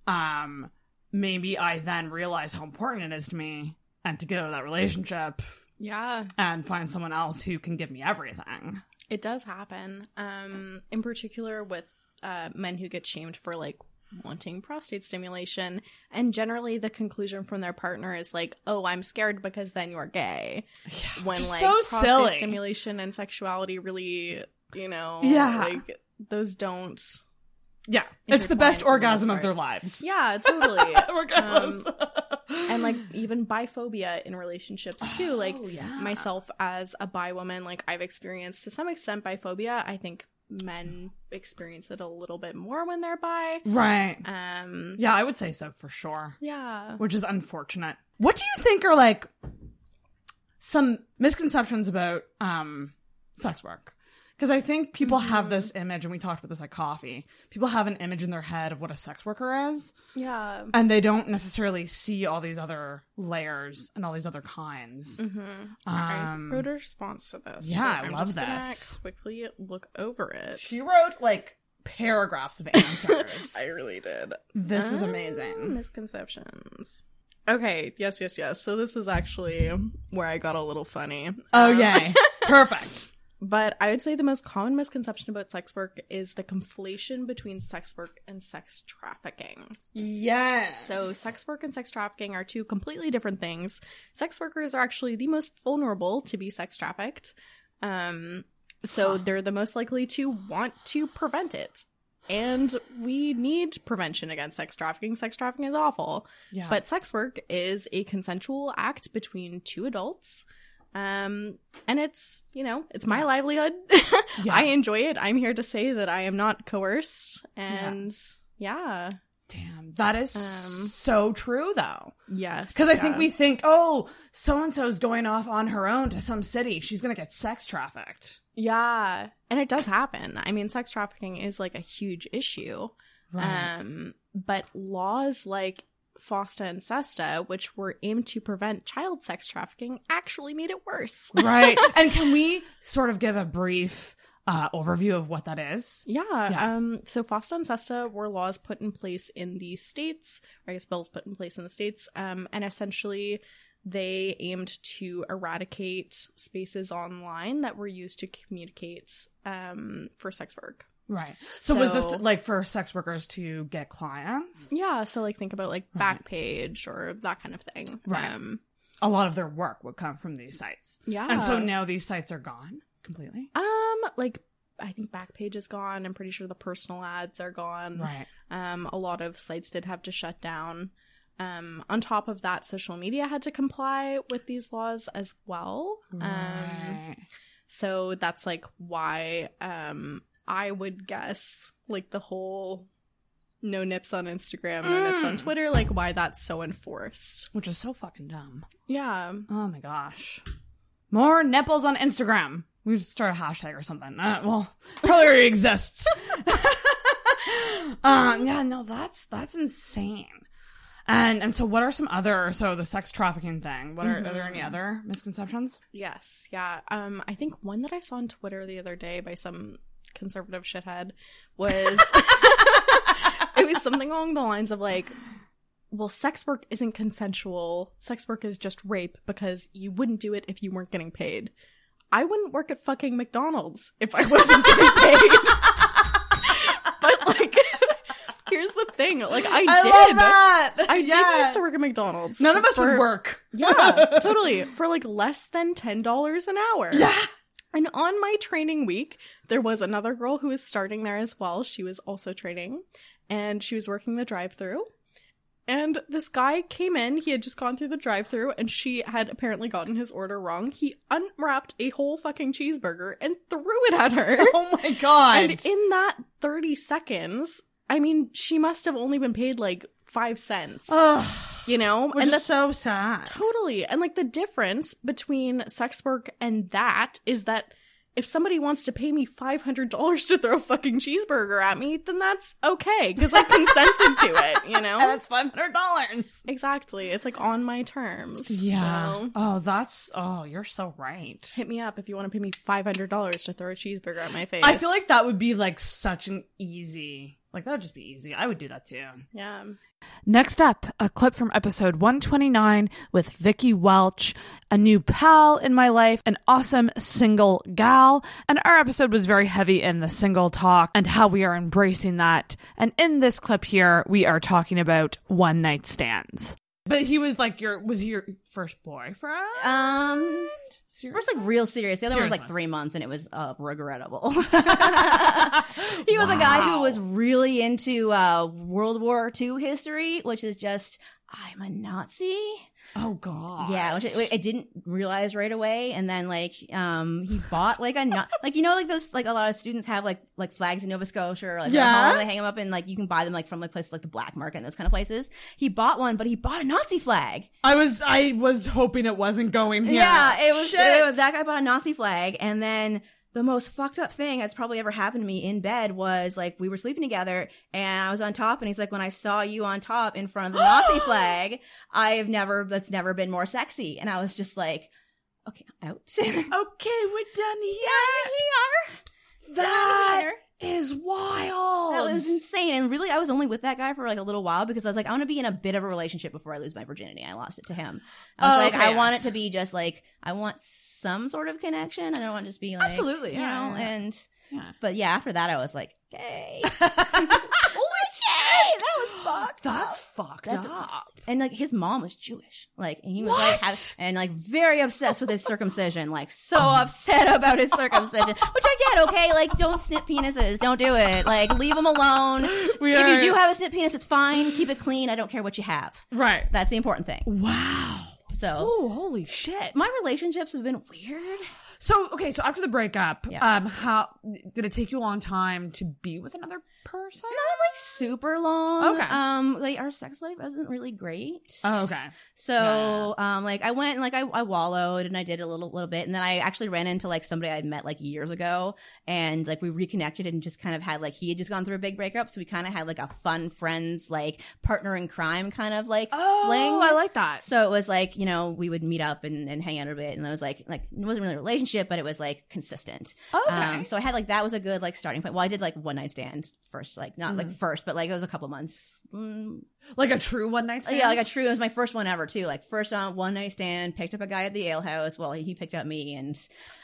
um maybe I then realize how important it is to me and to get out of that relationship Yeah. and find someone else who can give me everything. It does happen. Um, in particular with uh, men who get shamed for like wanting prostate stimulation, and generally the conclusion from their partner is like, "Oh, I'm scared because then you're gay." when like so prostate silly. stimulation and sexuality really, you know, Yeah. like those don't. Yeah, it's the best orgasm of their lives. Yeah, totally. Regardless. Um, and like even biphobia in relationships too. like Oh, yeah. myself as a bi woman, like I've experienced to some extent biphobia. I think men experience it a little bit more when they're bi. Right. Um. Yeah, I would say so for sure. Yeah. Which is unfortunate. What do you think are like some misconceptions about um sex work? Because I think people have this image, and we talked about this at coffee. People have an image in their head of what a sex worker is, Yeah. and they don't necessarily see all these other layers and all these other kinds. Mm-hmm. Um, I wrote a response to this. yeah, so I I'm love this. Quickly look over it. She wrote like paragraphs of answers. I really did. This is Um, amazing. Misconceptions. Okay, yes, yes, yes. So this is actually where I got a little funny. Oh, Um, yay. Perfect. But I would say the most common misconception about sex work is the conflation between sex work and sex trafficking. Yes. So, sex work and sex trafficking are two completely different things. Sex workers are actually the most vulnerable to be sex trafficked. Um, so, they're the most likely to want to prevent it. And we need prevention against sex trafficking. Sex trafficking is awful. Yeah. But sex work is a consensual act between two adults. Um, and it's, you know, it's my livelihood. I enjoy it. I'm here to say that I am not coerced. And yeah. Damn, that is Um, so true though. Yes. Because I think we think, oh, so and so's going off on her own to some city. She's going to get sex trafficked. Yeah. And it does happen. I mean, sex trafficking is like a huge issue. Right. Um, but laws like FOSTA and SESTA, which were aimed to prevent child sex trafficking, actually made it worse. right. and can we sort of give a brief uh, overview of what that is? Yeah, Yeah. Um, so FOSTA and SESTA were laws put in place in the states, or I guess bills put in place in the states, um, and essentially they aimed to eradicate spaces online that were used to communicate um, for sex work. Right. So, was this So- like for sex workers to get clients? Yeah, so like think about like Right. Backpage or that kind of thing. Right. Um, A lot of their work would come from these sites. Yeah. And so now these sites are gone completely. Um, like I think Backpage is gone. I'm pretty sure the personal ads are gone. Right. Um, a lot of sites did have to shut down. Um, on top of that, social media had to comply with these laws as well. Um, Right. so that's like why um I would guess like the whole no nips on Instagram, no nips on Mm. Twitter, like why that's so enforced. Which is so fucking dumb. Yeah. Oh my gosh. More nipples on Instagram. We should start a hashtag or something. Uh, well, probably already exists. uh, yeah, no, that's that's insane. And and so, what are some other? So the sex trafficking thing. What are, are there any Mhm. other misconceptions? Yes, yeah. Um, I think one that I saw on Twitter the other day by some conservative shithead was it was something along the lines of like, well, sex work isn't consensual. Sex work is just rape because you wouldn't do it if you weren't getting paid. I wouldn't work at fucking McDonald's if I wasn't getting paid. but like, here's the thing: like, I, I did. love that. I did used to work at McDonald's. None of us would work. Yeah, totally. For like less than ten dollars an hour. Yeah. And on my training week, there was another girl who was starting there as well. She was also training, and she was working the drive-through. And this guy came in. He had just gone through the drive-through, and she had apparently gotten his order wrong. He unwrapped a whole fucking cheeseburger and threw it at her. Oh my god! And in that thirty seconds, I mean, she must have only been paid like five cents. Ugh. you know, Which is so sad. Totally. And like the difference between sex work and that is that if somebody wants to pay me $500 to throw a fucking cheeseburger at me, then that's okay because I consented to it, you know? And it's $500. Exactly. It's like on my terms. Yeah. So Oh, that's. Oh, you're so right. hit me up if you want to pay me $500 to throw a cheeseburger at my face. I feel like that would be like such an easy. Like that would just be easy. I would do that too. Yeah. Next up, a clip from episode 129 with Vicky Welch, a new pal in my life, an awesome single gal. And our episode was very heavy in the single talk and how we are embracing that. And in this clip here, we are talking about one night stands. But he was like your was he your first boyfriend? Um, first like real serious. The other one was like three months, and it was uh, regrettable. he was a guy who was really into uh, World War II history, which is just I'm a Nazi. Oh God. Yeah, which I, I didn't realize right away, and then like um he bought like a na- like you know like those like a lot of students have like like flags in Nova Scotia or like Yeah. yeah. they hang them up and like you can buy them like from like places like the black market and those kind of places. He bought one, but he bought a Nazi flag. I was I was hoping it wasn't going here. Yeah, it was, Shit. it was that guy bought a Nazi flag, and then the most fucked up thing that's probably ever happened to me in bed was like we were sleeping together, and I was on top, and he's like, "When I saw you on top in front of the Nazi flag, I've never that's never been more sexy," and I was just like, "Okay, I'm out." okay, we're done here. Yeah, That is wild. That was insane. And really, I was only with that guy for like a little while because I was like, I want to be in a bit of a relationship before I lose my virginity. I lost it to him. I was Oh, like, okay, I want it to be just like, I want some sort of connection. I don't want to just be like, Absolutely, you yeah, know, yeah. and, Yeah. but yeah, after that, I was like, okay. Shit! That was fucked. That's up. fucked That's up. And like his mom was Jewish, like and he was What? like, have, and like very obsessed with his circumcision, like so upset about his circumcision, which I get. Okay, like don't snip penises, don't do it. Like leave them alone. We if are- you do have a snip penis, it's fine. Keep it clean. I don't care what you have. Right. That's the important thing. Wow. So, oh, holy shit. My relationships have been weird. So okay, so after the breakup, um, how did it take you a long time to be with another person? Not like super long. Okay. Um, like our sex life wasn't really great. Oh, okay. So, um, like I went and like I, I wallowed and I did a little little bit, and then I actually ran into like somebody I'd met like years ago, and like we reconnected and just kind of had like he had just gone through a big breakup, so we kind of had like a fun friends like partner in crime kind of like Oh, fling. I like that. So it was like you know we would meet up and, and hang out a bit, and it was like like it wasn't really a relationship, but it was like consistent. Okay. Um, so I had like that was a good like starting point. Well, I did like one night stand first, like not like Mhm. first, but like it was a couple months. Mm, Like a true one night stand. yeah, like a true. It was my first one ever too. Like first on one night stand, picked up a guy at the ale house. Well, he picked up me, and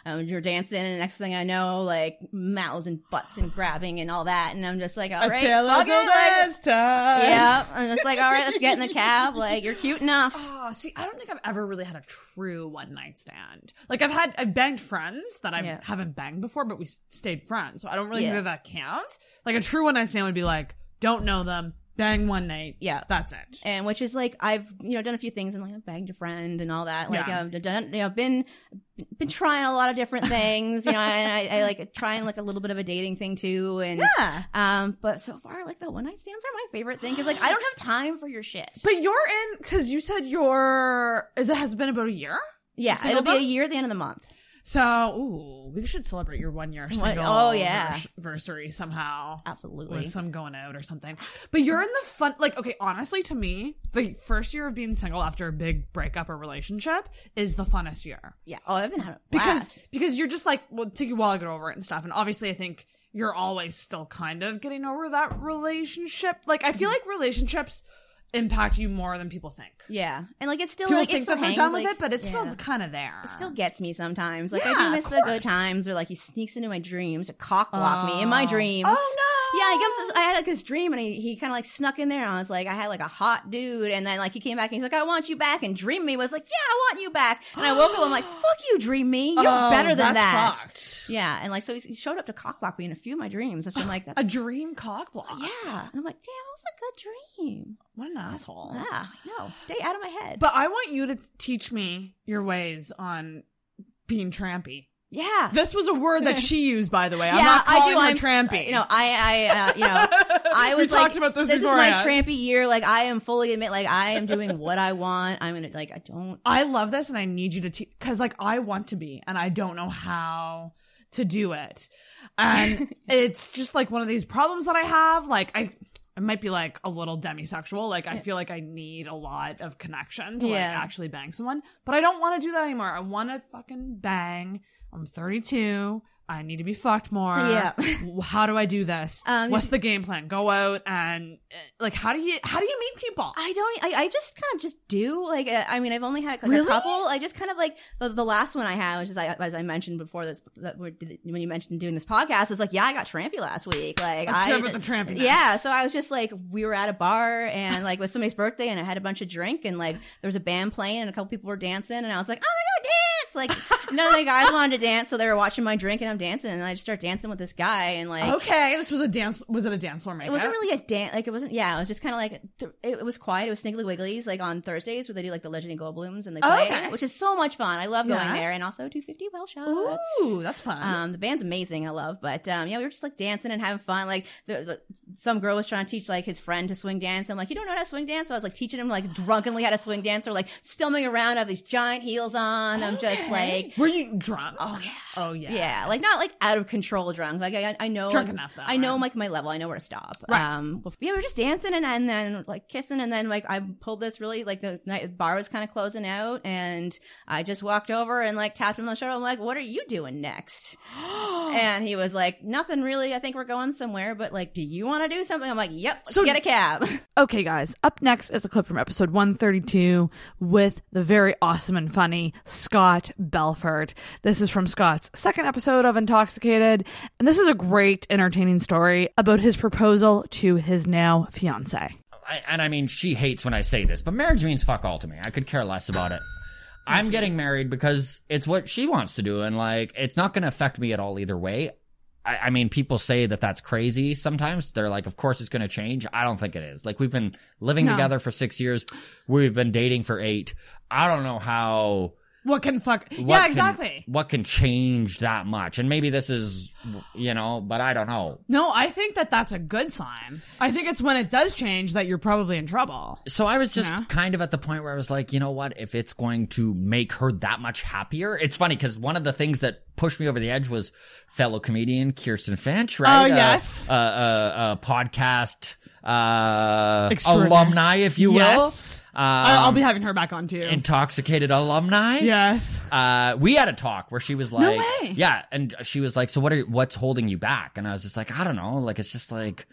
um, you're dancing. And next thing I know, like mouths and butts and grabbing and all that. And I'm just like, all A fuck it, like- time. yeah. I'm just like, all right, let's get in the cab. Like you're cute enough. Oh, see, I don't think I've ever really had a true one night stand. Like I've had, I've banged friends that I Yeah. haven't banged before, but we stayed friends. So I don't really Yeah. think that, that counts. Like a true one night stand would be like, don't know them, bang one night. Yeah, that's it. And which is like I've you know done a few things and like I've bagged a friend and all that. Like Yeah. I've done you know been been trying a lot of different things. You know, and I, I like trying like a little bit of a dating thing too. And Yeah. um, but so far like the one night stands are my favorite thing because like I don't have time for your shit. But you're in because you said you're. Is it has been about a year? Yeah, it'll be a year at the end of the month. So, ooh, we should celebrate your one year single oh, yeah. anniversary somehow. Absolutely. With some going out or something. But you're in the fun, like, okay, honestly, to me, the first year of being single after a big breakup or relationship is the funnest year. Yeah. Oh, I've been having a Because, because you're just like, well, it take you a while to get over it and stuff. And obviously, I think you're always still kind of getting over that relationship. Like, I Mm-hmm. feel like relationships impact you more than people think. Yeah, and like it's still People like think that they're done with like- it, but it's yeah. still kind of there. It still gets me sometimes. Like I do miss the good times where like he sneaks into my dreams to cock block me in my Oh. dreams. Oh, no! Yeah, he comes. I had like this dream and he, he kind of like snuck in there and I was like, I had like a hot dude and then like he came back and he's like, I want you back and Dream Me was like, Yeah, I want you back. And I woke up, I'm like, Fuck you, Dream Me. You're Oh, better than that. fucked. Yeah, and like so he showed up to cock block me in a few of my dreams. Which I'm like, that's a dream cock block. Yeah, and I'm like, damn, it was a good dream. What an asshole. Yeah, I know. Stay out of my head. But I want you to teach me your ways on being trampy. Yeah. This was a word that she used, by the way. I'm yeah, not calling I do. her I'm trampy. You know, I, I, uh, you know, I was like, talked about this this is my trampy year. Like, I am fully admit, like, I am doing what I want. I'm gonna, like, I don't. I love this, and I need you to teach because, like, I want to be, and I don't know how to do it, and it's just like one of these problems that I have. Like, I. I might be like a little demisexual. Like I feel like I need a lot of connection to like Yeah. actually bang someone, but I don't want to do that anymore. I want to fucking bang. I'm 32. I need to be fucked more. Yeah. How do I do this? Um, What's the game plan? Go out and uh, like how do you how do you meet people? I don't. I, I just kind of just do. Like, uh, I mean, I've only had like Really? a couple. I just kind of like the, the last one I had, which is I, as I mentioned before this, that when you mentioned doing this podcast, was like, yeah, I got trampy last week. Like, Let's I hear about the trampiness. Yeah, so I was just like, we were at a bar and like it was somebody's birthday, and I had a bunch of drink, and like there was a band playing, and a couple people were dancing, and I was like, I'm gonna go dance. Like none of the guys wanted to dance, so they were watching my drink, and I'm dancing, and I just start dancing with this guy, and like okay, this was a dance. Was it a dance floor makeup? it wasn't really a dance. Like it wasn't. Yeah, it was just kind of like th- it, was quiet. It was Sniggly Wigglies, like on Thursdays where they do like the Legend of Goldblums and they Oh, play, okay. which is so much fun. I love going Yeah. there, and also 250 well shots. Ooh, that's fun. Um, the band's amazing. I love, but um, yeah, we were just like dancing and having fun. Like the, the, some girl was trying to teach like his friend to swing dance. I'm like, you don't know how to swing dance? So I was like teaching him like drunkenly how to swing dance, or like stumbling around, I have these giant heels on. I'm just like, were you drunk? Oh yeah. Oh yeah. Yeah, like not like out of control drunk. Like I, I know, Drunk like, enough, though, I know like my level. I know where to stop. Right. Um, yeah, we were just dancing and, and then like kissing, and then like I pulled this really like the night the bar was kind of closing out, and I just walked over and like tapped him on the shoulder. I'm like, "What are you doing next?" and he was like, "Nothing really. I think we're going somewhere, but like, do you want to do something?" I'm like, "Yep, let's So- get a cab." Okay, guys, up next is a clip from episode 132 with the very awesome and funny Scott Belford. This is from Scott's second episode of Intoxicated, and this is a great, entertaining story about his proposal to his now fiance. I, and I mean, she hates when I say this, but marriage means fuck all to me. I could care less about it. I'm getting married because it's what she wants to do, and like, it's not going to affect me at all either way. I, I mean, people say that that's crazy sometimes. They're like, of course it's going to change. I don't think it is. Like, we've been living No. together for six years, we've been dating for eight. I don't know how. What can fuck? what yeah, can- exactly. what can change that much? And maybe this is, you know, but I don't know. No, I think that that's a good sign. I think it's when it does change that you're probably in trouble. So I was just Yeah. kind of at the point where I was like, you know what? If it's going to make her that much happier, it's funny because one of the things that pushed me over the edge was fellow comedian Kirsten Finch, right? Oh, Uh, yes. uh, uh, uh, podcast uh, alumni, if you will. Yes. Um, I- I'll be having her back on too. intoxicated alumni. Yes. Uh, we had a talk where she was No like, way. yeah, and she was like, so what are what's holding you back? And I was just like, I don't know, like it's just like,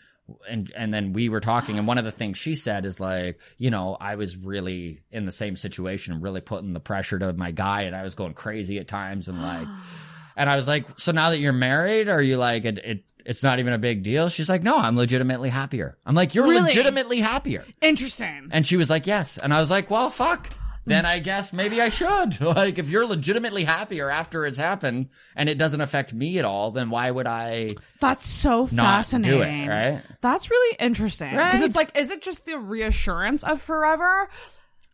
and and then we were talking, and one of the things she said is like, you know, I was really in the same situation, really putting the pressure to my guy, and I was going crazy at times, and like, and I was like, so now that you're married, are you like it? it it's not even a big deal. She's like, no, I'm legitimately happier. I'm like, you're Really? legitimately happier. Interesting. And she was like, yes. And I was like, well, fuck. Then I guess maybe I should. Like, if you're legitimately happier after it's happened and it doesn't affect me at all, then why would I That's so fascinating. it? Right? That's really interesting. Because Right? it's like, is it just the reassurance of forever?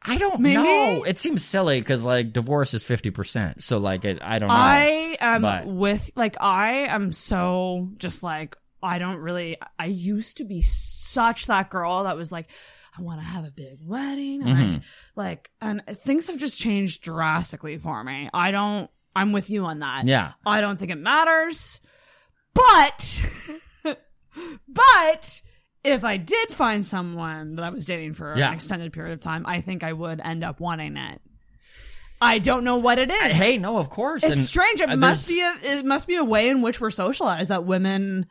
I don't Maybe? know. It seems silly because like divorce is fifty percent. So like it, I don't know. I am But- with like I am so just like I don't really I used to be such that girl that was like I want to have a big wedding and I, Mhm. like and things have just changed drastically for me. I don't I'm with you on that. Yeah. I don't think it matters. But, but if I did find someone that I was dating for Yeah. an extended period of time, I think I would end up wanting it. I don't know what it is. Hey, no, of course. It's and, strange. It uh, must be a it must be a way in which we're socialized that women.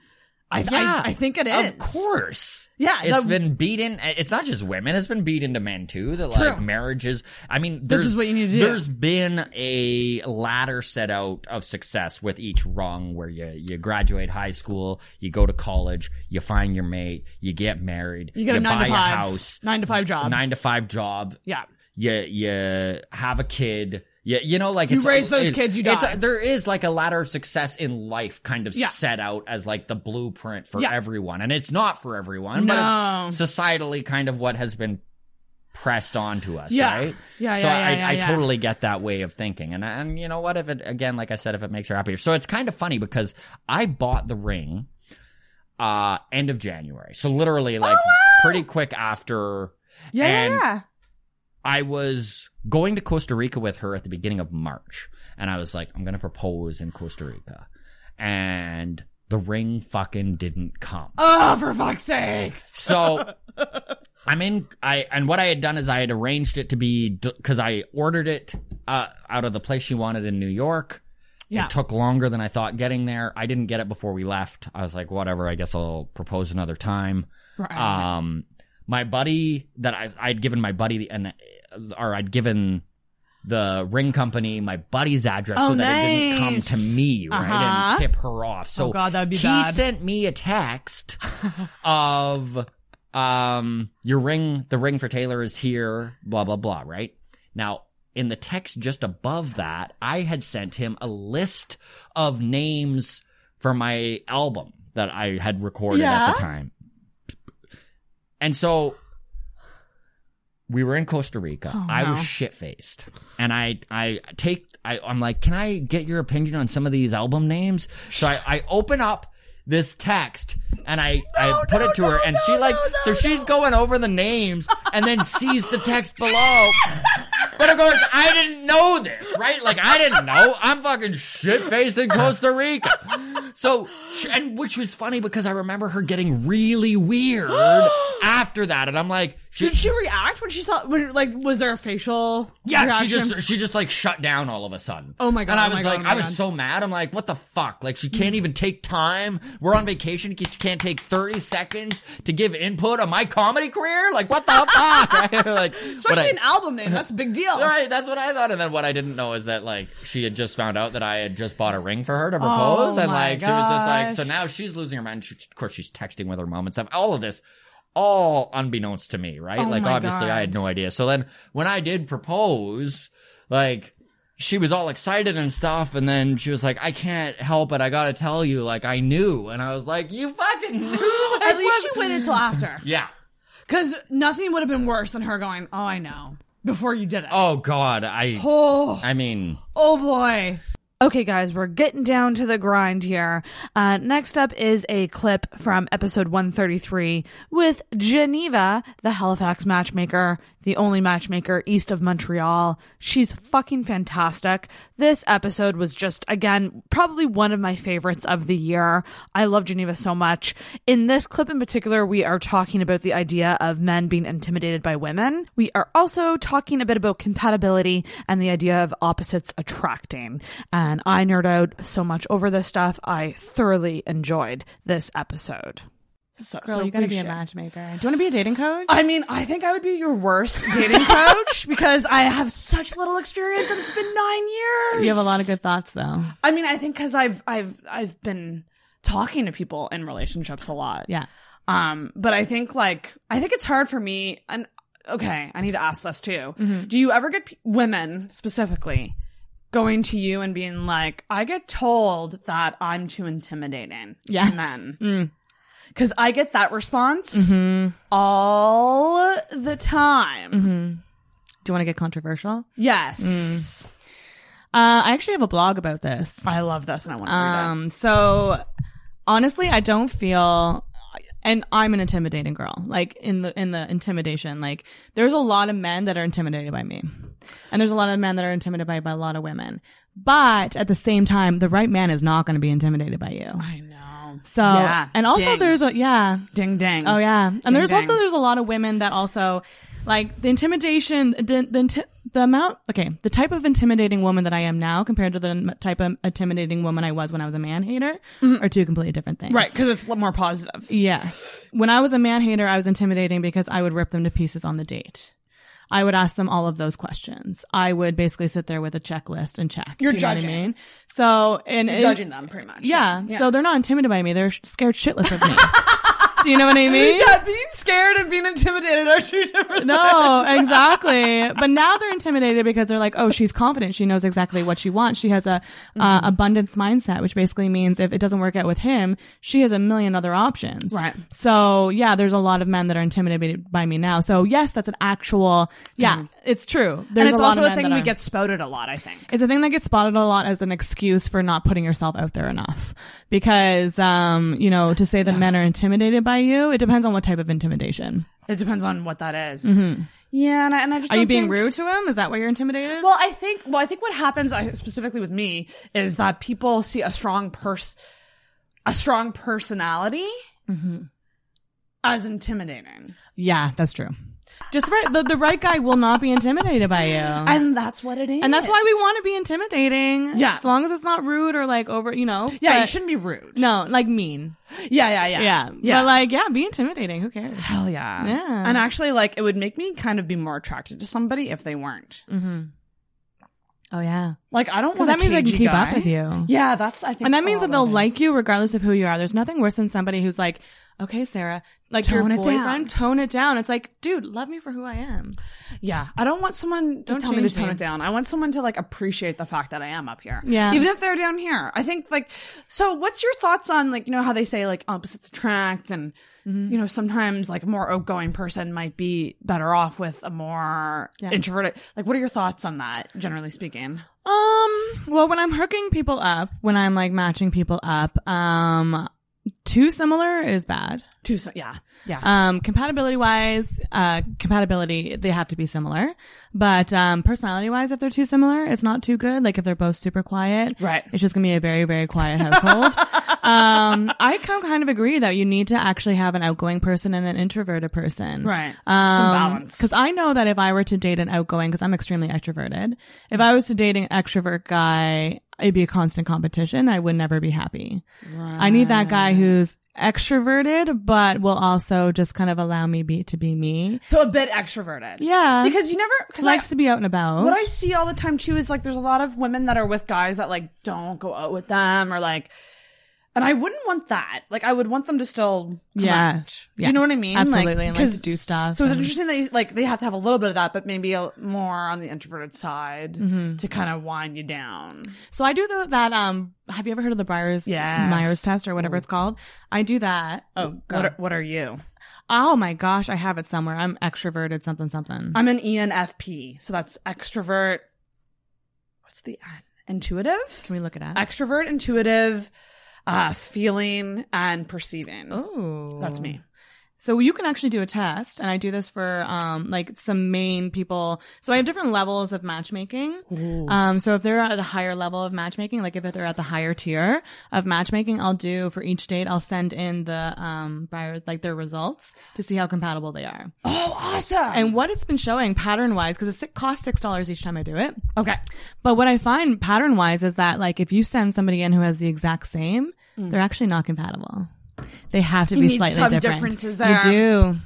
I Yeah, I, I think it is. Of course. Yeah, It's that- been beaten. It's not just women. It's been beaten into men too. That like True. marriages. I mean, This is what you need to do. There's been a ladder set out of success with each rung, where you you graduate high school, you go to college, you find your mate, you get married, You get a nine buy to five a house, nine to five job. nine to five job. Yeah. You you have a kid. You, you know, like You it's, raise those it- kids, you it's die. there is like a ladder of success in life, kind of Yeah. set out as like the blueprint for Yeah. everyone, and it's not for everyone, No. but it's societally kind of what has been pressed onto us, Yeah. right? Yeah, So yeah, I, yeah, I yeah, yeah. totally get that way of thinking, and and you know what? If it again, like I said, if it makes her happier, so it's kind of funny because I bought the ring uh end of January, so literally like pretty quick after. Yeah, yeah, and yeah. I was going to Costa Rica with her at the beginning of March, and I was like, I'm gonna propose in Costa Rica, and the ring fucking didn't come. Oh, for fuck's sake! So I'm in. I and what I had done is I had arranged it to be because I ordered it uh, out of the place she wanted in New York. Yeah. It took longer than I thought getting there. I didn't get it before we left. I was like, whatever. I guess I'll propose another time. Right. Um, my buddy that I I'd given my buddy the and or I'd given the ring company my buddy's address Oh, so that it didn't come to me right Uh-huh. and tip her off. So Oh, God, that'd be he bad. sent me a text of um your ring the ring for Taylor is here blah blah blah right now in the text just above that I had sent him a list of names for my album that I had recorded at the time and so we were in Costa Rica. Oh, I was shit faced, and I I take I I'm like, can I get your opinion on some of these album names? So I I open up this text and I I put it to her, and she like so she's going over the names and then sees the text below. But of course, I didn't know this, right? Like I didn't know. I'm fucking shit faced in Costa Rica. So, and which was funny because I remember her getting really weird after that, and I'm like, Did she react when she saw? When, like, was there a facial? yeah, reaction? she just she just like shut down all of a sudden. Oh my God, And I oh was God, like, oh I was God. so mad. I'm like, what the fuck? Like she can't even take time. We're on vacation. She can't take 30 seconds to give input on my comedy career. Like what the fuck? Right? like, especially I- an album name. That's a big deal. Right, that's what I thought. And then what I didn't know is that like she had just found out that I had just bought a ring for her to propose, Oh and like she was just like, so now she's losing her mind. She, of course, she's texting with her mom and stuff. All of this, all unbeknownst to me, right? Oh like obviously, I had no idea. So then when I did propose, like. She was all excited and stuff, and then she was like, "I can't help it. I gotta tell you, like I knew." And I was like, "You fucking knew." At least she waited until after. Yeah. Because nothing would have been worse than her going, "Oh, I know," before you did it. Oh God, I. Oh. I mean, Oh boy. Okay, guys, we're getting down to the grind here. Uh, next up is a clip from episode 133 with Geneva, the Halifax matchmaker, the only matchmaker east of Montreal. She's fucking fantastic. This episode was just, again, probably one of my favorites of the year. I love Geneva so much. In this clip in particular, we are talking about the idea of men being intimidated by women. We are also talking a bit about compatibility and the idea of opposites attracting. And I nerd out so much over this stuff. I thoroughly enjoyed this episode. So, Girl, so you gotta please be a matchmaker. Do you want to be a dating coach? I mean, I think I would be your worst dating coach because I have such little experience and it's been nine years. You have a lot of good thoughts, though. I mean, I think because I've I've I've been talking to people in relationships a lot. Yeah. Um, but I think like I think it's hard for me. And okay, I need to ask this too. Mhm. Do you ever get p- women specifically going to you and being like, "I get told that I'm too intimidating Yes. to men"? Because I get that response Mhm. all the time. Mm-hmm. Do you want to get controversial? Yes. Mm. Uh, I actually have a blog about this. I love this, and I want to read it. Um, so honestly, I don't feel, and I'm an intimidating girl. Like in the in the intimidation, like there's a lot of men that are intimidated by me, and there's a lot of men that are intimidated by, by a lot of women. But at the same time, the right man is not going to be intimidated by you. I know. So, Yeah. and also Ding. there's a, yeah. Ding ding. Oh yeah. And Ding, there's ding. also, there's a lot of women that also, like, the intimidation, the, the, the amount, okay, the type of intimidating woman that I am now compared to the type of intimidating woman I was when I was a man hater are two completely different things. Mm-hmm. Right, because it's more positive. Yes. When I was a man hater, I was intimidating because I would rip them to pieces on the date. I would ask them all of those questions. I would basically sit there with a checklist and check. You're you judging. I mean? So, and You're and- judging them pretty much. Yeah. Yeah. So they're not intimidated by me. They're scared shitless of me. Do you know what I mean? Yeah, being scared and being intimidated are two different No, exactly. But now they're intimidated because they're like, oh, she's confident. She knows exactly what she wants. She has a uh, abundance mindset, which basically means if it doesn't work out with him, she has a million other options. Right. So yeah, there's a lot of men that are intimidated by me now. So yes, that's an actual. Yeah, it's true. and There's it's a lot also a thing that we get spouted a lot, I think. it's a thing that gets spotted a lot as an excuse for not putting yourself out there enough. Because, um, you know, to say that men are intimidated by you, it depends on what type of intimidation. It depends on what that is. Mhm. Yeah, and I, and I just Are you being think- rude to him? Is that why you're intimidated? Well, I think well, I think what happens I, specifically with me is that people see a strong pers, a strong personality as intimidating, Yeah, that's true. Just right, the, the right guy will not be intimidated by you. and that's what it is. And that's why we want to be intimidating. Yeah. As long as it's not rude or like over, you know. Yeah, you shouldn't be rude. No, like mean. Yeah, yeah, yeah, Yeah. yeah. But like, yeah, be intimidating. Who cares? Hell yeah, Yeah. And actually, like, it would make me kind of be more attracted to somebody if they weren't. Mm-hmm. Oh yeah. Like, I don't want that means they can keep up with you. Yeah, that's I think, And that means all that they'll like you regardless of who you are. There's nothing worse than somebody who's like, okay, Sarah, like your Tone it boyfriend, down. tone it down. It's like, dude, love me for who I am. Yeah, I don't want someone to Don't tell me to tone me. it down. I want someone to like appreciate the fact that I am up here. Yeah. even if they're down here. I think like. So, what's your thoughts on like you know how they say like opposites attract, and Mm-hmm. you know sometimes like a more outgoing person might be better off with a more Yeah. introverted. Like, what are your thoughts on that? Generally speaking. Um, well, when I'm hooking people up, when I'm like matching people up, um, too similar is bad. Too so, yeah, yeah. Um, compatibility wise, uh, compatibility, they have to be similar. But, um, personality wise, if they're too similar, it's not too good. Like if they're both super quiet. Right. It's just gonna be a very, very quiet household. um, I can kind of agree that you need to actually have an outgoing person and an introverted person. Right. Um, Some balance. Cause I know that if I were to date an outgoing, cause I'm extremely extroverted, if I was to date an extrovert guy, it'd be a constant competition. I would never be happy. I need that guy who's extroverted, but will also just kind of allow me be to be me. So a bit extroverted. Yeah. Because you never because likes to be out and about. What I see all the time too is like there's a lot of women that are with guys that like don't go out with them or like and I wouldn't want that. Like I would want them to still Yeah. out. Do Yeah. you know what I mean? Absolutely, Like, and like to do stuff So it's and- interesting that you, like they have to have a little bit of that, but maybe a, more on the introverted side Mhm. to kind of wind you down. So I do the, that, um, have you ever heard of the Myers, Yes. Myers test or whatever it's called? I do that. Oh, What are, what are you? Oh my gosh, I have it somewhere. I'm extroverted something something. I'm an ENFP, so that's extrovert. What's the N? Intuitive? Can we look it up? Extrovert, intuitive, uh, feeling, and perceiving. Oh, That's me. So you can actually do a test, and I do this for um like some main people. So I have different levels of matchmaking. Um, so if they're at a higher level of matchmaking, like if they're at the higher tier of matchmaking, I'll do for each date, I'll send in the um Myers like their results to see how compatible they are. Oh, awesome! And what it's been showing pattern wise, because it costs six dollars each time I do it. Okay. But what I find pattern wise is that like if you send somebody in who has the exact same, Mm. they're actually not compatible. They have to You be slightly different. differences there. You do.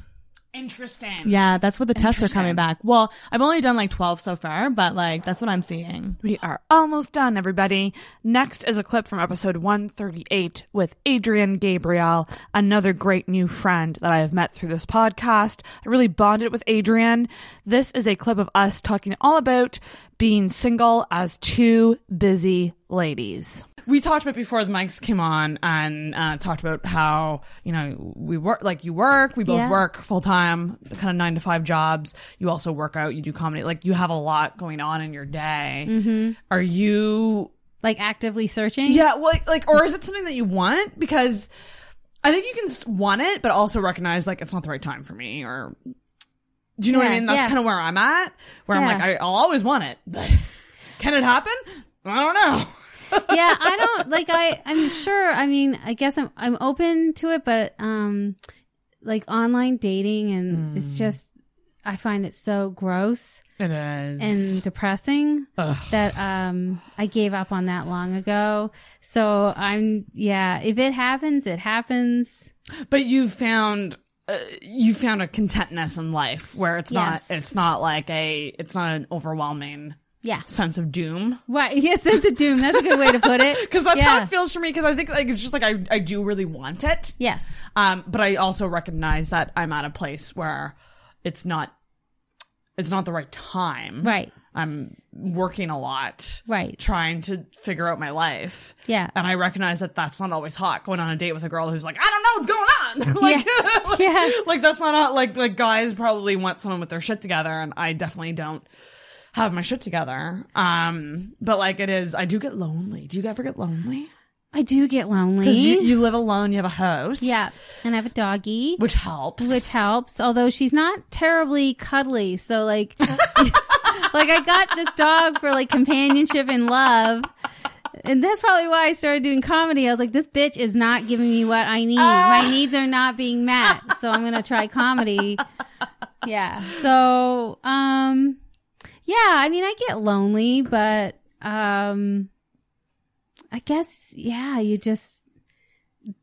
Interesting. Yeah, that's what the tests are coming back. Well, I've only done like 12 so far, but like that's what I'm seeing. We are almost done, everybody. Next is a clip from episode 138 with Adrian Gabriel, another great new friend that I have met through this podcast. I really bonded with Adrian. This is a clip of us talking all about being single as two busy ladies. We talked about before the mics came on and uh, talked about how, you know, we work, like you work, we both Yeah. work full time, kind of nine to five jobs. You also work out, you do comedy. Like you have a lot going on in your day. Mhm. Are you like actively searching? Yeah, well, like, or is it something that you want? Because I think you can want it, but also recognize like it's not the right time for me. Or do you know what I mean? That's yeah. kind of where I'm at. Where I'm like, I, I'll always want it, but can it happen? I don't know. Yeah, I don't like. I I'm sure. I mean, I guess I'm I'm open to it, but um, like online dating and it's just I find it so gross. It is. and depressing Ugh. that um I gave up on that long ago. So I'm yeah, if it happens, it happens. But you found uh, you found a contentness in life where it's Yes. not it's not like a it's not an overwhelming yeah sense of doom. Right. Yes, sense of doom. That's a good way to put it. Because that's how Yeah. it feels for me. Because I think like it's just like I I do really want it. Yes. Um, but I also recognize that I'm at a place where it's not it's not the right time. Right. I'm working a lot. Right. Trying to figure out my life. Yeah. And I recognize that that's not always hot. Going on a date with a girl who's like, I don't know what's going on. like, like, yeah. like that's not how, like like guys probably want someone with their shit together, and I definitely don't have my shit together. Um, but like it is, I do get lonely. Do you ever get lonely? I do get lonely. Because you, you live alone, you have a house. Yeah. And I have a doggy. Which helps. Which helps. Although she's not terribly cuddly. So like like I got this dog for like companionship and love. And that's probably why I started doing comedy. I was like, this bitch is not giving me what I need. My needs are not being met. So I'm gonna try comedy. Yeah. So um yeah, I mean I get lonely, but um I guess yeah, you just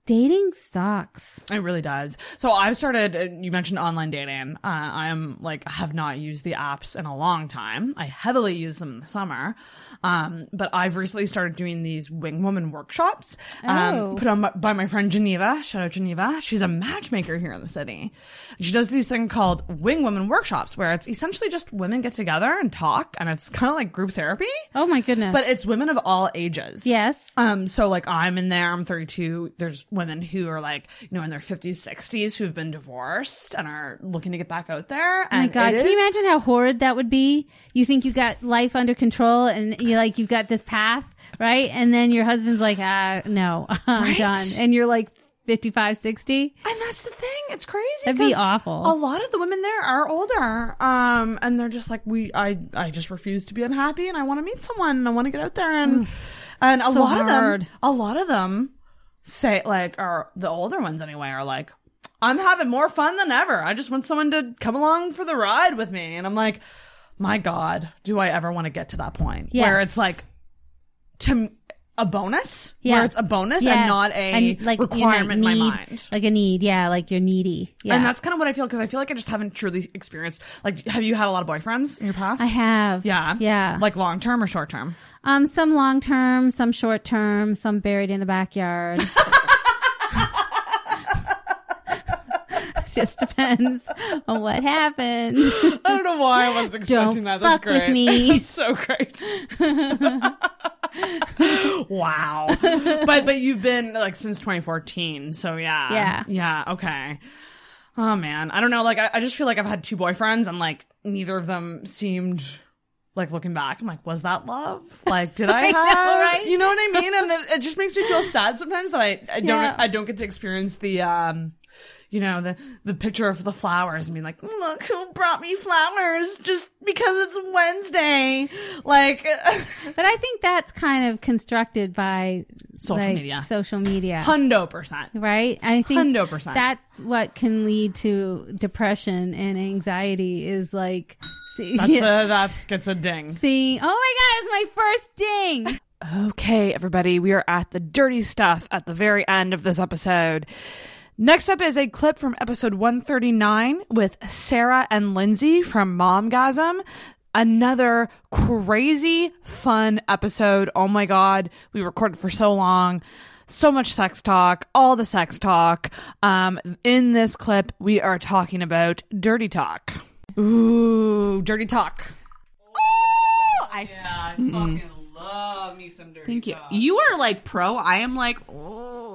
dating sucks. It really does. So I've started. uh, You mentioned online dating. Uh, I'm like have not used the apps in a long time. I heavily use them in the summer, um, but I've recently started doing these wing woman workshops. Um, Oh. put on by, by my friend Geneva. Shout out Geneva. She's a matchmaker here in the city. She does these thing called wing woman workshops, where it's essentially just women get together and talk, and it's kind of like group therapy. Oh my goodness! But it's women of all ages. Yes. Um, so like I'm in there, I'm 32. There's women who are like, you know, in their 50s, 60s who've been divorced and are looking to get back out there. Oh my god! Can you imagine how horrid that would be? You think you got life under control, and you like you've got this path, right? And then your husband's like, "Ah, no, I'm Right? done," and you're like 55, 60. And that's the thing. It's crazy. That'd be awful. A lot of the women there are older. Um, and they're just like, we, I, I just refuse to be unhappy and I want to meet someone and I want to get out there and, and a So lot hard. of them, a lot of them say like, are the older ones anyway, are like, I'm having more fun than ever. I just want someone to come along for the ride with me. And I'm like, my God, do I ever want to get to that point where it's like, to a bonus, Yeah, where it's a bonus Yes. and not a And, not requirement in my mind. like a need. Yeah, like you're needy. Yeah, And that's kind of what I feel because I feel like I just haven't truly experienced. Like, have you had a lot of boyfriends in your past? I have. Yeah. Yeah. Like long term or short term? Um, some long term, some short term, some buried in the backyard. Just depends on what happened. I don't know why I wasn't expecting Don't that. That's fuck with me. That's so great. wow. But but you've been like since 2014, so yeah. Yeah. Yeah. Okay. Oh man, I don't know. Like I, I just feel like I've had two boyfriends, and like neither of them seemed. Like looking back, I'm like, was that love? Like, did I I have? know, right? You know what I mean? And it, it just makes me feel sad sometimes that I, I don't Yeah. I don't get to experience the um, you know, the the picture of the flowers and being like, look who brought me flowers just because it's Wednesday. Like, but I think that's kind of constructed by Social like, media. Social media. Hundo percent. Right? I think Hundo percent. that's what can lead to depression and anxiety is like see, That's a, that gets a ding. seeing, oh my God, it's my first ding. Okay, everybody, we are at the dirty stuff at the very end of this episode. Next up is a clip from episode 139 with Sarah and Lindsay from Momgasm. Another crazy fun episode. Oh my god, we recorded for so long. So much sex talk, all the sex talk. Um, in this clip, we are talking about dirty talk. Ooh, dirty talk. I fucking love me some dirty Thank you. You are like pro. I am like, oh.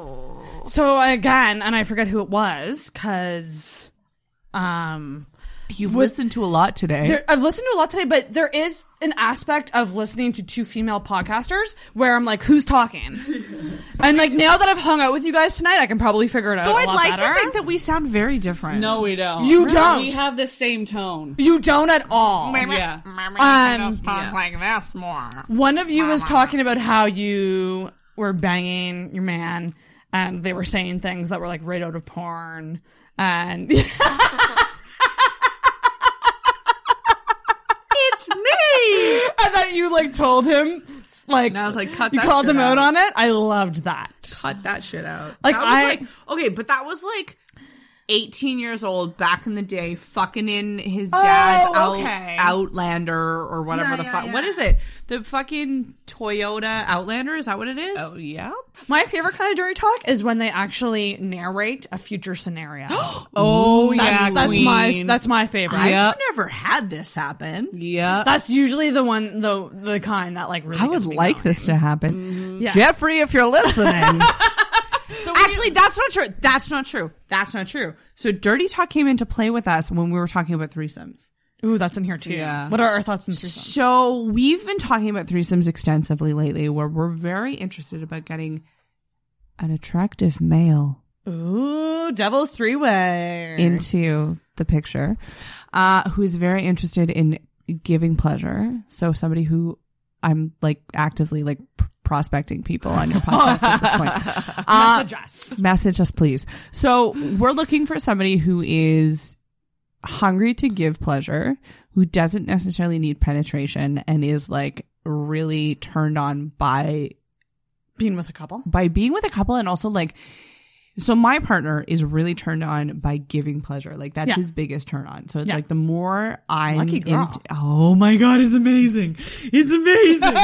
So again, and I forget who it was because, um, You've listened to a lot today. There, I've listened to a lot today, but there is an aspect of listening to two female podcasters where I'm like, who's talking? and like now that I've hung out with you guys tonight, I can probably figure it out. Though a I'd lot like better. to think that we sound very different. No, we don't. You don't. We have the same tone. You don't at all. Yeah. Um, talk like this more. One of you was talking about how you were banging your man, and they were saying things that were like right out of porn, and it's me. And that you like told him, like, And I was like, cut you called him out out. on it. I loved that. Cut that shit out. Like, that was I- like okay, but that was like 18 years old back in the day, fucking in his Oh, dad's out. Outlander or whatever Yeah, the yeah, fuck. yeah. What is it? The fucking Toyota Outlander? Is that what it is? Oh yeah. My favorite kind of dirty talk is when they actually narrate a future scenario. Oh, that's, yeah, that's my queen. that's my favorite. I've never had this happen. Yeah. That's usually the one, the the kind that like really. I would like going. this to happen. Mm-hmm. Yeah. Jeffrey, if you're listening. Actually, that's not true. That's not true. That's not true. So Dirty Talk came into play with us when we were talking about threesomes. Ooh, that's in here too. Yeah. What are our thoughts on threesomes? So we've been talking about threesomes extensively lately, where we're very interested about getting an attractive male Ooh, Devil's Three Way into the picture, uh, who is very interested in giving pleasure. So somebody who I'm like actively like pr- prospecting people on your podcast at this point. Uh, Message us. Message us, please. So we're looking for somebody who is hungry to give pleasure, who doesn't necessarily need penetration, and is like really turned on by being with a couple. By being with a couple, and also like. So my partner is really turned on by giving pleasure. Like that's Yeah. his biggest turn on. So it's Yeah. like the more I'm Lucky girl. into- oh my god, it's amazing. It's amazing.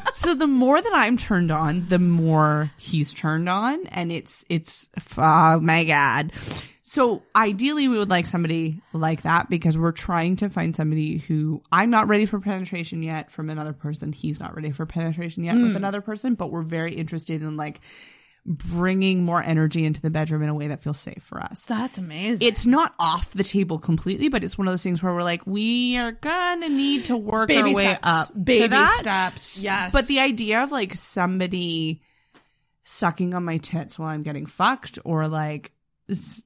so the more that I'm turned on, the more he's turned on, and it's it's oh my god. So ideally, we would like somebody like that because we're trying to find somebody who I'm not ready for penetration yet from another person. He's not ready for penetration yet with Mm. another person, but we're very interested in like bringing more energy into the bedroom in a way that feels safe for us. That's amazing. It's not off the table completely, but it's one of those things where we're like, we are gonna need to work Baby our way steps. up Baby to that. steps. Yes. But the idea of like somebody sucking on my tits while I'm getting fucked, or like,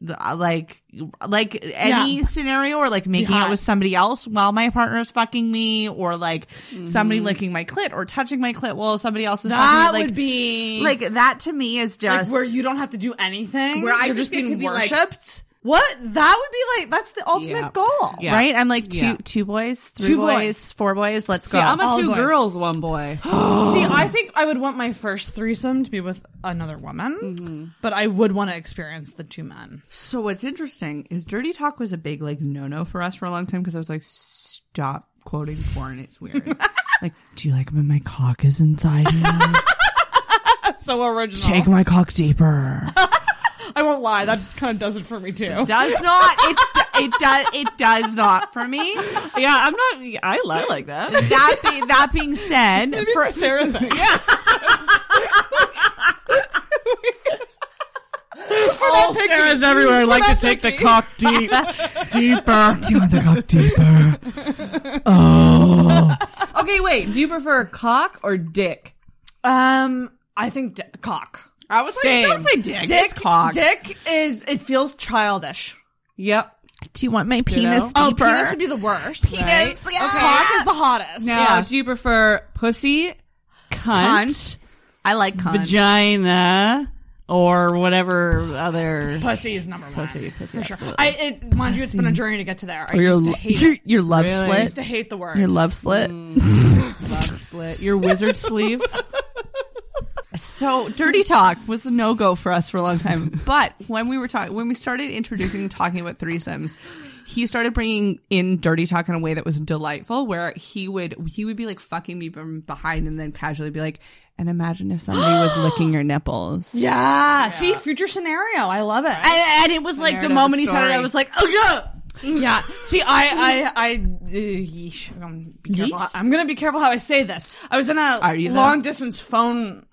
like, like any Yeah. scenario, or like making out with somebody else while my partner's fucking me, or like somebody Mhm. licking my clit or touching my clit while somebody else is That fucking me. Like, would be like that to me is just like just where you don't have to do anything. Where I You're just get to be like- worshipped. What that would be like? That's the ultimate Yeah. goal, Yeah. right? I'm like two Yeah. two boys, three Two boys, boys. four boys. Let's See, go. I'm a All two boys. girls, one boy. See, I think I would want my first threesome to be with another woman, Mm-hmm. but I would want to experience the two men. So what's interesting is dirty talk was a big like no no for us for a long time because I was like, stop quoting porn. It's weird. like, do you like when my cock is inside you? so original. Take my cock deeper. I won't lie, that kind of does it for me too. does not. It it does it does not for me. Yeah, I'm not. I, I like that. That be, that being said, Maybe for Sarah thing. yeah. Oh, Sarah's everywhere. I like to take the cock deep, deeper. Do you want the cock deeper? Oh. Okay, wait. Do you prefer cock or dick? Um, I think di- cock. I was like, don't say dick. Dick, It's cock. Dick is it feels childish. Yep. Do you want my You penis know? Oh, deeper? penis would be the worst. Penis, right? yeah. Cock is the hottest. Now, do you prefer pussy, cunt, Cunt. I like cunt. vagina, or whatever other Pussy is number one. pussy? Pussy, For sure. absolutely. I, it, mind you, it's been a journey to get to there. I Or your, used to hate your, your love Really? I slit. used to hate the word. Your love slit. Mm, love slit. Your wizard sleeve. So dirty talk was a no go for us for a long time. But when we were talking, when we started introducing talking about threesomes, he started bringing in dirty talk in a way that was delightful. Where he would he would be like fucking me from behind, and then casually be like, "And imagine if somebody was licking your nipples." Yeah. See, future scenario. I love it. And, and it was like the narrative moment he said it, story. I was like, "Oh yeah." Yeah. See, I, I, I, uh, yeesh, I'm, be careful. Yeesh? I'm gonna be careful how I say this. I was in a Are you though? long distance phone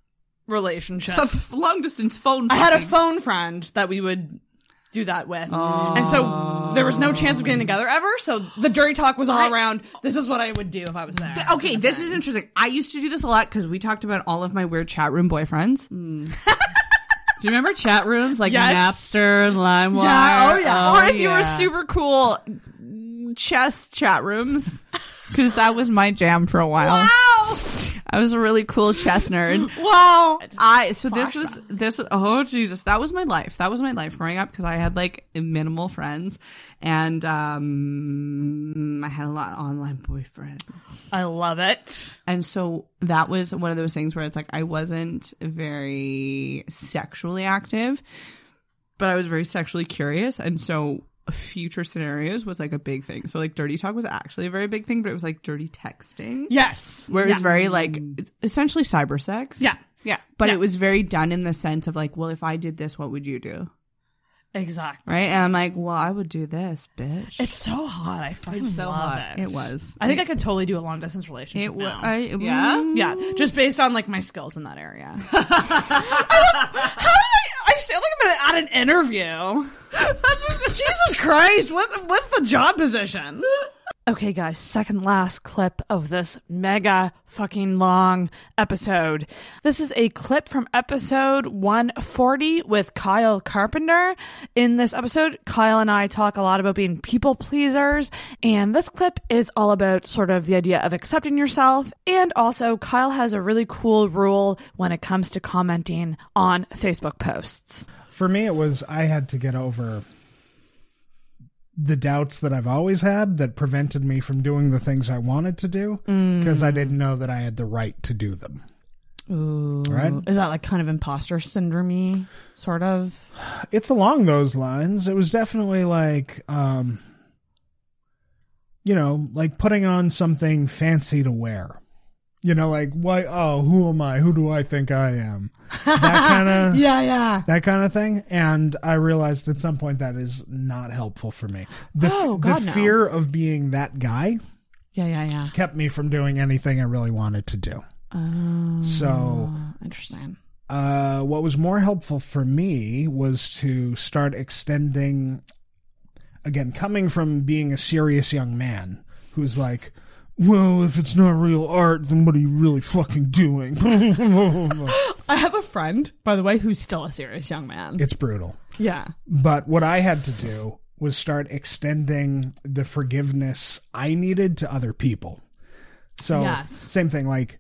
relationship. A long distance phone. I had a fucking. phone friend that we would do that with. Oh. And so there was no chance of getting together ever. So the dirty talk was all around. This is what I would do if I was there. Okay, this is interesting. I used to do this a lot because we talked about all of my weird chat room boyfriends. Hmm. Do you remember chat rooms like Napster, and LimeWire? Yeah, oh yeah. Oh, or if you were super cool, chess chat rooms, because that was my jam for a while. Wow. I was a really cool chess nerd. Wow. I so this was this oh Jesus that was my life that was my life growing up because I had like minimal friends and um I had a lot of online boyfriends. I love it. And so that was one of those things where it's like I wasn't very sexually active, but I was very sexually curious and so future scenarios was like a big thing. So like dirty talk was actually a very big thing, but it was like dirty texting. Yes. Where it was Yeah. very like it's essentially cyber sex. Yeah. Yeah. But Yeah. it was very done in the sense of like, well, if I did this, what would you do? Exactly. Right? And I'm like, well, I would do this, bitch. It's so hot. I fucking It's so love hot. it. It was. I think I could totally do a long distance relationship It wa- now. I- yeah, mm. yeah. Just based on like my skills in that area. How I? Sound like I'm at an interview. Jesus Christ! What? What's the job position? Okay, guys, second last clip of this mega fucking long episode. This is a clip from episode 140 with Kyle Carpenter. In this episode, Kyle and I talk a lot about being people pleasers, and this clip is all about sort of the idea of accepting yourself. And also, Kyle has a really cool rule when it comes to commenting on Facebook posts. For me, it was I had to get over the doubts that I've always had that prevented me from doing the things I wanted to do Mm. because I didn't know that I had the right to do them. Ooh. Right? Is that like kind of imposter syndrome sort of? It's along those lines. It was definitely like, um, you know, like putting on something fancy to wear. You know, like why? Oh, who am I? Who do I think I am? That kind of Yeah, yeah. that kind of thing. And I realized at some point that is not helpful for me. The, Oh, God, the no. fear of being that guy Yeah, yeah, yeah. kept me from doing anything I really wanted to do. Oh, So interesting. uh, what was more helpful for me was to start extending, again, coming from being a serious young man who's like, well, if it's not real art, then what are you really fucking doing? I have a friend, by the way, who's still a serious young man. it's brutal. yeah. But what I had to do was start extending the forgiveness I needed to other people. So, Yes. same thing like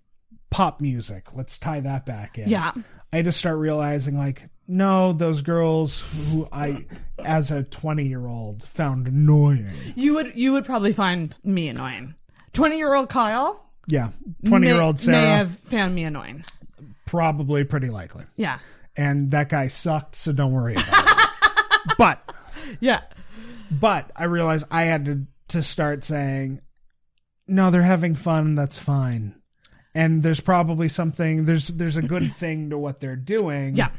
pop music. Let's tie that back in. Yeah. I had to start realizing, like, no, those girls who I, as a 20 year old, found annoying. You would you would probably find me annoying. Twenty year old Kyle. Yeah. 20 year old Sarah, may have found me annoying. probably pretty likely. Yeah. And that guy sucked, so don't worry about it. But, yeah. But I realized I had to, to start saying, no, they're having fun. That's fine. And there's probably something, there's, there's a good thing to what they're doing. Yeah.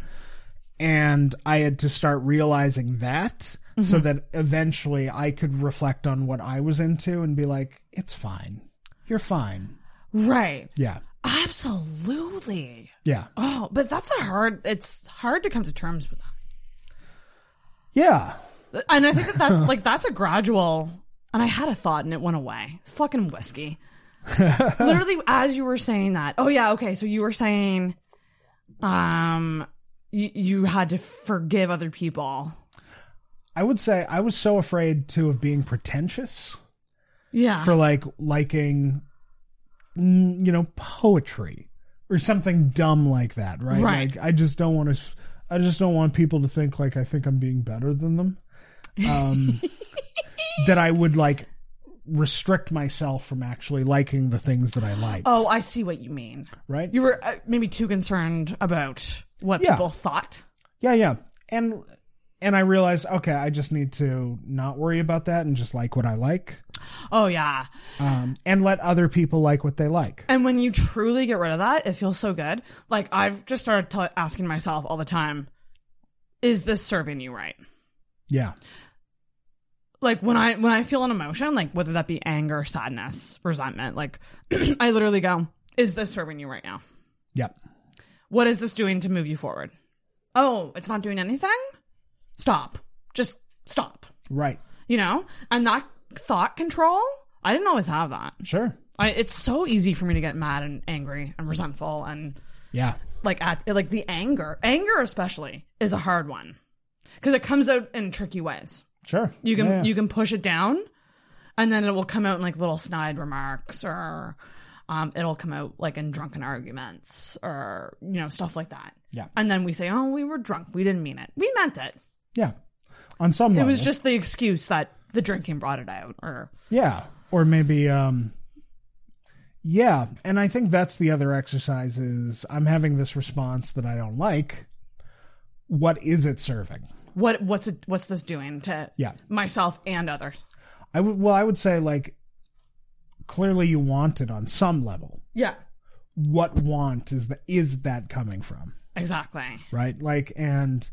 And I had to start realizing that so Mhm. that eventually I could reflect on what I was into and be like, it's fine. You're fine. Right. Yeah. Absolutely. Yeah. Oh, but that's a hard. It's hard to come to terms with that. Yeah. And I think that that's like that's a gradual. And I had a thought and it went away. It's fucking whiskey. Literally, as you were saying that. Oh yeah, okay. So you were saying, um, you, you had to forgive other people. I would say I was so afraid too of being pretentious. Yeah. For like liking, you know, poetry or something dumb like that, right? Right. Like I just don't want to. I just don't want people to think like I think I'm being better than them. Um, that I would like restrict myself from actually liking the things that I like. Oh, I see what you mean. Right. You were uh, maybe too concerned about what Yeah. people thought. Yeah, yeah. And and I realized, okay, I just need to not worry about that and just like what I like. Oh yeah. Um, and let other people like what they like. And when you truly get rid of that, it feels so good. Like I've just started t- asking myself all the time, is this serving you right? Yeah. Like when I when I feel an emotion, like whether that be anger, sadness, resentment, like I literally go, is this serving you right now? Yep. What is this doing to move you forward? Oh, it's not doing anything? Stop. just stop. Right. You know, and that thought control, I didn't always have that. Sure. I, it's so easy for me to get mad and angry and resentful and Yeah. like at like the anger, anger especially is a hard one because it comes out in tricky ways. Sure. You can Yeah, yeah. you can push it down, and then it will come out in like little snide remarks, or um, it'll come out like in drunken arguments, or you know stuff like that. Yeah. And then we say, "Oh, we were drunk. We didn't mean it. We meant it. Yeah. On some It level. was just the excuse that the drinking brought it out." Or Yeah. Or maybe um yeah, and I think that's the other exercise is I'm having this response that I don't like. What is it serving? what what's it what's this doing to Yeah. myself and others? I would well I would say like clearly you want it on some level. Yeah. What want is that is that coming from? Exactly. Right? Like and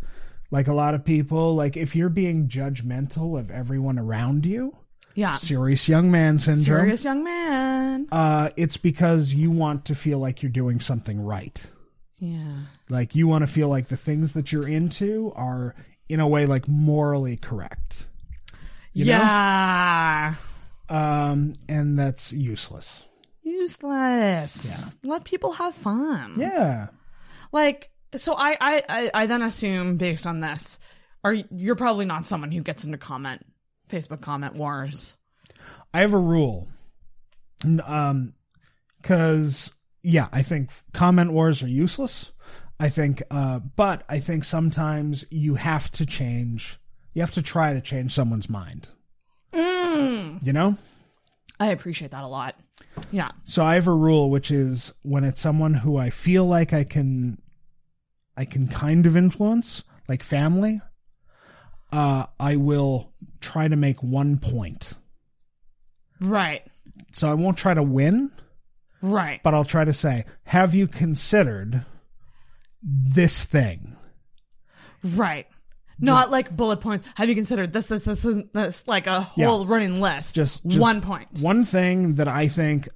like a lot of people like if you're being judgmental of everyone around you, Yeah. serious young man syndrome. Serious young man. Uh, it's because you want to feel like you're doing something right. Yeah. Like you want to feel like the things that you're into are in a way like morally correct. You know? yeah. Um, and that's useless. Useless. yeah. Let people have fun. Yeah. Like so I, I I I then assume based on this, are you- you're probably not someone who gets into comment Facebook comment wars. I have a rule. Um, cause yeah, I think comment wars are useless. I think, uh, but I think sometimes you have to change, you have to try to change someone's mind, Mm. you know? I appreciate that a lot. Yeah. So I have a rule, which is when it's someone who I feel like I can, I can kind of influence, like family, uh, I will try to make one point. Right. So I won't try to win, Right. but I'll try to say, have you considered this thing? Right. Not like bullet points. Have you considered this, this, this, and this? Like a Yeah. whole running list. Just, just one point. One thing that I think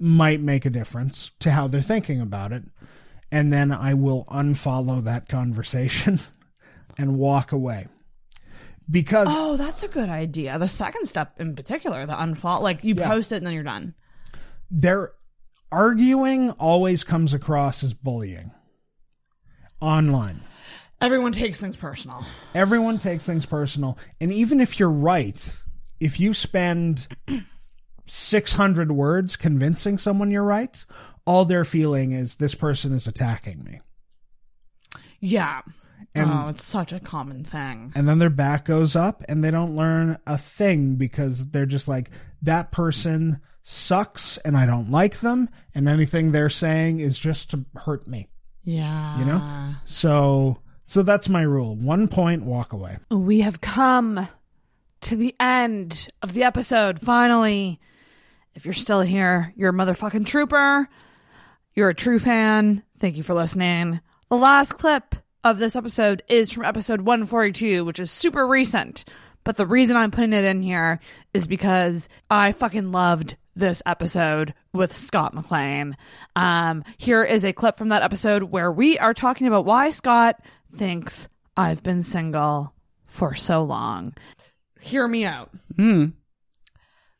might make a difference to how they're thinking about it. And then I will unfollow that conversation and walk away. Because Oh, that's a good idea. The second step in particular, the unfollow, like you Yeah. post it and then you're done. they're arguing always comes across as bullying online. Everyone takes things personal. Everyone takes things personal. And even if you're right, if you spend 600 words convincing someone you're right, all they're feeling is this person is attacking me. Yeah. And- oh, it's such a common thing. And then their back goes up and they don't learn a thing because they're just like, that person sucks and I don't like them. And anything they're saying is just to hurt me. Yeah. You know? So, so that's my rule. One point, walk away. We have come to the end of the episode, finally. If you're still here, you're a motherfucking trooper. You're a true fan. Thank you for listening. The last clip of this episode is from episode 142, which is super recent. But the reason I'm putting it in here is because I fucking loved this episode with Scott McLean. Um, here is a clip from that episode where we are talking about why Scott thinks I've been single for so long. Hear me out. Hmm.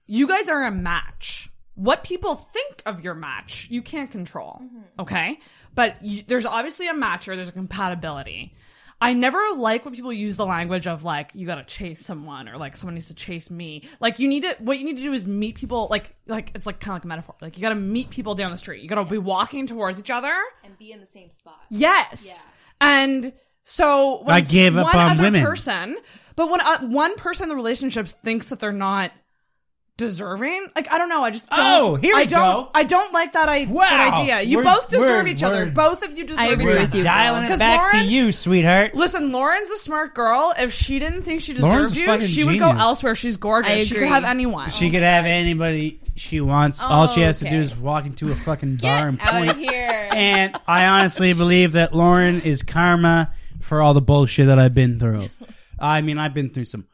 You guys are a match. What people think of your match, you can't control. Okay? But you, there's obviously a match or there's a compatibility. I never like when people use the language of like you gotta chase someone or like someone needs to chase me. Like you need to what you need to do is meet people like like it's like kind of like a metaphor. Like you gotta meet people down the street. You gotta be walking towards each other. and be in the same spot. Yes. Yeah. And so when I gave up one on other women. person, but when uh, one person in the relationships thinks that they're not deserving, like I don't know, I just don't, Oh, here we I don't, go. I don't like that, I, that idea. You We're- both deserve we're- each other. we're- Both of you deserve I agree each with other. you, Dialing it 'Cause back Lauren- to you, sweetheart. Listen, Lauren's a smart girl. If she didn't think she deserved a you, she would go elsewhere. She's gorgeous. I She could have anyone. She could have anybody she wants. Oh, all she has to do is walk into a fucking bar and Out point. of here. And I honestly believe that Lauren is karma for all the bullshit that I've been through. I mean, I've been through some,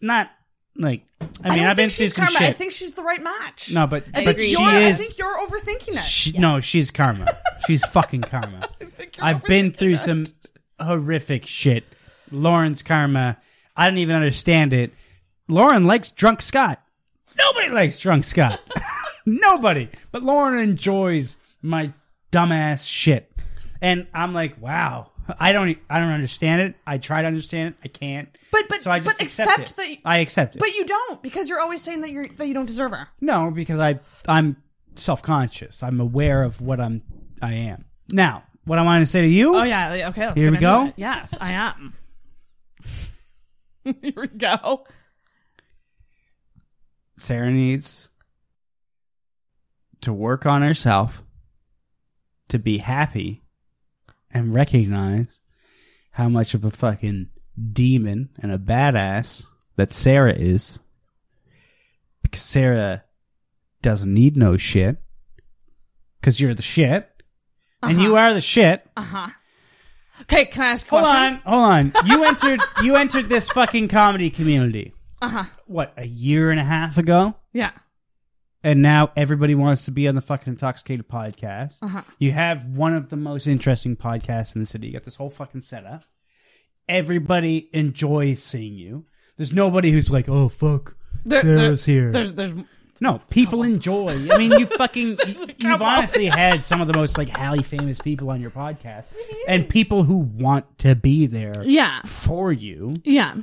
not like. I mean, don't have been think through she's some karma. shit. I think she's the right match. no, but I but think she you're, I is. think you're overthinking it. She, No, she's karma. She's fucking karma. I've been through some horrific shit. Lauren's karma. I didn't even understand it. Lauren likes drunk Scott. Nobody likes drunk Scott. Nobody. But Lauren enjoys my dumbass shit. And I'm like, wow. I don't I don't understand it. I try to understand it. I can't. But but so I just but accept, accept that you- I accept it. But you don't because you're always saying that you're that you don't deserve her. No, because I I'm self conscious. I'm aware of what I'm I am. Now, what I wanted to say to you. Oh yeah, yeah, okay. Let's Here we go. it. Yes, I am. Here we go. Sarah needs to work on herself to be happy and recognize how much of a fucking demon and a badass that Sarah is. Because Sarah doesn't need no shit. Because you're the shit. And you are the shit. Uh huh. Okay, can I ask a Hold question? on, hold on. You entered you entered this fucking comedy community. Uh huh. What, a year and a half ago? Yeah. And now everybody wants to be on the fucking intoxicated podcast. Uh-huh. You have one of the most interesting podcasts in the city. You got this whole fucking setup. Everybody enjoys seeing you. There's nobody who's like, "Oh fuck, There- Sarah's there- here." There's there's no people enjoy. I mean, you fucking you- you've honestly had some of the most like Hallie famous people on your podcast, and people who want to be there. Yeah. for you. Yeah.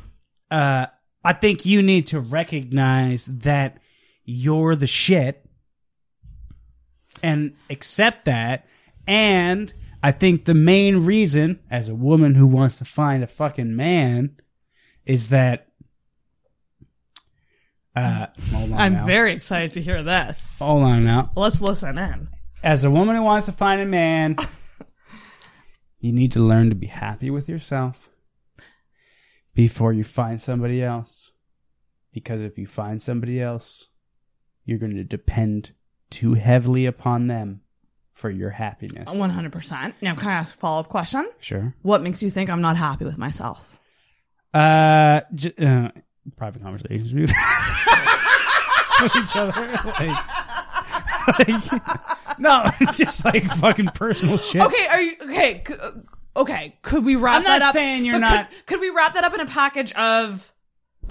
Uh, I think you need to recognize that you're the shit and accept that. And I think the main reason, as a woman who wants to find a fucking man, is that. Uh, hold on I'm now. very excited to hear this. Hold on now. Let's listen in. As a woman who wants to find a man, you need to learn to be happy with yourself before you find somebody else. Because if you find somebody else, you're going to depend too heavily upon them for your happiness. One hundred percent. Now, can I ask a follow up question? Sure. What makes you think I'm not happy with myself? Uh, j- uh private conversations we've with each other. Like, like- no, just like fucking personal shit. Okay, are you okay? c- Okay, could we wrap I'm that not up? saying you're but not- Could, could we wrap that up in a package of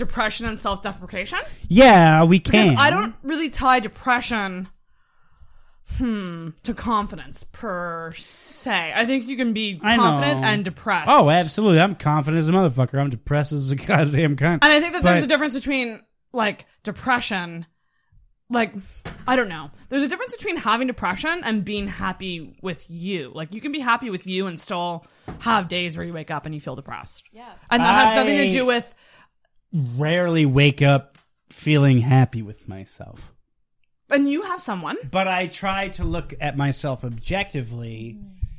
depression and self deprecation? Yeah, we Because can. I don't really tie depression, hmm, to confidence per se. I think you can be I know. confident and depressed. Oh, absolutely. I'm confident as a motherfucker. I'm depressed as a goddamn cunt. And I think that there's But- a difference between like depression, like I don't know. There's a difference between having depression and being happy with you. Like you can be happy with you and still have days where you wake up and you feel depressed. Yeah. And that has nothing to do with rarely wake up feeling happy with myself. and you have someone. But I try to look at myself objectively,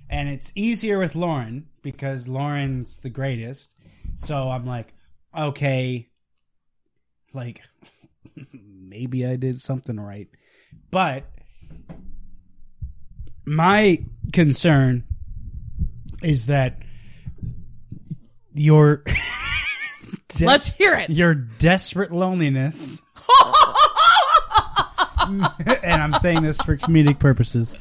and it's easier with Lauren because Lauren's the greatest. So I'm like, okay, like maybe I did something right. But my concern is that your Let's hear it. Your desperate loneliness. and I'm saying this for comedic purposes,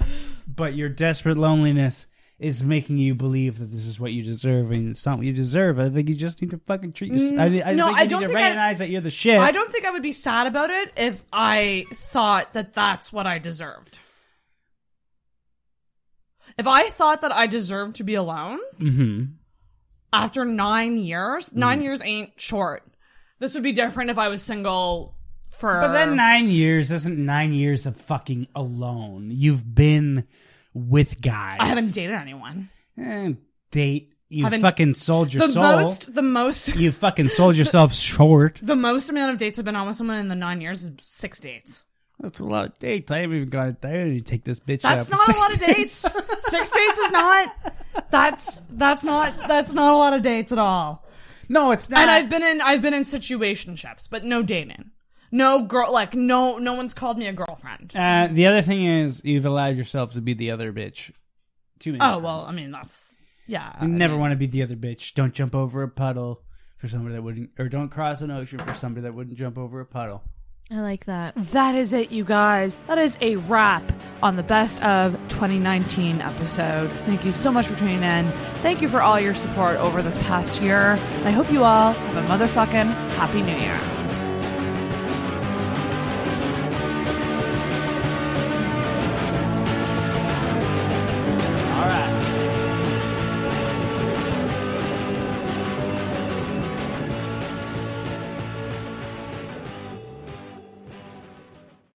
but your desperate loneliness is making you believe that this is what you deserve, and it's not what you deserve. I think you just need to fucking treat yourself. I, I Mm, no, think I don't need to think I- recognize that you're the shit. I don't think I would be sad about it if I thought that that's what I deserved. If I thought that I deserved to be alone hmm after nine years, nine Mm. years ain't short. This would be different if I was single for. But then nine years isn't nine years of fucking alone. You've been with guys. I haven't dated anyone. Eh, date. You Haven't- fucking sold your the soul. most, the most, you fucking sold yourself short. the most amount of dates I've been on with someone in the nine years is six dates. That's a lot of dates. I haven't even got. I didn't even take this bitch. Out. That's out not a lot of dates. Six dates is not. That's that's not that's not a lot of dates at all. No, it's not. And I've been in I've been in situationships, but no dating. No girl, like no no one's called me a girlfriend. Uh, the other thing is you've allowed yourself to be the other bitch. Too many. Oh times. well, I mean that's yeah. You never want to be the other bitch. Don't jump over a puddle for somebody that wouldn't, or don't cross an ocean for somebody that wouldn't jump over a puddle. I like that. That is it, you guys. That is a wrap on the best of 2019 episode. Thank you so much for tuning in. Thank you for all your support over this past year. I hope you all have a motherfucking happy new year.